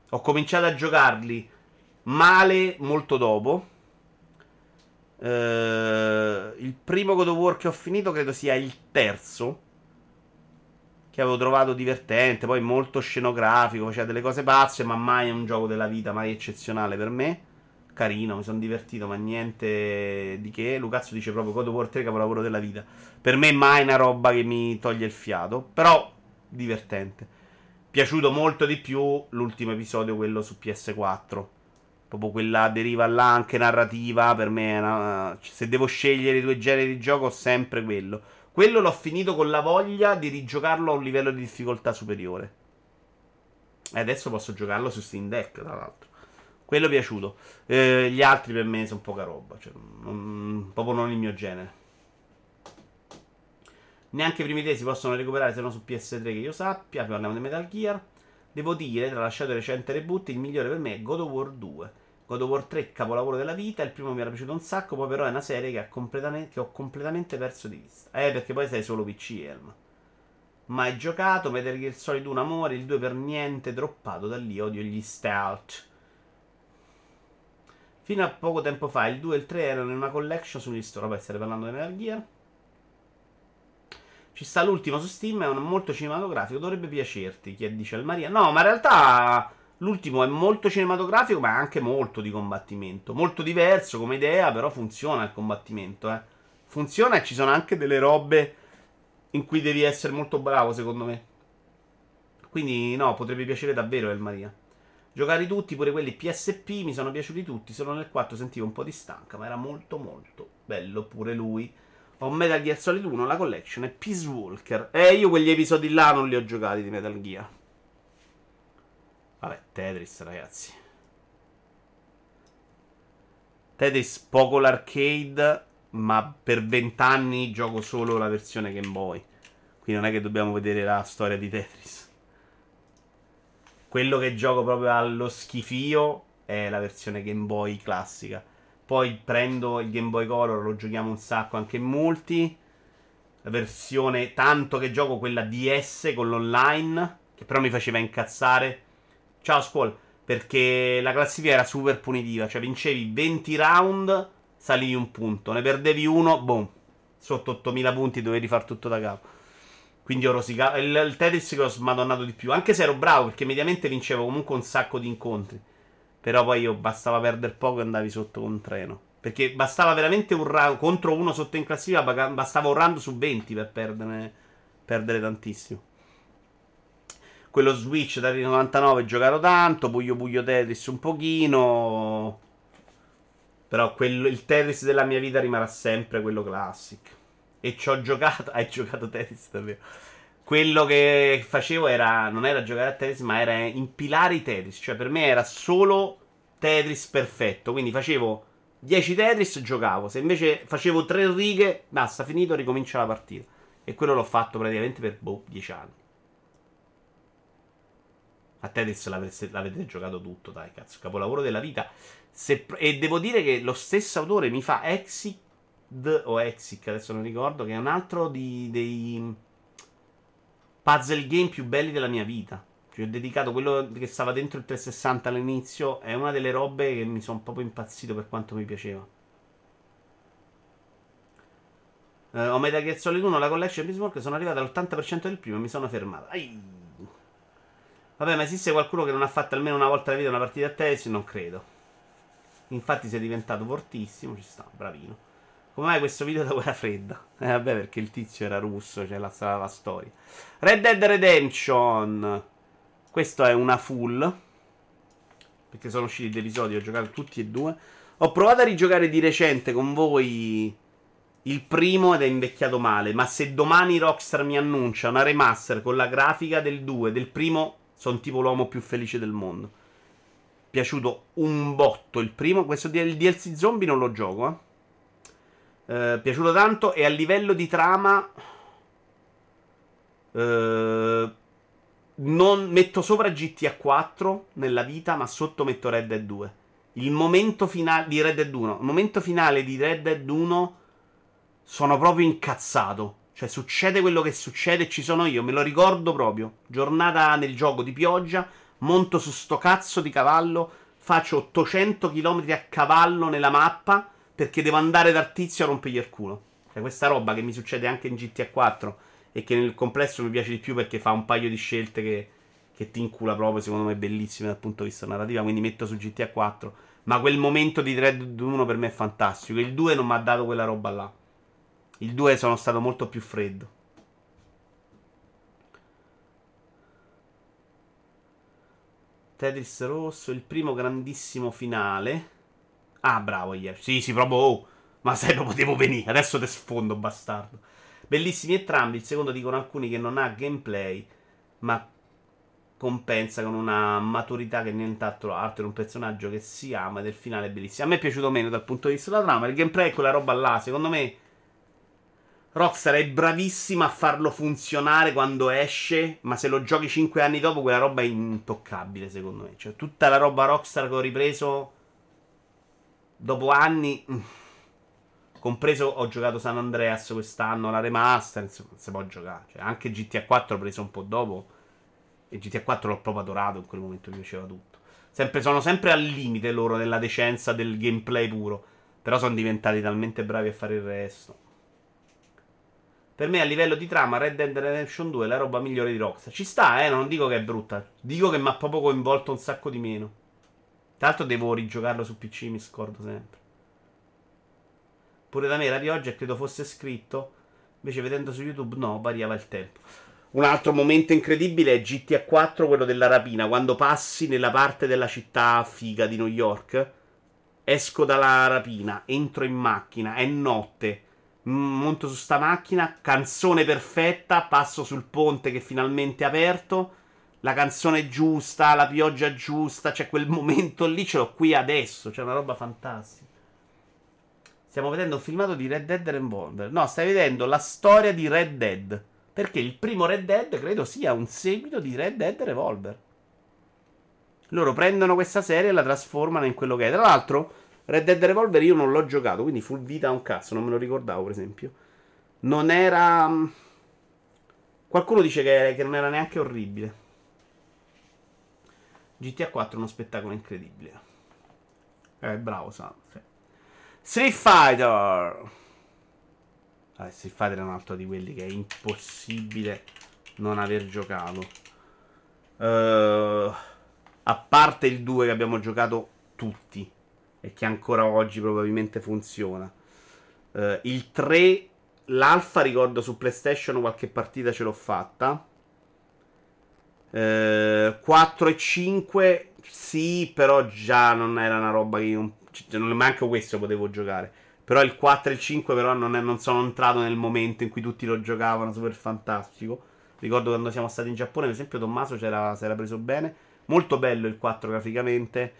Ho cominciato a giocarli male molto dopo. Uh, il primo God of War che ho finito credo sia il terzo. Che avevo trovato divertente, poi molto scenografico, faceva delle cose pazze, ma mai un gioco della vita, mai eccezionale per me. Carino, mi sono divertito, ma niente di che. Lucazzo dice proprio God of War 3 capolavoro della vita. Per me mai una roba che mi toglie il fiato, però divertente. Piaciuto molto di più l'ultimo episodio, quello su PS4. Proprio quella deriva là anche narrativa. Per me, una... se devo scegliere i due generi di gioco, sempre quello. Quello l'ho finito con la voglia di rigiocarlo a un livello di difficoltà superiore. E adesso posso giocarlo su Steam Deck, tra l'altro. Quello è piaciuto. Eh, gli altri per me sono poca roba. Cioè, non, proprio non il mio genere. Neanche i primi tre si possono recuperare se non su PS3 che io sappia. Parliamo di Metal Gear. Devo dire, tralasciato il recente reboot, il migliore per me è God of War 2. God of War 3 capolavoro della vita. Il primo mi era piaciuto un sacco. Poi, però, è una serie che, che ho completamente perso di vista. Eh, perché poi sei solo PC, Elma. Mai giocato. Metal Gear Solid 1 amore. Il 2 per niente. Droppato da lì. Odio gli stealth. Fino a poco tempo fa il 2 e il 3 erano in una collection sugli store. Vabbè, state parlando di Metal Gear. Ci sta l'ultimo su Steam, è un molto cinematografico. Dovrebbe piacerti, chi dice al Maria. No, ma in realtà l'ultimo è molto cinematografico, ma è anche molto di combattimento. Molto diverso come idea, però funziona il combattimento, eh. Funziona e ci sono anche delle robe in cui devi essere molto bravo, secondo me. Quindi, no, potrebbe piacere davvero El Maria. Giocati tutti, pure quelli PSP, mi sono piaciuti tutti. Solo nel 4 sentivo un po' di stanca, ma era molto molto bello pure lui. Ho Metal Gear Solid 1, la collection è Peace Walker. Eh, io quegli episodi là non li ho giocati di Metal Gear. Vabbè, Tetris, ragazzi. Tetris poco l'arcade, ma per vent'anni gioco solo la versione Game Boy. Quindi non è che dobbiamo vedere la storia di Tetris. Quello che gioco proprio allo schifio è la versione Game Boy classica. Poi prendo il Game Boy Color, lo giochiamo un sacco anche in multi. La versione tanto che gioco quella DS con l'online, che però mi faceva incazzare. Ciao Squall, perché la classifica era super punitiva, cioè vincevi 20 round, salivi un punto, ne perdevi uno, boom, sotto 8000 punti dovevi fare tutto da capo. Quindi ho rosicato. Il, il Tetris che ho smadonnato di più. Anche se ero bravo, perché mediamente vincevo comunque un sacco di incontri. Però poi io bastava perdere poco e andavi sotto con un treno. Perché bastava veramente un round contro uno sotto in classifica. Bastava un round su 20 per perdere, perdere tantissimo. Quello Switch da 99 giocato tanto. Puglio Puglio Tetris un pochino. Però quello, il Tetris della mia vita rimarrà sempre quello classic. E ci ho giocato. Hai giocato Tetris davvero. Quello che facevo era. Non era giocare a Tetris, ma era impilare i Tetris. Cioè, per me era solo Tetris perfetto. Quindi facevo 10 Tetris, giocavo. Se invece facevo 3 righe, basta, finito, ricomincia la partita. E quello l'ho fatto praticamente per boh, 10 anni. A Tetris l'avete, giocato tutto, dai, cazzo. Capolavoro della vita. Se, e devo dire che lo stesso autore mi fa Exit o Exic, adesso non ricordo, che è un altro di, dei puzzle game più belli della mia vita. Cioè, ho dedicato quello che stava dentro il 360 all'inizio. È una delle robe che mi sono proprio impazzito per quanto mi piaceva. Uh, ho Metal Gear Solid 1, la collection di Smoke, sono arrivato all'80% del primo e mi sono fermato. Ai. Vabbè, ma esiste qualcuno che non ha fatto almeno una volta nella vita una partita a tennis? Non credo. Infatti sei diventato fortissimo, ci sta, bravino. Come mai questo video da guerra fredda? Eh vabbè, perché il tizio era russo, cioè la, la storia. Red Dead Redemption. Questo è una full. Perché sono usciti degli episodi, ho giocato tutti e due. Ho provato a rigiocare di recente con voi il primo ed è invecchiato male. Ma se domani Rockstar mi annuncia una remaster con la grafica del 2, del primo, sono tipo l'uomo più felice del mondo. Piaciuto un botto il primo. Questo il DLC zombie non lo gioco, eh. Eh, piaciuto tanto e a livello di trama eh, non metto sopra GTA 4 nella vita, ma sotto metto Red Dead 2. Il momento finale di Red Dead 1, il momento finale di Red Dead 1 sono proprio incazzato. Cioè succede quello che succede, ci sono io, me lo ricordo proprio. Giornata nel gioco di pioggia, monto su sto cazzo di cavallo, faccio 800 km a cavallo nella mappa perché devo andare dal tizio a rompergli il culo. Cioè, questa roba che mi succede anche in GTA 4 e che nel complesso mi piace di più perché fa un paio di scelte che, che ti incula proprio, secondo me, bellissime dal punto di vista narrativo. Quindi metto su GTA 4. Ma quel momento di Red Dead 1 per me è fantastico. Il 2 non mi ha dato quella roba là. Il 2 sono stato molto più freddo. Tetris rosso, il primo grandissimo finale. Ah, bravo, Ier. Sì, sì, proprio. Oh, ma sai, proprio devo venire. Adesso te sfondo, bastardo. Bellissimi entrambi. Il secondo dicono alcuni che non ha gameplay, ma compensa con una maturità che nient'altro altro. È un personaggio che si ama ed il finale bellissimo. A me è piaciuto meno dal punto di vista della trama. Il gameplay è quella roba là. Secondo me. Rockstar è bravissima a farlo funzionare quando esce, ma se lo giochi 5 anni dopo, quella roba è intoccabile, secondo me. Cioè, tutta la roba Rockstar che ho ripreso dopo anni, compreso ho giocato San Andreas quest'anno, la remaster, insomma, si può giocare. Cioè, anche GTA 4 ho preso un po' dopo e GTA 4 l'ho proprio adorato, in quel momento mi piaceva tutto. Sempre, sono sempre al limite loro della decenza del gameplay puro, però sono diventati talmente bravi a fare il resto. Per me a livello di trama Red Dead Redemption 2 è la roba migliore di Rockstar. Ci sta, eh, non dico che è brutta. Dico che mi ha proprio coinvolto un sacco di meno. Tra l'altro devo rigiocarlo su PC, mi scordo sempre. Pure da me era di oggi e credo fosse scritto. Invece vedendo su YouTube no, variava il tempo. Un altro momento incredibile è GTA 4, quello della rapina. Quando passi nella parte della città figa di New York, esco dalla rapina, entro in macchina, è notte. Monto su sta macchina, canzone perfetta, passo sul ponte che finalmente è aperto la canzone giusta, la pioggia giusta, c'è quel momento lì, ce l'ho qui adesso, c'è una roba fantastica. Stiamo vedendo un filmato di Red Dead Revolver. No, stai vedendo la storia di Red Dead. Perché il primo Red Dead credo sia un seguito di Red Dead Revolver. Loro prendono questa serie e la trasformano in quello che è. Tra l'altro, Red Dead Revolver io non l'ho giocato, quindi full vita un cazzo, non me lo ricordavo, per esempio. Non era. Mm, qualcuno dice che, che non era neanche orribile. GTA 4 è uno spettacolo incredibile. Eh, bravo, Sam. Sì. Street Fighter. Ah, Street Fighter è un altro di quelli che è impossibile non aver giocato. Uh, a parte il 2 che abbiamo giocato tutti e che ancora oggi probabilmente funziona. Uh, il 3, l'alfa ricordo su PlayStation qualche partita ce l'ho fatta. Uh, 4 e 5 sì, però già non era una roba che io cioè, non manco questo potevo giocare. Però il 4 e il 5 però non, è, non, sono entrato nel momento in cui tutti lo giocavano, super fantastico. Ricordo quando siamo stati in Giappone, per esempio Tommaso si era preso bene. Molto bello il 4 graficamente.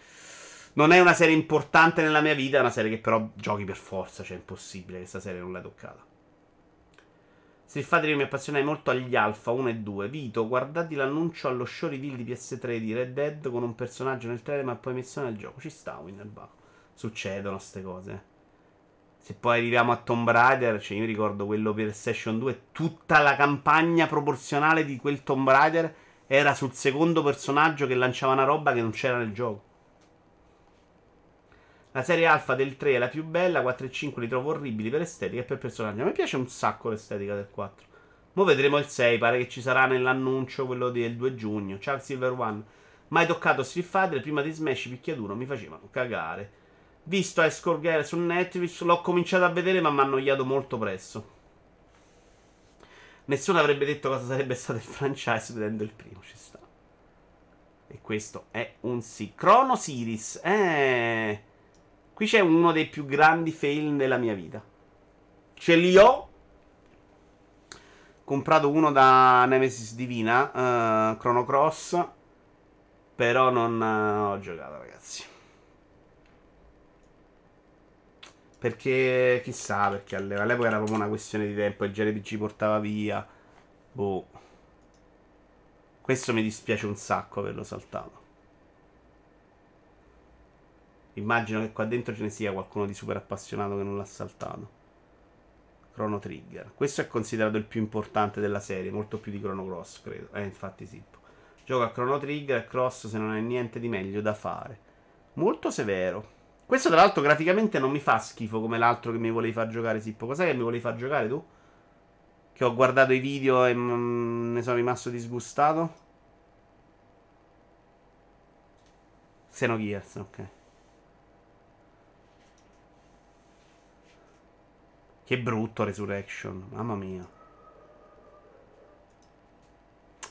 Non è una serie importante nella mia vita, è una serie che però giochi per forza, cioè è impossibile che questa serie non l'hai toccata. Street Fighter io mi appassionai molto agli Alpha 1 e 2. Vito, guardati l'annuncio allo show reveal di PS3 di Red Dead con un personaggio nel trailer ma poi messo nel gioco. Ci sta Winnerback succedono queste cose. Se poi arriviamo a Tomb Raider, cioè io ricordo quello per Session 2, tutta la campagna proporzionale di quel Tomb Raider era sul secondo personaggio che lanciava una roba che non c'era nel gioco. La serie alfa del 3 è la più bella, 4 e 5 li trovo orribili per estetica e per personaggio. A me piace un sacco l'estetica del 4. Mo vedremo il 6, pare che ci sarà nell'annuncio quello del 2 giugno. Ciao Silver One. Mai toccato Street Fighter, prima di Smash picchiaduro mi facevano cagare. Visto Escort Girl su Netflix, l'ho cominciato a vedere ma mi ha annoiato molto presto. Nessuno avrebbe detto cosa sarebbe stato il franchise vedendo il primo, ci sta. E questo è un sì. Chrono Series. Eh. Qui c'è uno dei più grandi fail della mia vita. Ce li ho. Comprato uno da Nemesis Divina, uh, Chrono Cross. Però non uh, ho giocato, ragazzi. Perché chissà, perché all'epoca era proprio una questione di tempo. Il JRPG portava via. Boh. Questo mi dispiace un sacco averlo saltato. Immagino che qua dentro ce ne sia qualcuno di super appassionato che non l'ha saltato. Chrono Trigger. Questo è considerato il più importante della serie, molto più di Chrono Cross, credo. Eh, infatti sì. Gioca a Chrono Trigger e Cross se non hai niente di meglio da fare. Molto severo. Questo, tra l'altro, graficamente non mi fa schifo come l'altro che mi volevi far giocare, Sippo. Cos'è che mi volevi far giocare tu? Che ho guardato i video e mm, ne sono rimasto disgustato? Xenogears, ok. Che brutto Resurrection, mamma mia.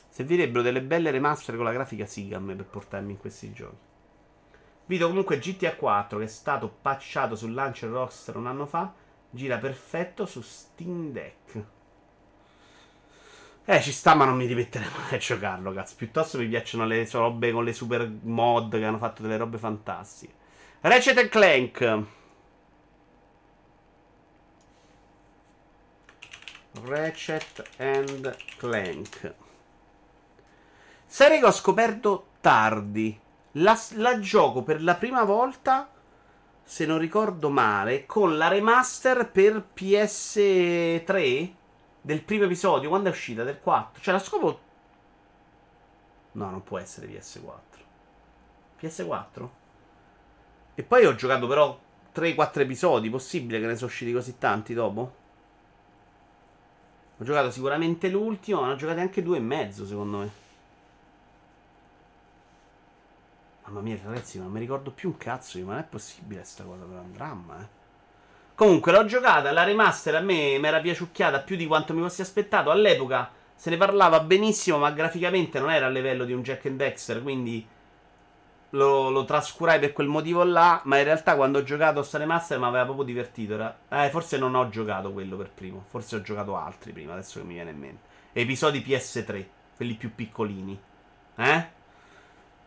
Servirebbero delle belle remaster con la grafica Sigam per portarmi in questi giochi. Video comunque GTA 4 che è stato patchato sul launcher roster un anno fa. Gira perfetto su Steam Deck. Eh, ci sta, ma non mi rimetterei mai a giocarlo, cazzo. Piuttosto mi piacciono le robe con le super mod che hanno fatto delle robe fantastiche. Ratchet Clank. Ratchet and Clank. Serie che ho scoperto tardi. La, la gioco per la prima volta, se non ricordo male, con la remaster per PS3 del primo episodio. Quando è uscita? Del 4. Cioè la scopo... No, non può essere PS4. PS4? E poi ho giocato però 3-4 episodi. Possibile che ne sono usciti così tanti dopo? Ho giocato sicuramente l'ultimo, ma ne ho giocati anche due e mezzo, secondo me. Mamma mia, ragazzi, non mi ricordo più un cazzo. Ma non è possibile sta cosa per un dramma, eh. Comunque, l'ho giocata. La remaster a me mi era piaciucchiata più di quanto mi fossi aspettato. All'epoca se ne parlava benissimo, ma graficamente non era a livello di un Jack and Dexter. Quindi lo, lo trascurai per quel motivo là. Ma in realtà, quando ho giocato sta remaster, mi aveva proprio divertito. Era... Eh, forse non ho giocato quello per primo. Forse ho giocato altri prima. Adesso che mi viene in mente. Episodi PS3, quelli più piccolini. Eh?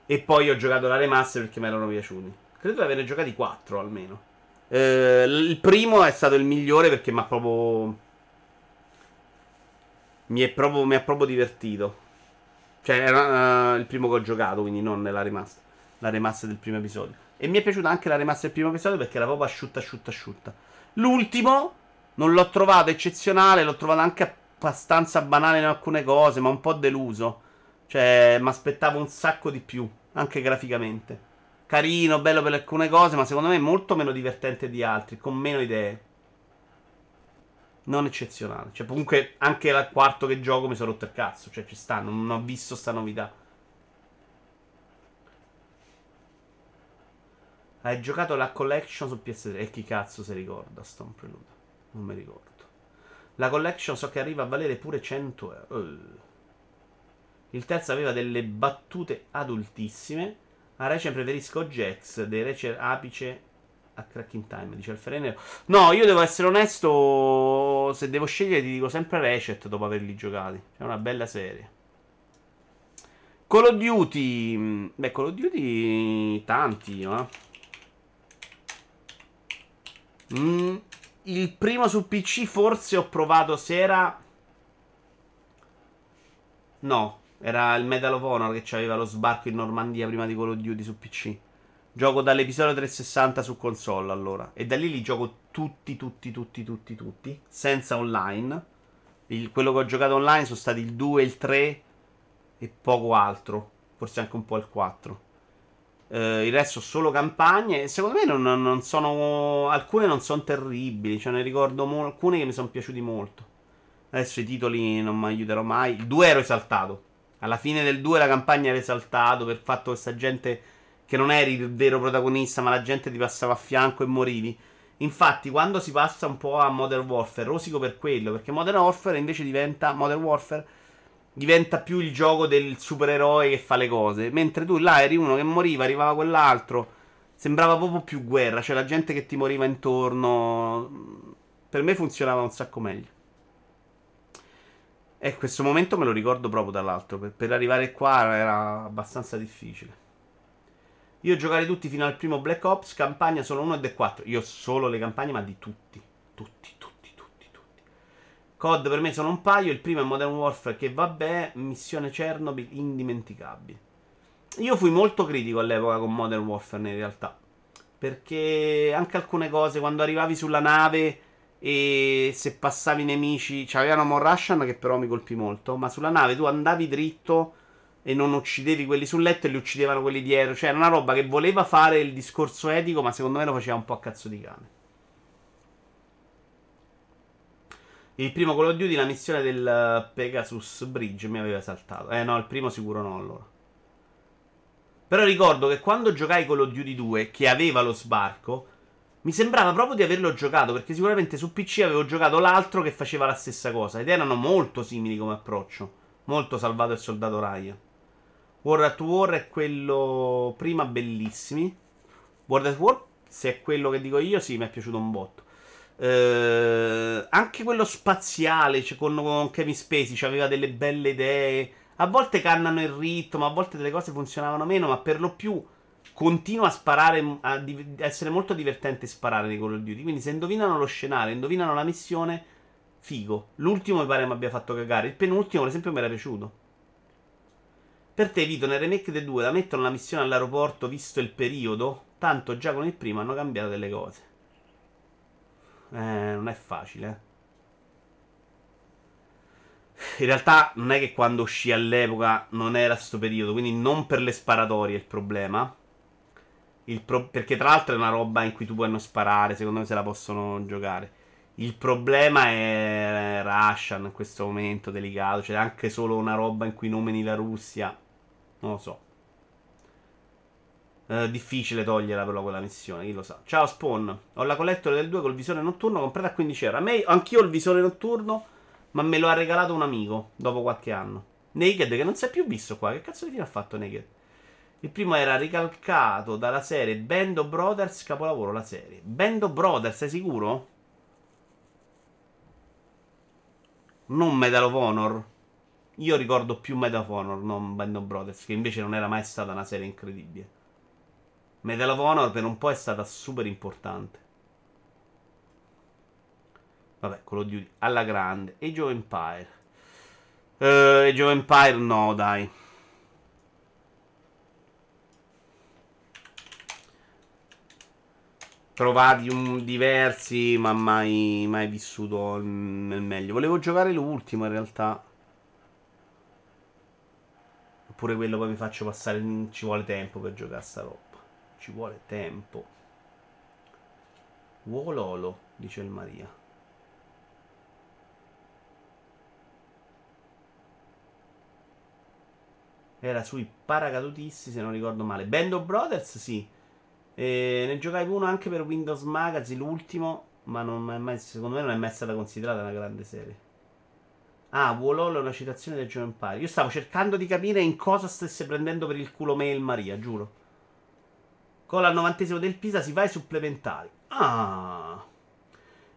E poi ho giocato la remaster perché mi erano piaciuti. Credo di averne giocati 4 almeno. Eh, il primo è stato il migliore perché mi ha proprio. Mi, proprio, mi ha proprio divertito. Cioè, era uh, il primo che ho giocato, quindi non nella remaster. La remaster del primo episodio. E mi è piaciuta anche la remaster del primo episodio perché era proprio asciutta, asciutta, asciutta. L'ultimo non l'ho trovato eccezionale, l'ho trovato anche abbastanza banale in alcune cose, ma un po' deluso. Cioè, mi aspettavo un sacco di più, anche graficamente. Carino, bello per alcune cose, ma secondo me molto meno divertente di altri, con meno idee. Non eccezionale. Cioè, comunque, anche al quarto che gioco mi sono rotto il cazzo. Cioè, ci sta, non ho visto sta novità. Hai giocato la collection su PS3? E chi cazzo si ricorda? Stone Prelude. Non mi ricordo. La collection so che arriva a valere pure 100 euro. Uh. Il terzo aveva delle battute adultissime. A Rachel preferisco Jax dei Rachel Apice a Cracking Time, dice il Ferenero. No, io devo essere onesto. Se devo scegliere, ti dico sempre Ratchet dopo averli giocati. È una bella serie. Call of Duty. Beh, Call of Duty. Tanti, no? Mm, il primo su PC forse ho provato se era... No, era il Medal of Honor che aveva lo sbarco in Normandia prima di Call of Duty su PC. Gioco dall'episodio 360 su console allora. E da lì li gioco tutti, tutti, tutti, tutti, tutti. Senza online. Il, quello che ho giocato online sono stati il 2, il 3 e poco altro. Forse anche un po' il 4. Uh, il resto solo campagne. Secondo me non, non sono. Alcune non sono terribili. Cioè, ne ricordo mo- alcune che mi sono piaciuti molto. Adesso i titoli non mi aiuterò mai. Il 2 ero esaltato. Alla fine del 2 la campagna era esaltato per il fatto che questa gente. Che non eri il vero protagonista, ma la gente ti passava a fianco e morivi. Infatti, quando si passa un po' a Modern Warfare, rosico per quello. Perché Modern Warfare invece diventa. Modern Warfare diventa più il gioco del supereroe che fa le cose. Mentre tu là eri uno che moriva, arrivava quell'altro. Sembrava proprio più guerra, cioè la gente che ti moriva intorno. Per me funzionava un sacco meglio. E questo momento me lo ricordo proprio dall'altro. Per, per arrivare qua era abbastanza difficile. Io giocare tutti fino al primo Black Ops, campagna solo 1 e 4. Io solo le campagne, ma di tutti. Tutti, COD per me sono un paio. Il primo è Modern Warfare, che vabbè, missione Chernobyl indimenticabile. Io fui molto critico all'epoca con Modern Warfare in realtà. Perché anche alcune cose, quando arrivavi sulla nave e se passavi i nemici, c'avevano More Russian che però mi colpì molto. Ma sulla nave tu andavi dritto e non uccidevi quelli sul letto e li uccidevano quelli dietro. Cioè, era una roba che voleva fare il discorso etico, ma secondo me lo faceva un po' a cazzo di cane. Il primo Call of Duty, la missione del eh, Pegasus Bridge mi aveva saltato. Eh no, il primo sicuro no allora. Però ricordo che quando giocai Call of Duty 2, che aveva lo sbarco, mi sembrava proprio di averlo giocato, perché sicuramente su PC avevo giocato l'altro che faceva la stessa cosa. Ed erano molto simili come approccio. Molto salvato il soldato Ryan. War at War è quello prima bellissimi. World at War, se è quello che dico io, sì, mi è piaciuto un botto. Eh, anche quello spaziale cioè con, con, Kevin Spacey aveva delle belle idee. A volte cannano il ritmo, a volte delle cose funzionavano meno, ma per lo più continua a sparare, a, di, a essere molto divertente sparare nei Call of Duty. Quindi se indovinano lo scenario, indovinano la missione, figo. L'ultimo mi pare mi abbia fatto cagare. Il penultimo, ad esempio, mi era piaciuto. Per te, Vito, nel remake del 2 la mettono la missione all'aeroporto visto il periodo? Tanto già con il primo hanno cambiato delle cose. Eh, non è facile. In realtà non è che quando uscì all'epoca non era sto periodo, quindi non per le sparatorie il problema. Il pro- perché tra l'altro è una roba in cui tu puoi non sparare, secondo me se la possono giocare. Il problema è Russian in questo momento delicato, cioè anche solo una roba in cui nomini la Russia. Non lo so. Eh, difficile toglierla però quella missione, chi lo sa. Ciao Spawn, ho la collector del 2 col visore notturno comprata a 15 euro. A me, anch'io ho il visore notturno, ma me lo ha regalato un amico dopo qualche anno. Naked che non si è più visto qua. Che cazzo di fine ha fatto Naked? Il primo era ricalcato dalla serie Band of Brothers, capolavoro la serie. Band of Brothers, sei sicuro? Non Medal of Honor. Io ricordo più Medal of Honor, non Band of Brothers, che invece non era mai stata una serie incredibile. Medal of Honor per un po' è stata super importante. Vabbè, quello di alla grande. Age of Empire. Uh, Age of Empire no, dai. Provati un, diversi, ma mai, mai vissuto nel meglio. Volevo giocare l'ultimo in realtà. Oppure quello poi mi faccio passare. Ci vuole tempo per giocare sta roba. Ci vuole tempo. Uololo, dice il Maria. Era sui paracadutisti, se non ricordo male. Band of Brothers, sì. E ne giocai uno anche per Windows Magazine, l'ultimo, ma mai, secondo me non è mai stata considerata una grande serie. Ah, Wololo è una citazione del Geo Empire. Io stavo cercando di capire in cosa stesse prendendo per il culo mail Maria, giuro. Con al novantesimo del Pisa si va ai supplementari. Ah.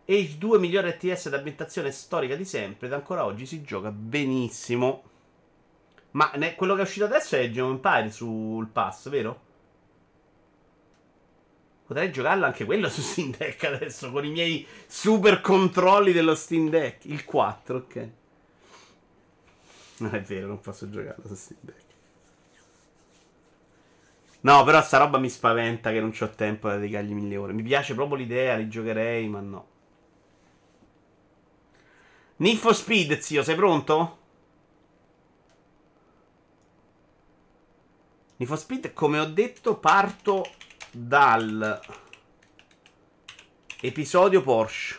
Age 2 migliore RTS d'ambientazione storica di sempre ed ancora oggi si gioca benissimo. Ma ne, quello che è uscito adesso è Geo Empire sul pass, vero? Potrei giocarlo anche quello su Steam Deck adesso con i miei super controlli dello Steam Deck. Il 4, ok. Non è vero, non posso giocarlo su Steam Deck. No, però sta roba mi spaventa che non ho tempo da dedicargli mille ore. Mi piace proprio l'idea, li giocherei, ma no. Need for Speed, zio, sei pronto? Need for Speed, come ho detto, parto dal episodio Porsche.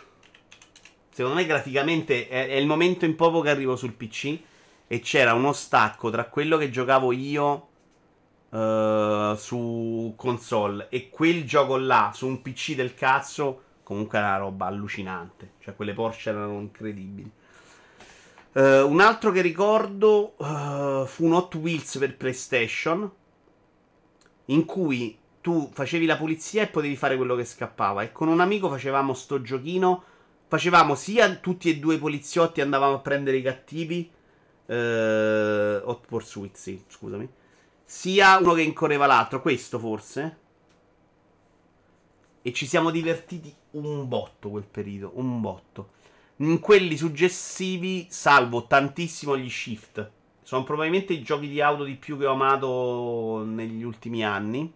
Secondo me graficamente è, è il momento in poco che arrivo sul PC e c'era uno stacco tra quello che giocavo io uh, su console. E quel gioco là su un PC del cazzo comunque era una roba allucinante. Cioè quelle Porsche erano incredibili. Uh, un altro che ricordo uh, fu un Hot Wheels per PlayStation in cui tu facevi la pulizia e potevi fare quello che scappava. E con un amico facevamo sto giochino. Facevamo sia tutti e due i poliziotti andavamo a prendere i cattivi Uh, Hot Pursuit, sì, scusami. Sia uno che incorreva l'altro, questo forse. E ci siamo divertiti un botto quel periodo, un botto. In quelli successivi, salvo tantissimo gli shift. Sono probabilmente i giochi di auto di più che ho amato negli ultimi anni.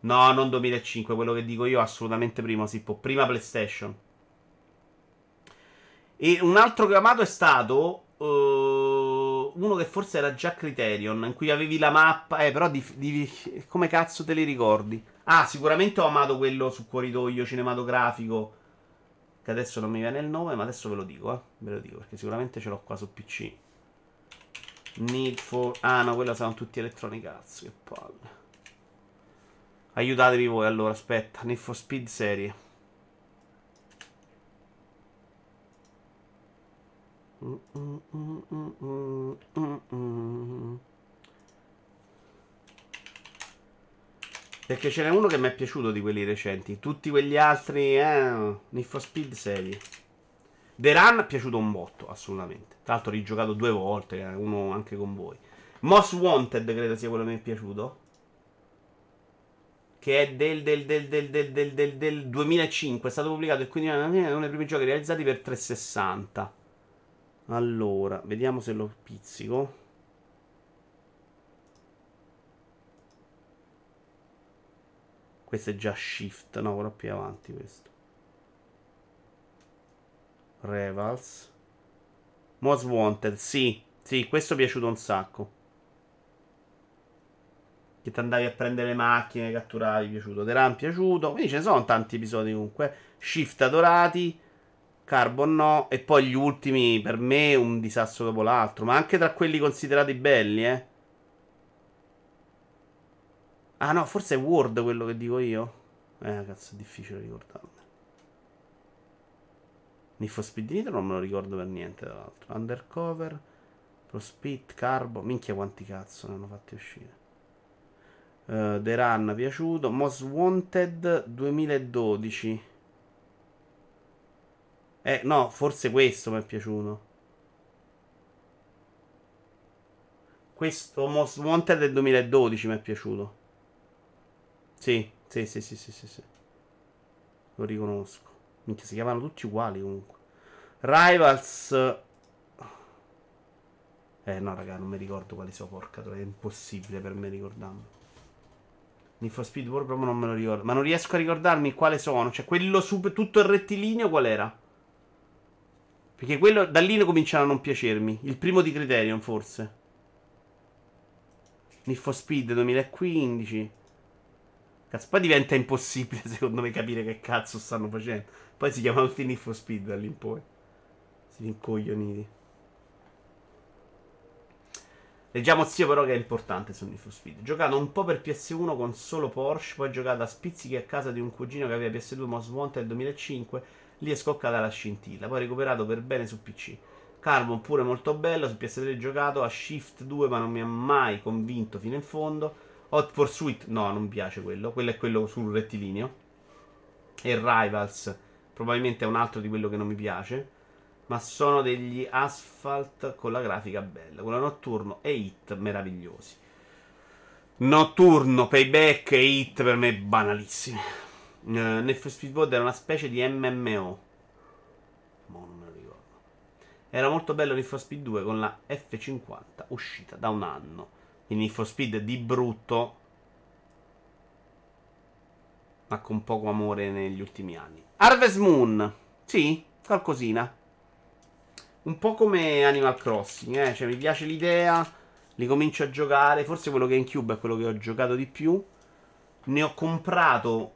No, non 2005, quello che dico io assolutamente prima, Sippo. Prima PlayStation. E un altro che ho amato è stato uh, uno che forse era già Criterion, in cui avevi la mappa, eh, però di, di, come cazzo te li ricordi? Ah, sicuramente ho amato quello su corridoio cinematografico, che adesso non mi viene il nome, ma adesso ve lo dico, eh. Ve lo dico, perché sicuramente ce l'ho qua su PC. Need for... Ah, no, quello sono tutti Electronic Arts, che palle. Aiutatevi voi allora, aspetta. Need for Speed serie. Perché ce n'è uno che mi è piaciuto di quelli recenti. Tutti quegli altri, eh, Need Speed serie. The Run è piaciuto un botto, assolutamente. Tra l'altro ho rigiocato due volte, uno anche con voi. Most Wanted credo sia quello che mi è piaciuto. Che è del, del, del, del, del 2005. È stato pubblicato il 15 anni, uno dei primi giochi realizzati per 360. Allora, vediamo se lo pizzico. Questo è già shift, no, ora più avanti questo. Revals. Most Wanted, sì, sì, questo è piaciuto un sacco. Che ti andavi a prendere le macchine, catturavi, piaciuto. The Run piaciuto. Quindi ce ne sono tanti episodi comunque. Shift adorati. Carbon no. E poi gli ultimi, per me, un disastro dopo l'altro. Ma anche tra quelli considerati belli, eh. Ah no, forse è Word quello che dico io. Eh, cazzo, è difficile ricordarmi. Need for Speed Nitro non me lo ricordo per niente, tra l'altro. Undercover, Pro Speed, Carbo. Minchia quanti cazzo ne hanno fatti uscire. Uh, The Run piaciuto. Most Wanted 2012. Eh, no, forse questo mi è piaciuto. Questo Most Wanted del 2012 mi è piaciuto. Sì, sì, sì, sì, sì, sì, sì. Lo riconosco. Minchia, si chiamano tutti uguali comunque. Rivals. Eh no, raga, non mi ricordo quali sono, porca È impossibile per me ricordarmi. Need for Speed War proprio non me lo ricordo. Ma non riesco a ricordarmi quale sono. Cioè, quello super, tutto il rettilineo qual era? Perché quello da lì cominciano a non piacermi. Il primo di Criterion, forse. For Speed 2015. Cazzo, poi diventa impossibile secondo me capire che cazzo stanno facendo. Poi si chiamano tutti for Speed da lì in poi. Si rincoglioniti. Leggiamo zio però che è importante su Need for Speed. Giocato un po' per PS1 con solo Porsche, poi giocato a spizzichi a casa di un cugino che aveva PS2 Most Wanted nel 2005, lì è scoccata la scintilla, poi recuperato per bene su PC. Carbon pure molto bello, su PS3 giocato a Shift 2 ma non mi ha mai convinto fino in fondo. Hot Pursuit, no, non piace quello, quello è quello sul rettilineo. E Rivals, probabilmente è un altro di quello che non mi piace ma sono degli asphalt con la grafica bella. Quello notturno e hit meravigliosi. Notturno, payback e hit per me banalissimi. Uh, nel Speedboat era una specie di MMO. Mo non me lo ricordo. Era molto bello Need for Speed 2 con la F50 uscita da un anno. Il Need for Speed di brutto, ma con poco amore negli ultimi anni. Harvest Moon. Sì, qualcosina. Un po' come Animal Crossing, eh? Cioè, mi piace l'idea, li comincio a giocare. Forse quello che è in Cube è quello che ho giocato di più. Ne ho comprato.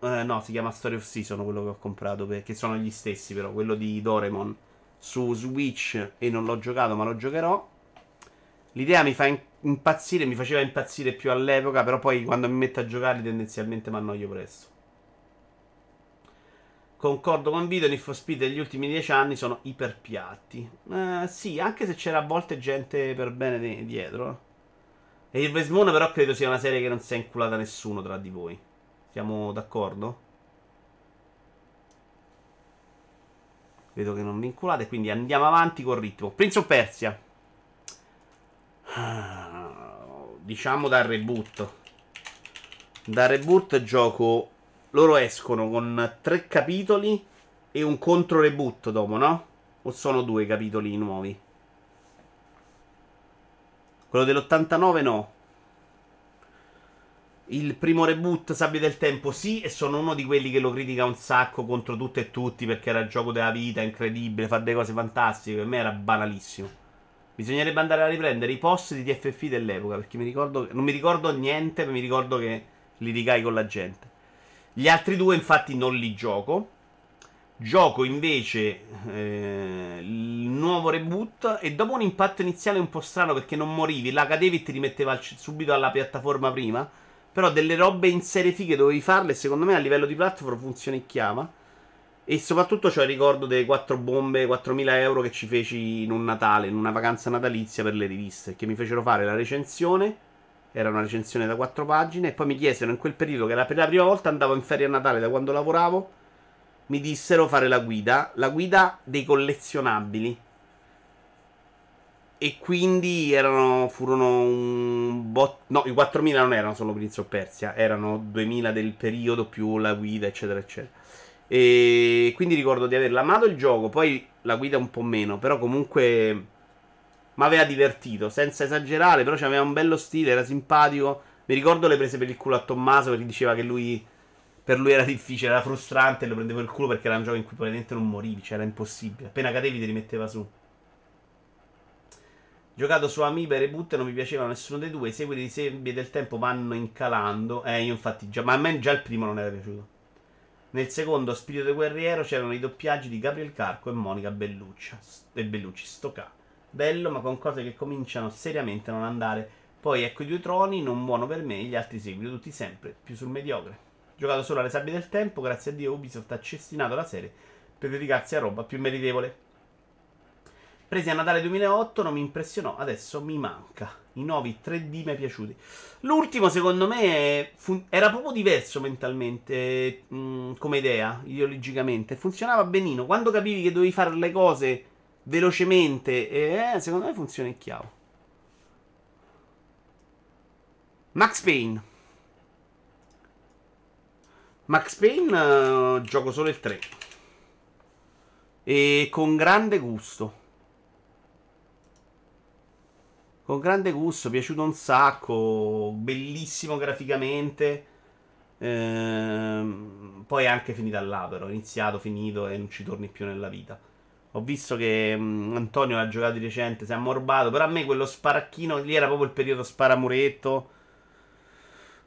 Eh, no, si chiama Story of Season quello che ho comprato. Perché sono gli stessi, però. Quello di Doremon su Switch. E non l'ho giocato, ma lo giocherò. L'idea mi fa impazzire, mi faceva impazzire più all'epoca. Però poi quando mi metto a giocare, tendenzialmente mi annoio presto. Concordo con Vito, Need Speed degli ultimi dieci anni sono iperpiatti. Eh, sì, anche se c'era a volte gente per bene di- dietro. E il Vesmone però credo sia una serie che non si è inculata nessuno tra di voi. Siamo d'accordo? Vedo che non vi inculate, quindi andiamo avanti col ritmo. Prince of Persia. Diciamo dal reboot. Dal reboot gioco loro escono con tre capitoli e un contro reboot dopo, no? O sono due capitoli nuovi? Quello dell'89 no. Il primo reboot, Sabbia del Tempo, sì, e sono uno di quelli che lo critica un sacco contro tutto e tutti perché era il gioco della vita, incredibile, fa delle cose fantastiche. Per me era banalissimo. Bisognerebbe andare a riprendere i post di TFF dell'epoca perché mi ricordo, non mi ricordo niente, ma mi ricordo che litigai con la gente. Gli altri due, infatti, non li gioco. Gioco invece eh, il nuovo reboot. E dopo un impatto iniziale un po' strano perché non morivi, la e ti rimetteva subito alla piattaforma prima. Però delle robe in serie fighe dovevi farle. Secondo me a livello di platform funzionicchiava. E soprattutto c'ho il ricordo delle 4 bombe, 4.000 euro che ci feci in un Natale, in una vacanza natalizia per le riviste. Che mi fecero fare la recensione era una recensione da quattro pagine. E poi mi chiesero in quel periodo, che era per la prima volta andavo in ferie a Natale da quando lavoravo. Mi dissero fare la guida, la guida dei collezionabili. E quindi erano, furono un bot. No, i 4.000 non erano solo Prince of Persia, erano 2.000 del periodo più la guida, eccetera, eccetera. E quindi ricordo di averla amato il gioco, poi la guida un po' meno, però comunque mi aveva divertito, senza esagerare, però aveva un bello stile, era simpatico. Mi ricordo le prese per il culo a Tommaso perché diceva che lui per lui era difficile, era frustrante, lo prendevo il culo perché era un gioco in cui probabilmente non morivi, cioè era impossibile. Appena cadevi ti rimetteva su. Giocato su Amiiba e Reboot non mi piaceva nessuno dei due. I seguiti di Sebbie del tempo vanno incalando. Eh, io infatti già. Ma a me già il primo non era piaciuto. Nel secondo Spirito Guerriero c'erano i doppiaggi di Gabriel Carco e Monica Belluccia. E Bellucci, sto cazzo bello, ma con cose che cominciano seriamente a non andare. Poi ecco i due troni, non buono per me, gli altri seguito, tutti sempre più sul mediocre. Giocato solo alle sabbie del tempo, grazie a Dio Ubisoft ha cestinato la serie per dedicarsi a roba più meritevole. Presi a Natale 2008, non mi impressionò, adesso mi manca. I nuovi 3D mi è piaciuti. L'ultimo, secondo me, fun- era proprio diverso mentalmente, mh, mm, come idea, ideologicamente. Funzionava benino. Quando capivi che dovevi fare le cose velocemente. Eh, secondo me funziona il chiavo. Max Payne. Max Payne uh, gioco solo il 3. E con grande gusto. Con grande gusto, piaciuto un sacco, bellissimo graficamente. Ehm, poi è anche finita là, però. Iniziato, finito e non ci torni più nella vita. Ho visto che mh, Antonio l'ha giocato di recente, si è ammorbato. Però a me quello sparacchino lì era proprio il periodo sparamuretto.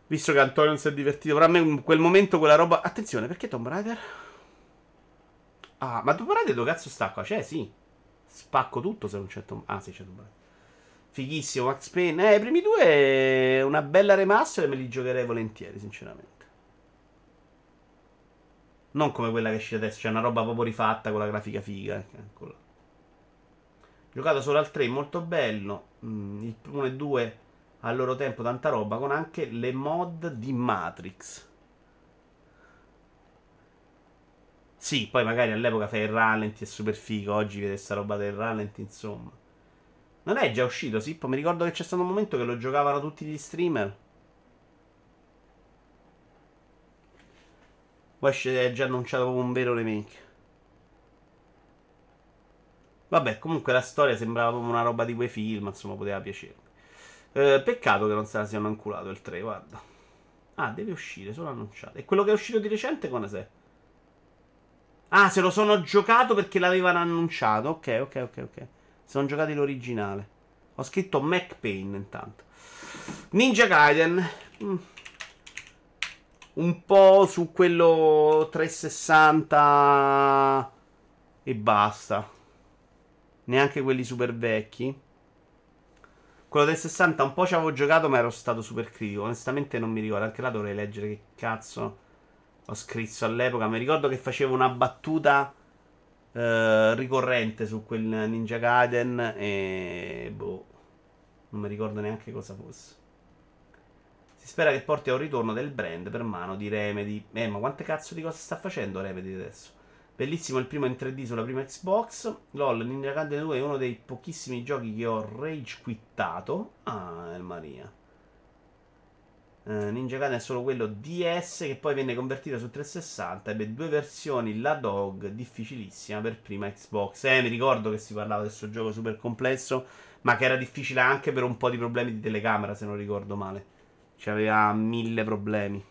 Visto che Antonio non si è divertito. Però a me in quel momento quella roba. Attenzione, perché Tomb Raider? Ah, ma Tomb Raider dove cazzo sta qua? Cioè, sì. Spacco tutto se non c'è Tomb Ah, sì, c'è Tomb Raider. Fighissimo, Max Payne. Eh, i primi due una bella remaster e me li giocherei volentieri, sinceramente. Non come quella che esce adesso, c'è una roba proprio rifatta con la grafica figa. Eccola. Giocato solo al 3, molto bello. Mm, il 1 e 2 al loro tempo tanta roba, con anche le mod di Matrix. Sì, poi magari all'epoca fai il rallenti, è super figo, oggi vede sta roba del rallenti, insomma. Non è già uscito, Sippo? Mi ricordo che c'è stato un momento che lo giocavano tutti gli streamer. Poi è già annunciato come un vero remake. Vabbè, comunque la storia sembrava come una roba di quei film, insomma, poteva piacere. Eh, peccato che non se la siano anculato il 3, guarda. Ah, deve uscire, sono annunciato. E quello che è uscito di recente quando sei? Ah, se lo sono giocato perché l'avevano annunciato. Ok, ok, ok, ok. Sono giocati l'originale. Ho scritto Mac Payne intanto. Ninja Gaiden. Mm. Un po' su quello 360 e basta. Neanche quelli super vecchi. Quello del 60 un po' ci avevo giocato, ma ero stato super critico. Onestamente non mi ricordo. Anche là dovrei leggere che cazzo ho scritto all'epoca. Mi ricordo che facevo una battuta eh, ricorrente su quel Ninja Gaiden e boh, non mi ricordo neanche cosa fosse. Si spera che porti a un ritorno del brand per mano di Remedy. Eh, ma quante cazzo di cose sta facendo Remedy adesso? Bellissimo il primo in 3D sulla prima Xbox. LOL, Ninja Gaiden 2 è uno dei pochissimi giochi che ho rage quittato. Ah, Maria. Uh, Ninja Gaiden è solo quello DS che poi venne convertito su 360 ebbe due versioni, la Dog difficilissima per prima Xbox. Eh, mi ricordo che si parlava di questo gioco super complesso, ma che era difficile anche per un po' di problemi di telecamera, se non ricordo male. C'aveva mille problemi.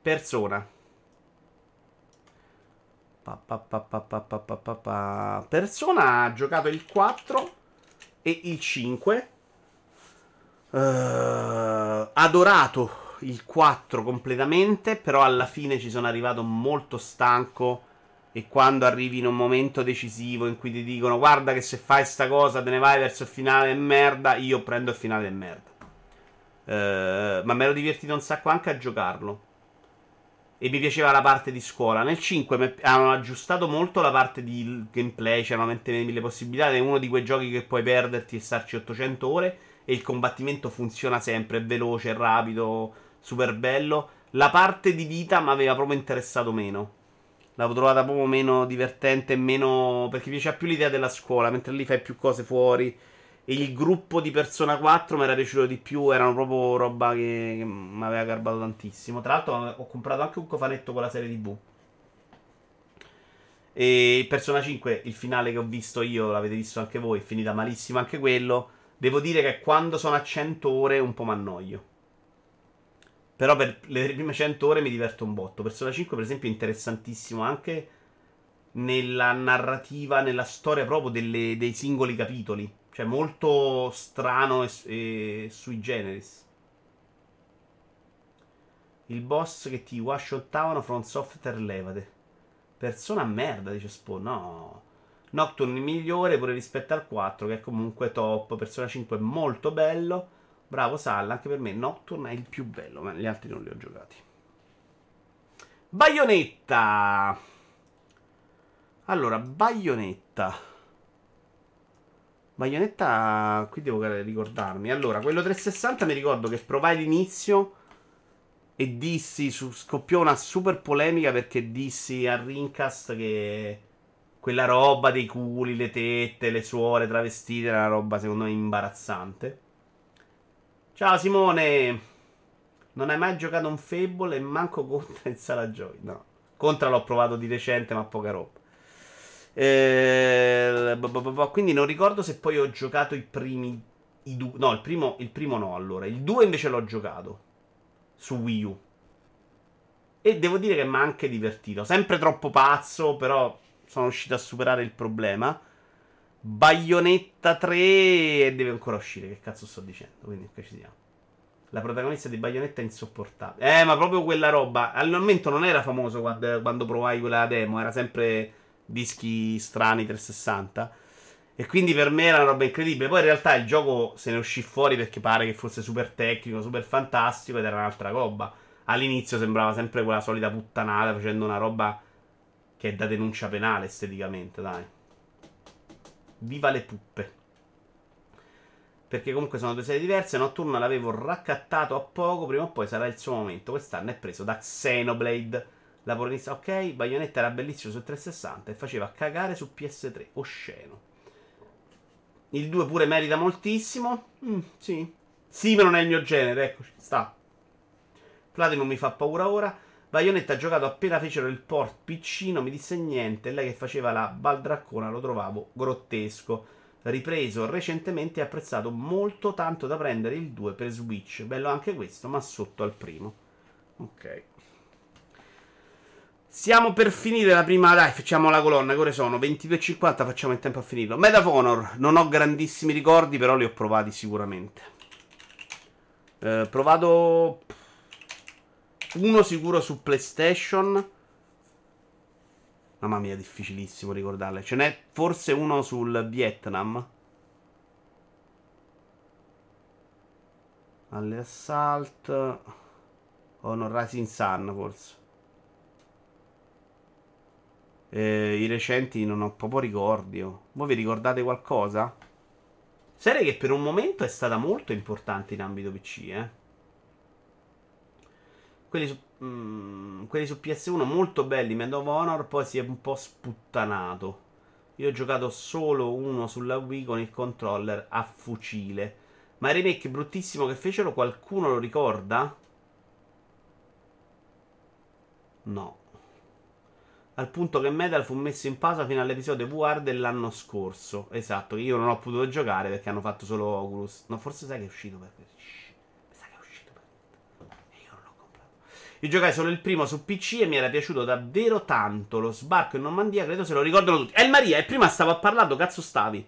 Persona. Pa, pa, pa, Persona ha giocato il 4 e il 5. Uh, eh, adorato il 4 completamente, però alla fine ci sono arrivato molto stanco. E quando arrivi in un momento decisivo in cui ti dicono guarda che se fai sta cosa te ne vai verso il finale del merda, io prendo il finale del merda. Uh, ma mi ero divertito un sacco anche a giocarlo. E mi piaceva la parte di scuola. Nel 5 hanno aggiustato molto la parte di gameplay, c'erano veramente mille possibilità. È uno di quei giochi che puoi perderti e starci 800 ore. E il combattimento funziona sempre, è veloce, è rapido, super bello. La parte di vita mi aveva proprio interessato meno. L'avevo trovata proprio meno divertente, meno. perché mi piaceva più l'idea della scuola, mentre lì fai più cose fuori e il gruppo di Persona 4 mi era piaciuto di più. Erano proprio roba che, che mi aveva garbato tantissimo. Tra l'altro, ho comprato anche un cofanetto con la serie TV. E Persona 5, il finale che ho visto io, l'avete visto anche voi, è finita malissimo anche quello. Devo dire che quando sono a 100 ore un po' mi annoio. Però per le prime 100 ore mi diverto un botto. Persona 5, per esempio, è interessantissimo anche nella narrativa, nella storia proprio delle, dei singoli capitoli. Cioè, molto strano e, e sui generis. Il boss che ti one-shottavano from software levate. Persona merda, dice Spawn. No. Nocturne migliore pure rispetto al 4, che è comunque top. Persona 5 è molto bello. Bravo Salla, anche per me Nocturne è il più bello, ma gli altri non li ho giocati. Bayonetta. Allora, Bayonetta. Bayonetta, qui devo ricordarmi. Allora, quello 360 mi ricordo che provai l'inizio e dissi, su, scoppiò una super polemica perché dissi a Rincast che quella roba dei culi, le tette, le suore travestite era una roba secondo me imbarazzante. Ciao Simone! Non hai mai giocato un Fable e manco Contra in sala giochi? No. Contra l'ho provato di recente, ma poca roba. Eh, quindi non ricordo se poi ho giocato i primi. I du- no, il primo, il primo no, allora. Il 2 invece l'ho giocato su Wii U. E devo dire che mi ha anche divertito. Sempre troppo pazzo, però sono riuscito a superare il problema. Bayonetta 3 deve ancora uscire. Che cazzo sto dicendo? Quindi qua ci siamo. La protagonista di Bayonetta è insopportabile. Eh, ma proprio quella roba. Al momento non era famoso quando, quando provai quella demo. Era sempre dischi strani 360. E quindi per me era una roba incredibile. Poi in realtà il gioco se ne uscì fuori perché pare che fosse super tecnico, super fantastico ed era un'altra roba. All'inizio sembrava sempre quella solita puttanata facendo una roba che è da denuncia penale esteticamente, dai. Viva le puppe perché comunque sono due serie diverse. Notturna l'avevo raccattato a poco, prima o poi sarà il suo momento. Quest'anno è preso da Xenoblade. La poronista, ok, Bayonetta era bellissimo su 360 e faceva cagare su PS3, osceno. Il 2 pure merita moltissimo. Mm, sì. Sì, ma non è il mio genere, eccoci, sta. Platinum mi fa paura ora. Bayonetta ha giocato appena fecero il port non mi disse niente. Lei che faceva la baldraccona lo trovavo grottesco ripreso recentemente e apprezzato molto tanto da prendere il 2 per Switch. Bello anche questo, ma sotto al primo. Ok. Siamo per finire la prima. Dai, facciamo la colonna. Che ore sono? 22.50. Facciamo in tempo a finirlo. Medal Honor. Non ho grandissimi ricordi, però li ho provati sicuramente. Eh, provato. Uno sicuro su PlayStation. Mamma mia, difficilissimo ricordarle. Ce n'è forse uno sul Vietnam. Alle Assault. O no, Rising Sun forse. Eh, I recenti non ho proprio ricordi. Oh. Voi vi ricordate qualcosa? Serie che per un momento è stata molto importante in ambito PC, eh. Quelli su Mm, quelli su PS1 molto belli, Medal of Honor, poi si è un po' sputtanato. Io ho giocato solo uno sulla Wii con il controller a fucile. Ma il remake bruttissimo che fecero, qualcuno lo ricorda? No. Al punto che Metal fu messo in pausa fino all'episodio VR dell'anno scorso. Esatto, io non ho potuto giocare perché hanno fatto solo Oculus. No, forse sai che è uscito per questo. Io giocai solo il primo su PC e mi era piaciuto davvero tanto. Lo sbarco in Normandia, credo se lo ricordano tutti. Eh, Maria, e prima stavo parlando, cazzo stavi?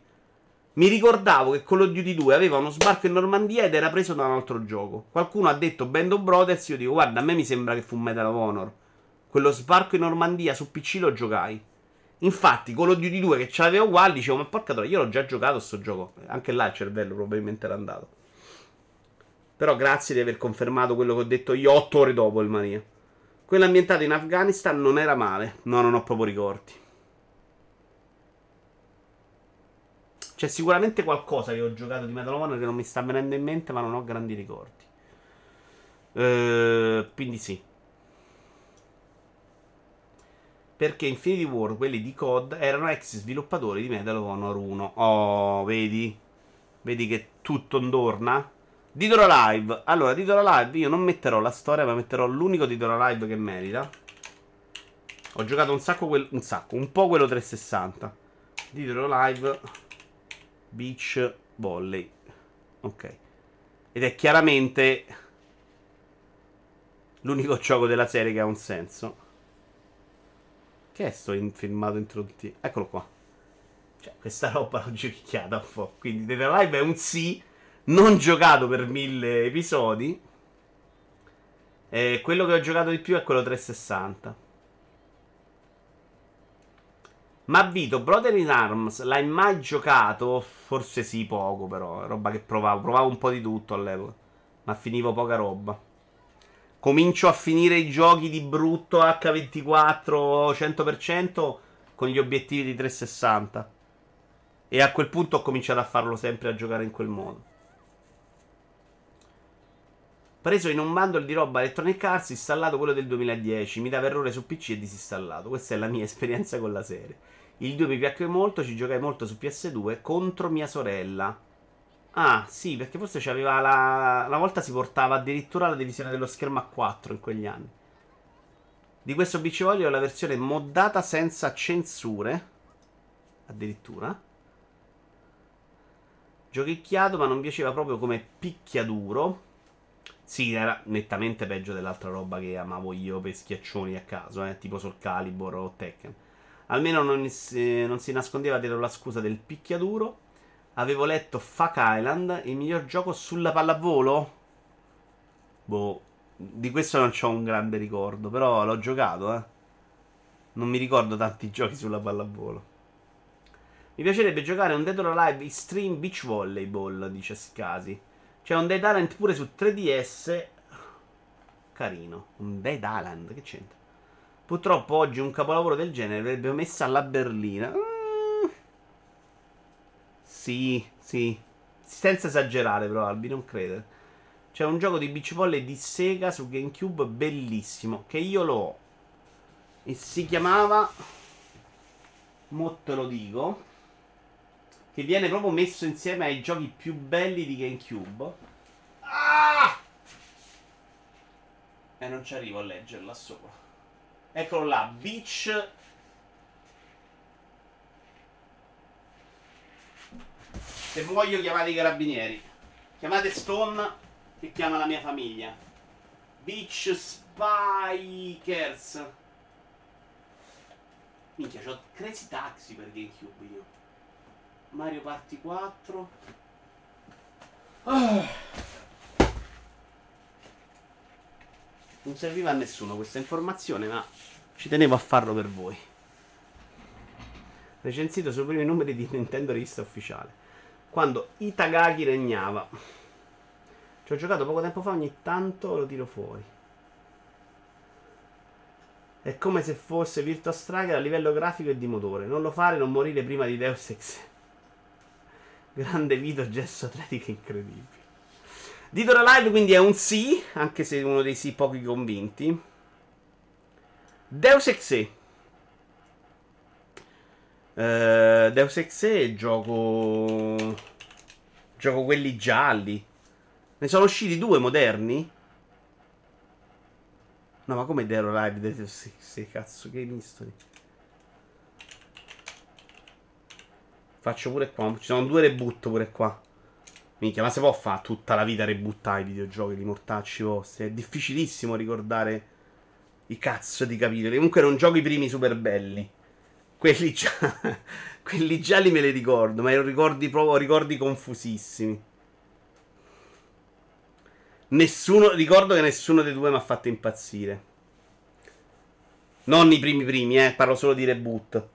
Mi ricordavo che Call of Duty 2 aveva uno sbarco in Normandia ed era preso da un altro gioco. Qualcuno ha detto Band of Brothers. Io dico, guarda, a me mi sembra che fu Medal of Honor. Quello sbarco in Normandia su PC lo giocai. Infatti, Call of Duty 2 che ce l'avevo uguale, dicevo, ma porca troia, io l'ho già giocato sto gioco. Anche là il cervello probabilmente era andato. Però grazie di aver confermato quello che ho detto io otto ore dopo il Maria. Quello ambientato in Afghanistan non era male. No, non ho proprio ricordi. C'è sicuramente qualcosa che ho giocato di Medal of Honor che non mi sta venendo in mente, ma non ho grandi ricordi. Uh, quindi sì. Perché Infinity War, quelli di COD, erano ex sviluppatori di Medal of Honor 1. Oh, vedi? Vedi che tutto intorna? Didora Live. Allora, Didora Live io non metterò la storia, ma metterò l'unico Didora Live che merita. Ho giocato un sacco, quel, un sacco, un po' quello 360. Didora Live Beach Volley. Ok. Ed è chiaramente l'unico gioco della serie che ha un senso. Che è sto in filmato introduttivo? Eccolo qua. Cioè, questa roba l'ho giochicchiata un po'. Quindi Didora Live è un sì non giocato per mille episodi. E quello che ho giocato di più è quello 360. Ma Vito, Brother in Arms, l'hai mai giocato? Forse sì, poco però. Roba che provavo. Provavo un po' di tutto all'epoca. Ma finivo poca roba. Comincio a finire i giochi di brutto H24 100% con gli obiettivi di 360. E a quel punto ho cominciato a farlo sempre a giocare in quel modo. Preso in un bundle di roba Electronic Arts, installato quello del 2010. Mi dava errore su PC e disinstallato. Questa è la mia esperienza con la serie. Il 2 mi piacque molto, ci giocai molto su PS2 contro mia sorella. Ah, sì, perché forse c'aveva la... Una volta si portava addirittura la divisione dello schermo a 4 in quegli anni. Di questo Volley ho la versione moddata senza censure. Addirittura. Giochicchiato, ma non piaceva proprio come picchiaduro. Sì, era nettamente peggio dell'altra roba che amavo io per schiaccioni a caso, eh, tipo Soul Calibur o Tekken. Almeno non si, non si nascondeva dietro la scusa del picchiaduro. Avevo letto Fuck Island, il miglior gioco sulla pallavolo. Boh, di questo non ho un grande ricordo, però l'ho giocato, eh. Non mi ricordo tanti giochi sulla pallavolo. Mi piacerebbe giocare un Dead or Alive Extreme Beach Volleyball, dice Scasi. C'è un Dead Island pure su 3DS. Carino. Un Dead Island, che c'entra? Purtroppo oggi un capolavoro del genere avrebbe messo alla berlina. Mm. Sì, sì. Senza esagerare, però, Albi, non crede. C'è un gioco di beach volley di Sega su GameCube bellissimo. Che io lo ho. E si chiamava. Mo te lo dico. Che viene proprio messo insieme ai giochi più belli di GameCube. Ah! E non ci arrivo a leggerla sopra. Eccolo là, Beach. Se muoio chiamate i carabinieri. Chiamate Stone che chiama la mia famiglia. Beach Spikers. Minchia, c'ho Crazy Taxi per GameCube io. Mario Party 4. Oh. Non serviva a nessuno questa informazione, ma ci tenevo a farlo per voi. Recensito sui primi numeri di Nintendo Rivista Ufficiale. Quando Itagaki regnava. Ci ho giocato poco tempo fa, ogni tanto lo tiro fuori. È come se fosse Virtua Striker a livello grafico e di motore. Non lo fare, non morire prima di Deus Ex. Grande video, gesto atletico incredibile. Dito Live quindi è un sì, anche se uno dei sì pochi convinti. Deus Ex. Uh, Deus Ex gioco. Gioco quelli gialli. Ne sono usciti due moderni? No, ma come Dead or? Sì, sì, cazzo, che mystery. Faccio pure qua. Ci sono due reboot pure qua. Minchia, ma si può fare tutta la vita rebuttare i videogiochi di mortacci vostri? È difficilissimo ricordare i cazzo di capitoli. Comunque non gioco i primi super belli. Quelli già. quelli gialli me li ricordo, ma ero ricordi proprio ricordi confusissimi. Nessuno, ricordo che nessuno dei due mi ha fatto impazzire. Non i primi primi, eh, parlo solo di reboot.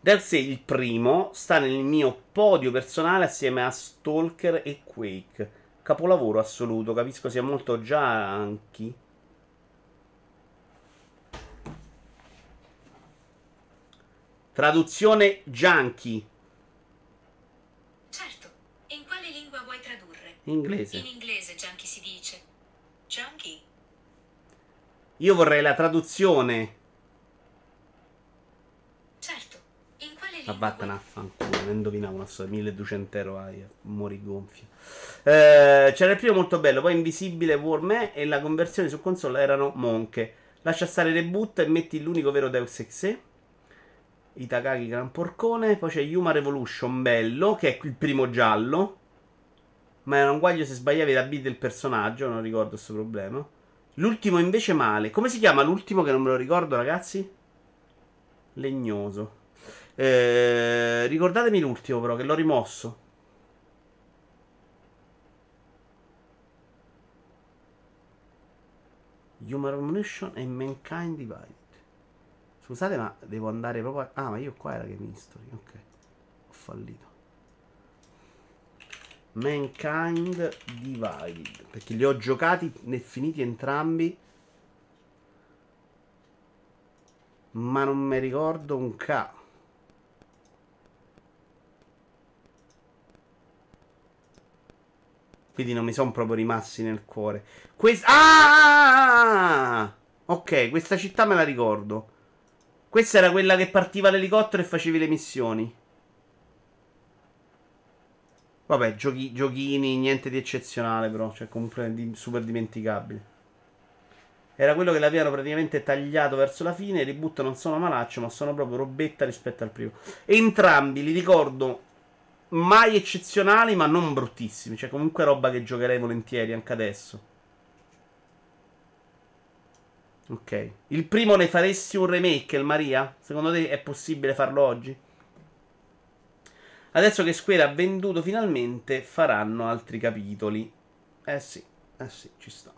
Dead il primo sta nel mio podio personale assieme a Stalker e Quake. Capolavoro assoluto, capisco sia molto già anche. Traduzione junkie. Inglese. In inglese junkie si dice. Junkie. Io vorrei la traduzione. Certo. In quale lingua? Vattene a fanculo, ne indovinavo una storia, 1200 euro hai, mori gonfio. Eh, c'era il primo molto bello, poi Invisibile War Me e la conversione su console erano monche. Lascia stare reboot e metti l'unico vero Deus Ex. Itakagi Gran Porcone. Poi c'è Yuma Revolution bello, che è il primo giallo. Ma era un guaglio se sbagliavi la beat del personaggio, non ricordo questo problema. L'ultimo invece male. Come si chiama l'ultimo che non me lo ricordo, ragazzi? Legnoso. Eh, ricordatemi l'ultimo però, che l'ho rimosso. Human Revolution e Mankind Divided. Scusate, ma devo andare proprio a... Ah, ma io qua era che Mystery. Ok. Ho fallito. Mankind Divided. Perché li ho giocati ne finiti entrambi. Ma non mi ricordo un K. Quindi non mi sono proprio rimasti nel cuore. Quest- ah! Ok, questa città me la ricordo. Questa era quella che partiva l'elicottero e facevi le missioni. Vabbè, giochi, giochini, niente di eccezionale, però. Cioè, comunque di super dimenticabile. Era quello che l'avevano praticamente tagliato verso la fine. I reboot non sono malaccio, ma sono proprio robetta rispetto al primo. Entrambi li ricordo mai eccezionali, ma non bruttissimi. Cioè, comunque roba che giocherei volentieri anche adesso. Ok. Il primo ne faresti un remake, il Maria? Secondo te è possibile farlo oggi? Adesso che Square ha venduto finalmente, faranno altri capitoli. Eh sì, eh sì, ci sta.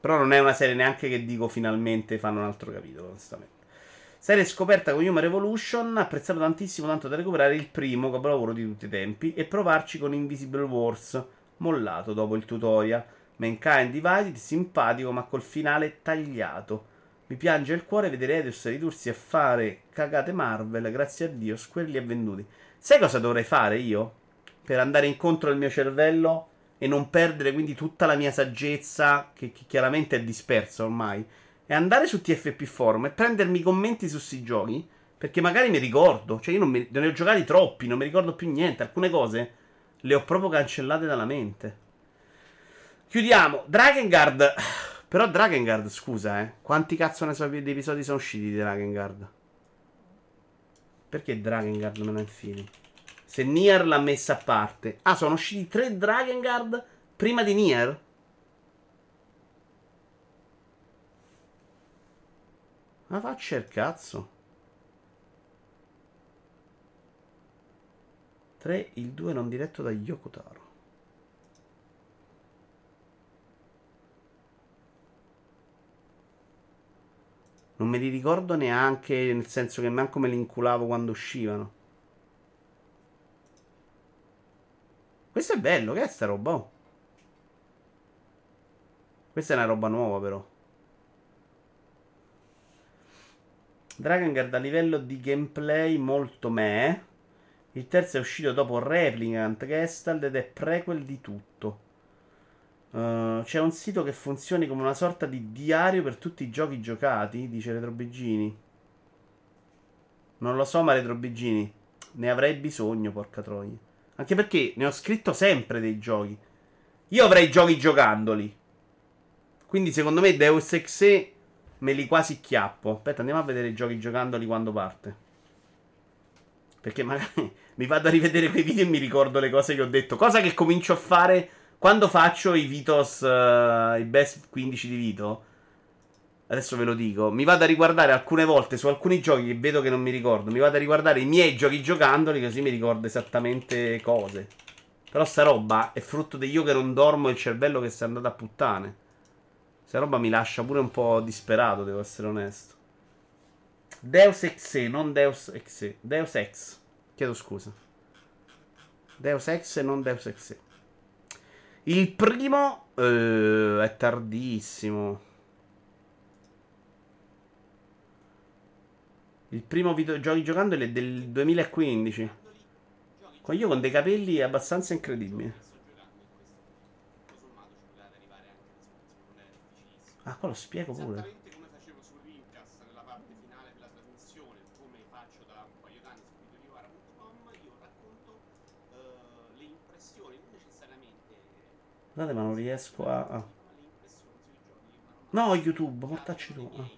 Però non è una serie neanche che dico finalmente fanno un altro capitolo, onestamente. Serie scoperta con Human Revolution, apprezzato tantissimo tanto da recuperare il primo capolavoro di tutti i tempi e provarci con Invisible Wars, mollato dopo il tutorial. Mankind Divided, simpatico ma col finale tagliato. Mi piange il cuore vedere Edius ridursi a fare cagate Marvel, grazie a Dio, Square li ha venduti. Sai cosa dovrei fare io? Per andare incontro al mio cervello e non perdere quindi tutta la mia saggezza, che, che chiaramente è dispersa ormai, e andare su TFP Forum e prendermi commenti su questi giochi, perché magari mi ricordo, cioè io non, mi, non ne ho giocati troppi, non mi ricordo più niente, alcune cose le ho proprio cancellate dalla mente. Chiudiamo, Drakengard. Però Drakengard, scusa, eh, quanti cazzo ne so di episodi sono usciti di Drakengard? Perché Drakengard non è infili? Se Nier l'ha messa a parte. Ah, sono usciti tre Drakengard prima di Nier? Ma faccia il cazzo. 3, il 2 non diretto da Yoko Non me li ricordo neanche, nel senso che manco me li inculavo quando uscivano. Questo è bello, che è sta roba? Oh. Questa è una roba nuova però. Drakengard a livello di gameplay molto me. Il terzo è uscito dopo Replicant Gestalt ed è prequel di tutto. Uh, c'è un sito che funzioni come una sorta di diario per tutti i giochi giocati, dice Retrobigini. Non lo so, ma Retrobigini, ne avrei bisogno, porca troia. Anche perché ne ho scritto sempre dei giochi. Io avrei giochi giocandoli. Quindi secondo me Deus Ex me li quasi chiappo. Aspetta, andiamo a vedere i giochi giocandoli quando parte. Perché magari mi vado a rivedere quei video e mi ricordo le cose che ho detto. Cosa che comincio a fare quando faccio i Vitos, uh, i best 15 di Vito. Adesso ve lo dico. Mi vado a riguardare alcune volte su alcuni giochi che vedo che non mi ricordo. Mi vado a riguardare i miei giochi giocandoli, così mi ricordo esattamente cose. Però sta roba è frutto di io che non dormo e il cervello che si è andato a puttane. Sta roba mi lascia pure un po' disperato, devo essere onesto. Deus Exe, non Deus Exe. Deus Ex. Chiedo scusa. Deus Ex e non Deus Exe. Il primo uh, è tardissimo. Il primo videogiochi giocando è del 2015. Con io con dei capelli abbastanza incredibili. Ah, qua lo spiego pure. Guardate, ma non riesco a... Ah. No, YouTube, portacci tu. Ah.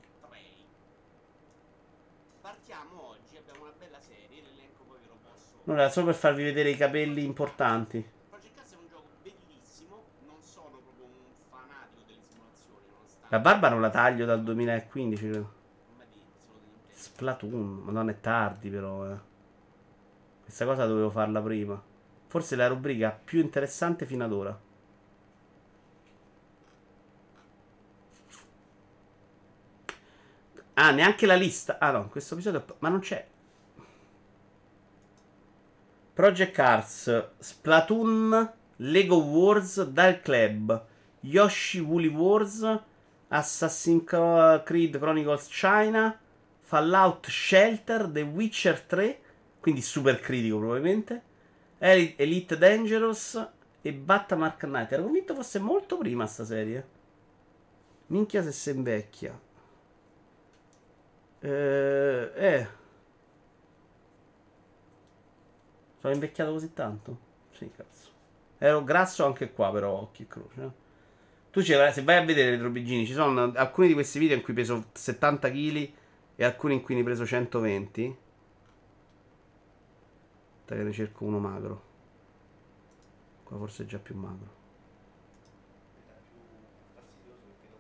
Non era solo per farvi vedere i capelli importanti. Project Cars è un gioco bellissimo. Non sono proprio un fanatico delle simulazioni. La barba non la taglio dal 2015, credo. Splatoon, madonna è tardi però. Eh. Questa cosa dovevo farla prima. Forse la rubrica più interessante fino ad ora. Ah, neanche la lista. Ah no, questo episodio. Ma non c'è. Project Cars, Splatoon, Lego Wars, Dark Club, Yoshi Woolly Wars, Assassin's Creed Chronicles China, Fallout Shelter, The Witcher 3, quindi super critico probabilmente, Elite Dangerous e Batman Knight. Ero convinto fosse molto prima sta serie. Minchia se si invecchia. Eh, eh. Sono invecchiato così tanto? Sì, cazzo. Ero grasso anche qua, però, occhi e croce. Eh? Tu se vai a vedere i drobigini, ci sono alcuni di questi video in cui peso 70 kg e alcuni in cui ne preso 120. Aspetta che ne cerco uno magro. Qua forse è già più magro.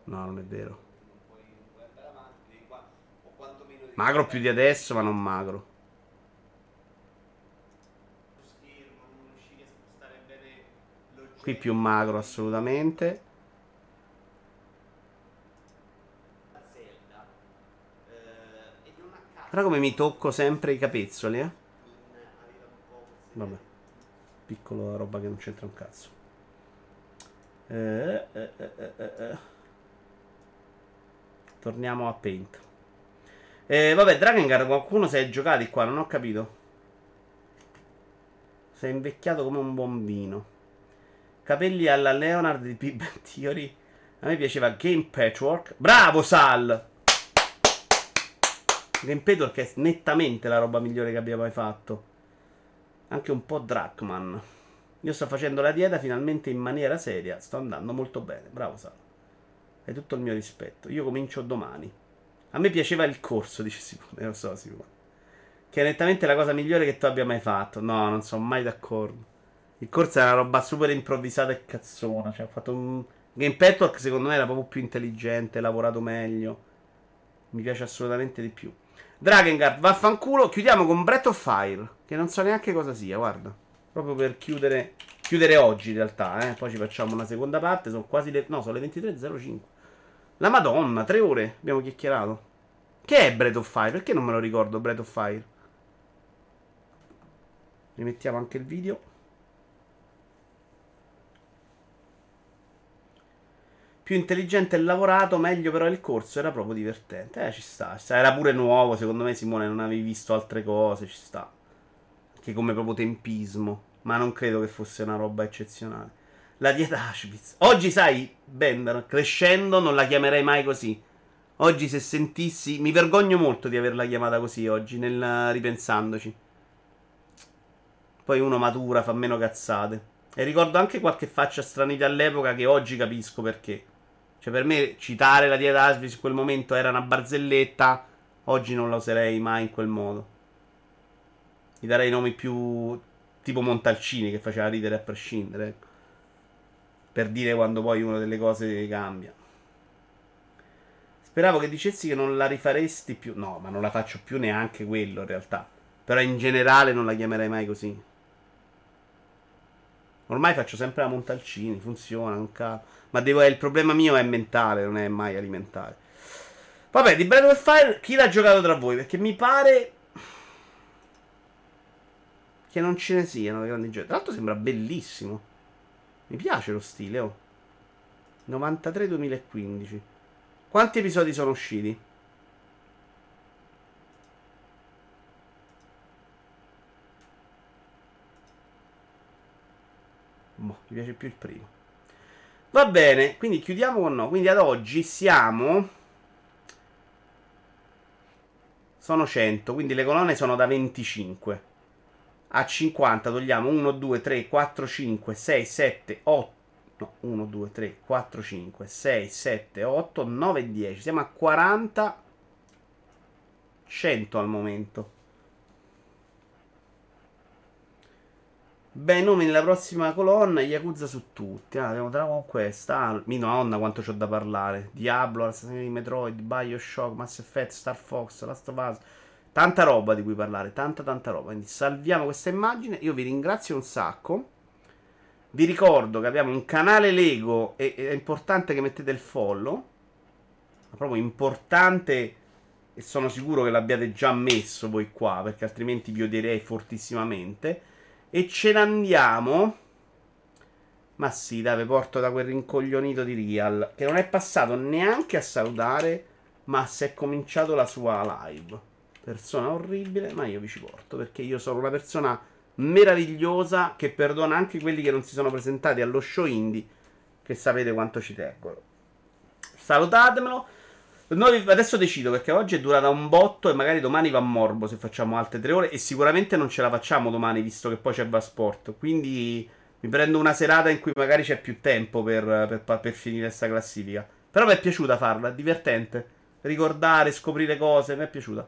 No, non è vero. Magro più di adesso, ma non magro. Qui più magro assolutamente. Guarda come mi tocco sempre i capezzoli, eh. Vabbè. Piccola roba che non c'entra un cazzo. Eh, eh, eh, eh, eh. Torniamo a Paint. Eh, vabbè, Drakengard qualcuno si è giocati qua, non ho capito. Sei invecchiato come un bambino. Capelli alla Leonard di Big Theory. A me piaceva Game Patchwork. Bravo Sal! Game Patchwork è nettamente la roba migliore che abbia mai fatto. Anche un po' Drachman. Io sto facendo la dieta finalmente in maniera seria. Sto andando molto bene. Bravo Sal. Hai tutto il mio rispetto. Io comincio domani. A me piaceva il corso, dice Simone. Lo so, Simone. Che è nettamente la cosa migliore che tu abbia mai fatto. No, non sono mai d'accordo. Il corso era una roba super improvvisata e cazzona. Cioè, ho fatto un. Game Patchwork secondo me era proprio più intelligente, lavorato meglio. Mi piace assolutamente di più. Drakengard, vaffanculo. Chiudiamo con Breath of Fire. Che non so neanche cosa sia, guarda. Proprio per chiudere, chiudere oggi in realtà. Eh. Poi ci facciamo una seconda parte. Sono quasi le. No, sono le 23.05. La Madonna, tre ore abbiamo chiacchierato. Che è Breath of Fire? Perché non me lo ricordo Breath of Fire? Rimettiamo anche il video. più intelligente e lavorato, meglio però il corso era proprio divertente. Eh, ci sta. Era pure nuovo, secondo me Simone non avevi visto altre cose, ci sta. Che come proprio tempismo, ma non credo che fosse una roba eccezionale. La dieta Auschwitz. Oggi sai, Bender, crescendo non la chiamerei mai così. Oggi se sentissi, mi vergogno molto di averla chiamata così oggi, nel ripensandoci. Poi uno matura, fa meno cazzate. E ricordo anche qualche faccia stranita all'epoca che oggi capisco perché. Cioè, per me citare la dieta Auschwitz in quel momento era una barzelletta. Oggi non la userei mai in quel modo. Gli darei nomi più tipo Montalcini che faceva ridere a prescindere. Ecco. Per dire quando poi una delle cose cambia. Speravo che dicessi che non la rifaresti più. No, ma non la faccio più neanche quello in realtà. Però in generale non la chiamerei mai così. Ormai faccio sempre la Montalcini, funziona, non cazzo. Ma devo, il problema mio è mentale, non è mai alimentare. Vabbè, di Breath of Fire, chi l'ha giocato tra voi? Perché mi pare che non ce ne siano grandi giochi. Tra l'altro sembra bellissimo. Mi piace lo stile, oh. 93-2015. Quanti episodi sono usciti? Boh, mi piace più il primo. Va bene, quindi chiudiamo con no. Quindi ad oggi siamo. Sono 100, quindi le colonne sono da 25. A 50 togliamo 1, 2, 3, 4, 5, 6, 7, 8. No, 1, 2, 3, 4, 5, 6, 7, 8, 9, 10. Siamo a 40. 100 al momento. Beh, nomi nella prossima colonna, Yakuza su tutti. Ah, andiamo con questa. Ah, mia nonna quanto c'ho da parlare. Diablo, Assassin's di Metroid, Bioshock, Mass Effect, Star Fox, Last of Us. Tanta roba di cui parlare, tanta tanta roba. Quindi salviamo questa immagine. Io vi ringrazio un sacco. Vi ricordo che abbiamo un canale Lego e è importante che mettete il follow. È proprio importante e sono sicuro che l'abbiate già messo voi qua, perché altrimenti vi odierei fortissimamente. E ce ne andiamo. Ma sì, dai, vi porto da quel rincoglionito di Real. Che non è passato neanche a salutare. Ma si è cominciato la sua live. Persona orribile, ma io vi ci porto. Perché io sono una persona meravigliosa. Che perdona anche quelli che non si sono presentati allo show indie. Che sapete quanto ci tengono. Salutatemelo. Noi adesso decido perché oggi è durata un botto e magari domani va morbo se facciamo altre tre ore e sicuramente non ce la facciamo domani visto che poi c'è Vasport. Quindi mi prendo una serata in cui magari c'è più tempo per, per, per finire questa classifica. Però mi è piaciuta farla, è divertente. Ricordare, scoprire cose, mi è piaciuta.